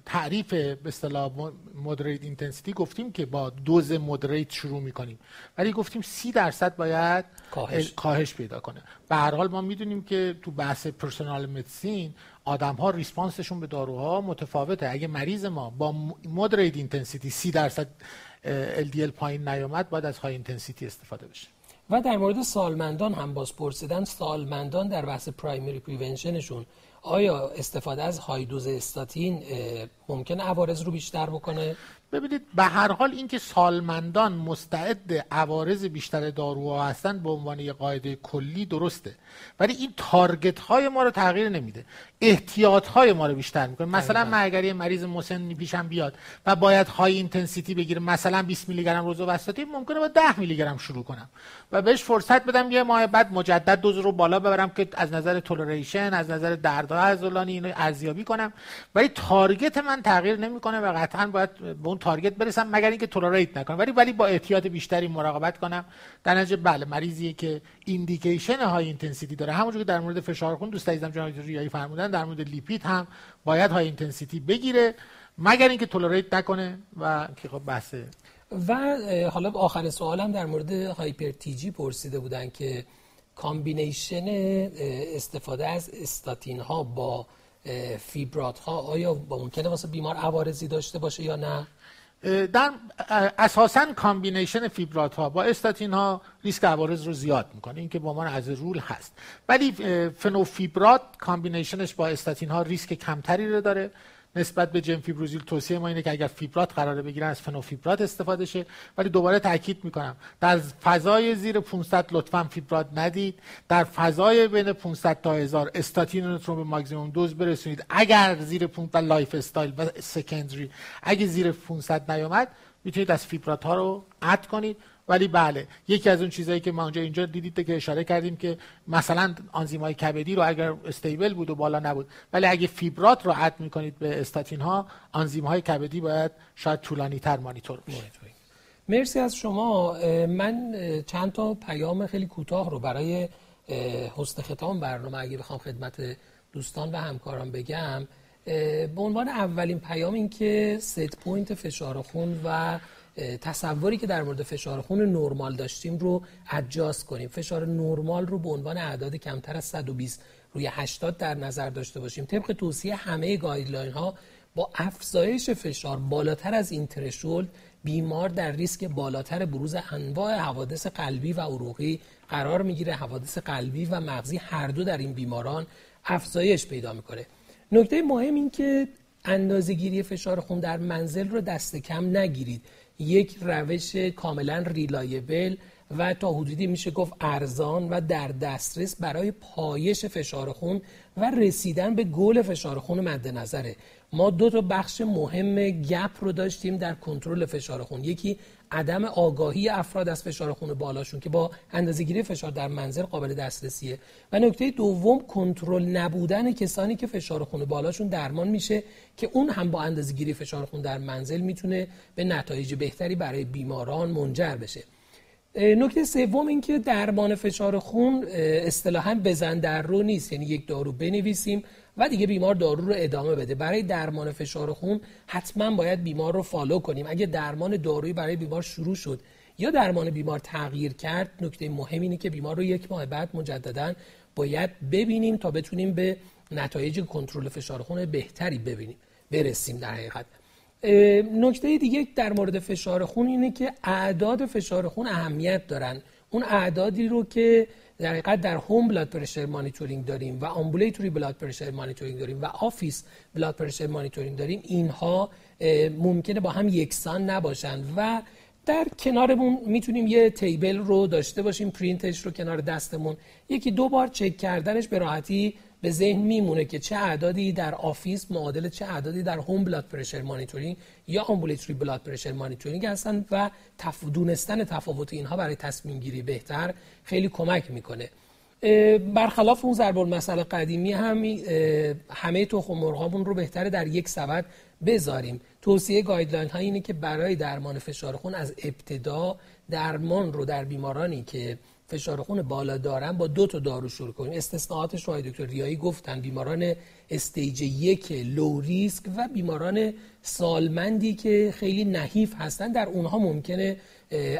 تعریف به اصطلاح moderate intensity گفتیم که با دوز moderate شروع می‌کنیم. ولی گفتیم سی درصد باید کاهش, کاهش پیدا کنه. به هر حال ما می‌دونیم که تو بحث personal medicine آدم ها response شون به داروها متفاوته. اگه مریض ما با moderate intensity سی درصد LDL پایین نیامد باید از high intensity استفاده بشه. و در مورد سالمندان هم باز پرسیدن سالمندان در بحث primary prevention شون آیا استفاده از high dose استاتین ممکن عوارض رو بیشتر بکنه؟ ببینید به هر حال اینکه سالمندان مستعد عوارض بیشتر داروها هستن به عنوان یه قاعده کلی درسته. ولی این target های ما رو تغییر نمیده. احتیاط های ما رو بیشتر می‌کنه. مثلا من اگر یه مریض مسنی پیشم بیاد و باید high intensity بگیره. مثلا 20 میلی گرم روزوستاتین ممکنه با 10 میلی گرم شروع کنم و بهش فرصت بدم یه ماه بعد مجدد دوز رو بالا ببرم که از نظر toleration از نظر دردهای عضلانی اینو ارزیابی کنم. ولی target من تغییر نمی‌کنه و قطعا باید به اون target برسم مگر اینکه tolerate نکنه. ولی ولی با احتیاط بیشتری مراقبت کنم. در نتیجه بله مریضی که indication high intensity داره. همونجوری که در مورد فشار خون دوست عزیزم جناب ریایی فرمودن در مورد لیپید هم باید high intensity بگیره مگر اینکه tolerate نکنه و که خب بحثه و حالا آخر سوالم در مورد hyper TG پرسیده بودن که combination استفاده از استاتین ها با فیبرات ها آیا ممکنه واسه بیمار عوارضی داشته باشه یا نه؟ در اساسا combination فیبرات ها با استاتین ها ریسک عوارض رو زیاد می‌کنه. این که با ما as a rule هست. ولی فنوفیبرات combination ش با استاتین ها ریسک کمتری رو داره. نسبت به جمفیبروزیل توصیه ما اینه که اگر فیبرات قراره بگیرن از فنوفیبرات استفاده شه. ولی دوباره تاکید می‌کنم در فضای زیر 500 لطفا فیبرات ندید. در فضای بین 500 تا 1000 استاتین رو به ماکسیمم دوز برسونید. اگر زیر 500 lifestyle و secondary اگه زیر 500 نیومد می‌تونید از فیبرات ها رو اد کنید. ولی بله یکی از اون چیزهایی که ما اونجا اینجا دیدید که اشاره کردیم که مثلا آنزیم های کبدی رو اگر استیبل بود و بالا نبود ولی اگه فیبرات رو اد می‌کنید به استاتین ها آنزیم های کبدی باید شاید طولانی تر مانیتور بشه. مرسی از شما. من چند تا پیام خیلی کوتاه رو برای حسن ختام برنامه اگه بخوام خدمت دوستان و همکاران بگم. به عنوان اولین پیام این که set point فشار خون و تصوری که در مورد فشار خون نرمال داشتیم رو adjust کنیم. فشار نرمال رو به عنوان اعداد کمتر از 120 روی 80 در نظر داشته باشیم. طبق توصیه همه guideline ها با افزایش فشار بالاتر از این threshold بیمار در ریسک بالاتر بروز انواع حوادث قلبی و عروقی قرار می‌گیره. حوادث قلبی و مغزی هر دو در این بیماران افزایش پیدا می‌کنه. نکته مهم این که اندازهگیری فشار خون در منزل رو دست کم نگیرید. یک روش کاملا ریلایبل و تا حدودی میشه گفت ارزان و در دسترس برای پایش فشار خون و رسیدن به گل فشار خون مد نظره. ما دو تا بخش مهم گپ رو داشتیم در کنترل فشار خون. یکی عدم آگاهی افراد از فشار خون بالاشون که با اندازه‌گیری فشار در منزل قابل دسترسیه. و نکته دوم کنترل نبودن کسانی که فشار خون بالاشون درمان میشه که اون هم با اندازه‌گیری فشار خون در منزل می‌تونه به نتایج بهتری برای بیماران منجر بشه. نکته سوم این که درمان فشار خون اصطلاحا بزن در رو نیست. یعنی یک دارو بنویسیم و دیگه بیمار دارو رو ادامه بده. برای درمان فشار خون حتما باید بیمار رو follow کنیم. اگه درمان دارویی برای بیمار شروع شد یا درمان بیمار تغییر کرد نکته مهم اینه که بیمار رو یک ماه بعد مجددا باید ببینیم تا بتونیم به نتایج کنترل فشار خون بهتری ببینیم برسیم در حقیقت. نکته دیگه در مورد فشار خون اینه که اعداد فشار خون اهمیت دارن. اون اعدادی رو که در حقیقت در home blood pressure monitoring داریم و ambulatory blood pressure monitoring داریم و office blood pressure monitoring داریم اینها ممکنه با هم یکسان نباشند و در کنارمون می‌تونیم یه table رو داشته باشیم پرینتش رو کنار دستمون. یکی دو بار چک کردنش به راحتی به ذهن میمونه که چه اعدادی در office معادل چه اعدادی در home blood pressure monitoring یا ambulatory blood pressure monitoring هستن و تف... دونستن تفاوت اینها برای تصمیم گیری بهتر خیلی کمک می‌کنه. برخلاف اون ضرب‌المثل قدیمی هم همه تخم مرغامون رو بهتره در یک سبد بذاریم. توصیه guideline ها اینه که برای درمان فشار خون از ابتدا درمان رو در بیمارانی که فشار خون بالا دارن با دو تا دارو شروع کنیم. استثناءاتش رو دکتر ریایی گفتن بیماران stage یک low risk و بیماران سالمندی که خیلی نحیف هستن در اونها ممکنه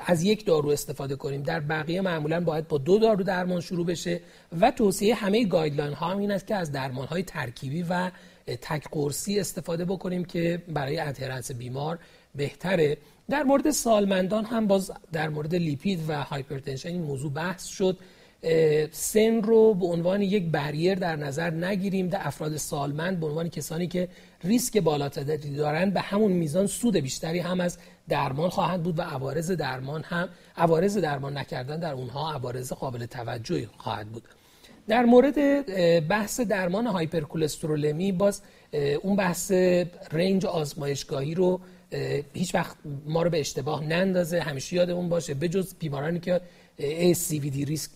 از یک دارو استفاده کنیم. در بقیه معمولا باید با دو دارو درمان شروع بشه و توصیه همه guideline ها هم این است که از درمان های ترکیبی و تک قرصی استفاده بکنیم که برای adherence بیمار بهتره. در مورد سالمندان هم باز در مورد لیپید و hypertension این موضوع بحث شد. سن رو به عنوان یک barrier در نظر نگیریم در افراد سالمند به عنوان کسانی که ریسک بالاتری دارن به همون میزان سود بیشتری هم از درمان خواهند بود و عوارض درمان هم عوارض درمان نکردن در اونها عوارض قابل توجهی خواهد بود. در مورد بحث درمان hypercholesterolemia باز اون بحث range آزمایشگاهی رو هیچ وقت ما رو به اشتباه نندازه همیشه یادمون باشه بجز بیمارانی که ASCVD ریسک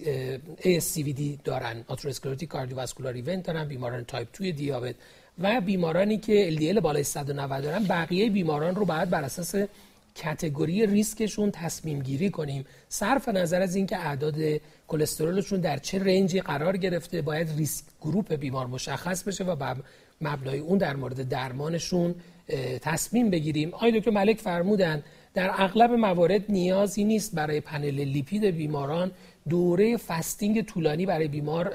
ASCVD دارن atherosclerotic cardiovascular event دارن بیماران تایپ 2 دیابت و بیمارانی که LDL بالای 190 دارن بقیه بیماران رو باید بر اساس category ریسکشون تصمیم گیری کنیم. صرف نظر از اینکه اعداد کلسترولشون در چه range ی قرار گرفته باید risk group بیمار مشخص بشه و بر مبنای اون در مورد درمانشون تصمیم بگیریم. آقای دکتر ملک فرمودن در اغلب موارد نیازی نیست برای پنل لیپید بیماران دوره fasting طولانی برای بیمار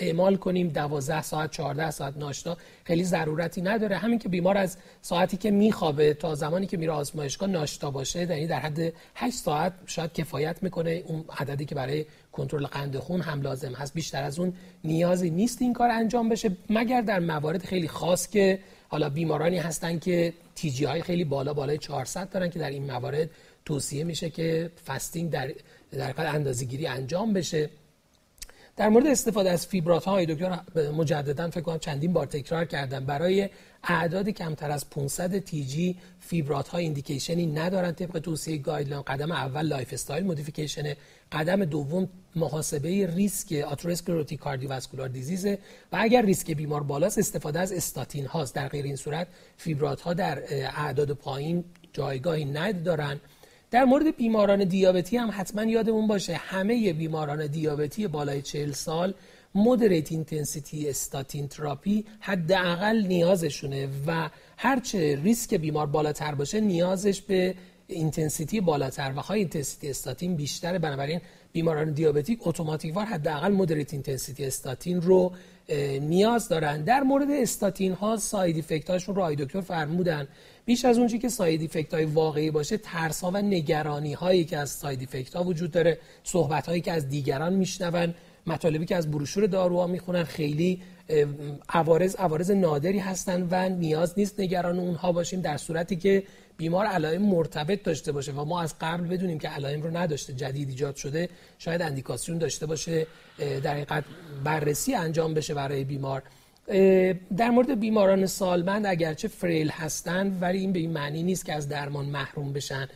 اعمال کنیم. 12 ساعت 14 ساعت ناشتا خیلی ضرورتی نداره. همین که بیمار از ساعتی که میخوابه تا زمانی که میره آزمایشگاه ناشتا باشه یعنی در حد 8 ساعت شاید کفایت می‌کنه اون عددی که برای کنترل قند خون هم لازم هست. بیشتر از اون نیازی نیست این کار انجام بشه. مگر در موارد خیلی خاص که حالا بیمارانی هستن که تیجی های خیلی بالا بالای 400 دارن که در این موارد توصیه میشه که فستینگ در در اندازه‌گیری انجام بشه. در مورد استفاده از فیبرات ها آقای دکتر مجددا فکر کنم چندین بار تکرار کردم. برای اعداد کمتر از 500 TG فیبرات ها indication ی ندارن طبق توصیه guideline قدم اول lifestyle modification قدم دوم محاسبه ریسک atherosclerotic cardiovascular disease و اگر ریسک بیمار بالاست استفاده از استاتین هاست. در غیر این صورت فیبرات ها در اعداد پایین جایگاهی ندارن. در مورد بیماران دیابتی هم حتما یادمون باشه همه بیماران دیابتی بالای 40 سال moderate intensity statin therapy حداقل نیازشونه و هرچه ریسک بیمار بالاتر باشه نیازش به intensity بالاتر و high intensity statin بیشتره. بنابراین بیماران diabetic اتوماتیکوار حداقل moderate intensity statin رو نیاز دارن. در مورد استاتین ها side effect هاشون رو دکتر فرمودن. بیش از اونچه که side effect های واقعی باشه ترس ها و نگرانی هایی که از side effect ها وجود داره صحبت هایی که از دیگران میشنون مطالبی که از بروشور داروها می‌خونن خیلی عوارض عوارض نادری هستن و نیاز نیست نگران اونها باشیم. در صورتی که بیمار علائم مرتبط داشته باشه و ما از قبل بدونیم که علائم رو نداشته جدید ایجاد شده شاید اندیکاسیون داشته باشه در حقیقت بررسی انجام بشه برای بیمار. در مورد بیماران سالمند اگرچه frail هستند ولی این به این معنی نیست که از درمان محروم بشن.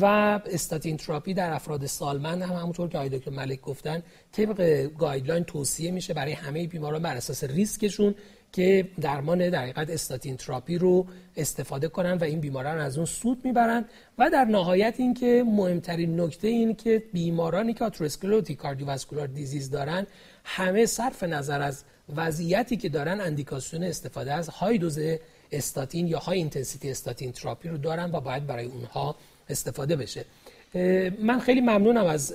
و statin therapy در افراد سالمند هم همونطور که آقای دکتر ملک گفتن طبق guideline توصیه میشه برای همه بیماران بر اساس ریسکشون که درمان در حقیقت statin therapy رو استفاده کنن و این بیماران از اون سود می‌برن. و در نهایت اینکه مهمترین نکته این که بیمارانی که atherosclerotic cardiovascular disease دارن همه صرف نظر از وضعیتی که دارن اندیکاسیون استفاده از high dose statin یا high intensity statin therapy رو دارن و باید برای اونها استفاده بشه. من خیلی ممنونم از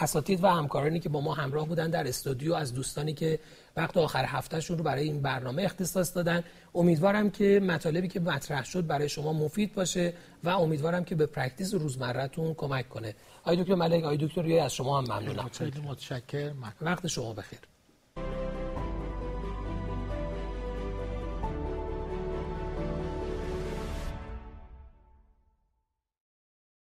اساتید و همکارانی که با ما همراه بودن در استودیو از دوستانی که وقت آخر هفتهشون رو برای این برنامه اختصاص دادن. امیدوارم که مطالبی که مطرح شد برای شما مفید باشه و امیدوارم که به practice روزمرهتون کمک کنه. آقای دکتر ملک آقای دکتر از شما هم ممنونم. خیلی متشکرم. وقت شما بخیر.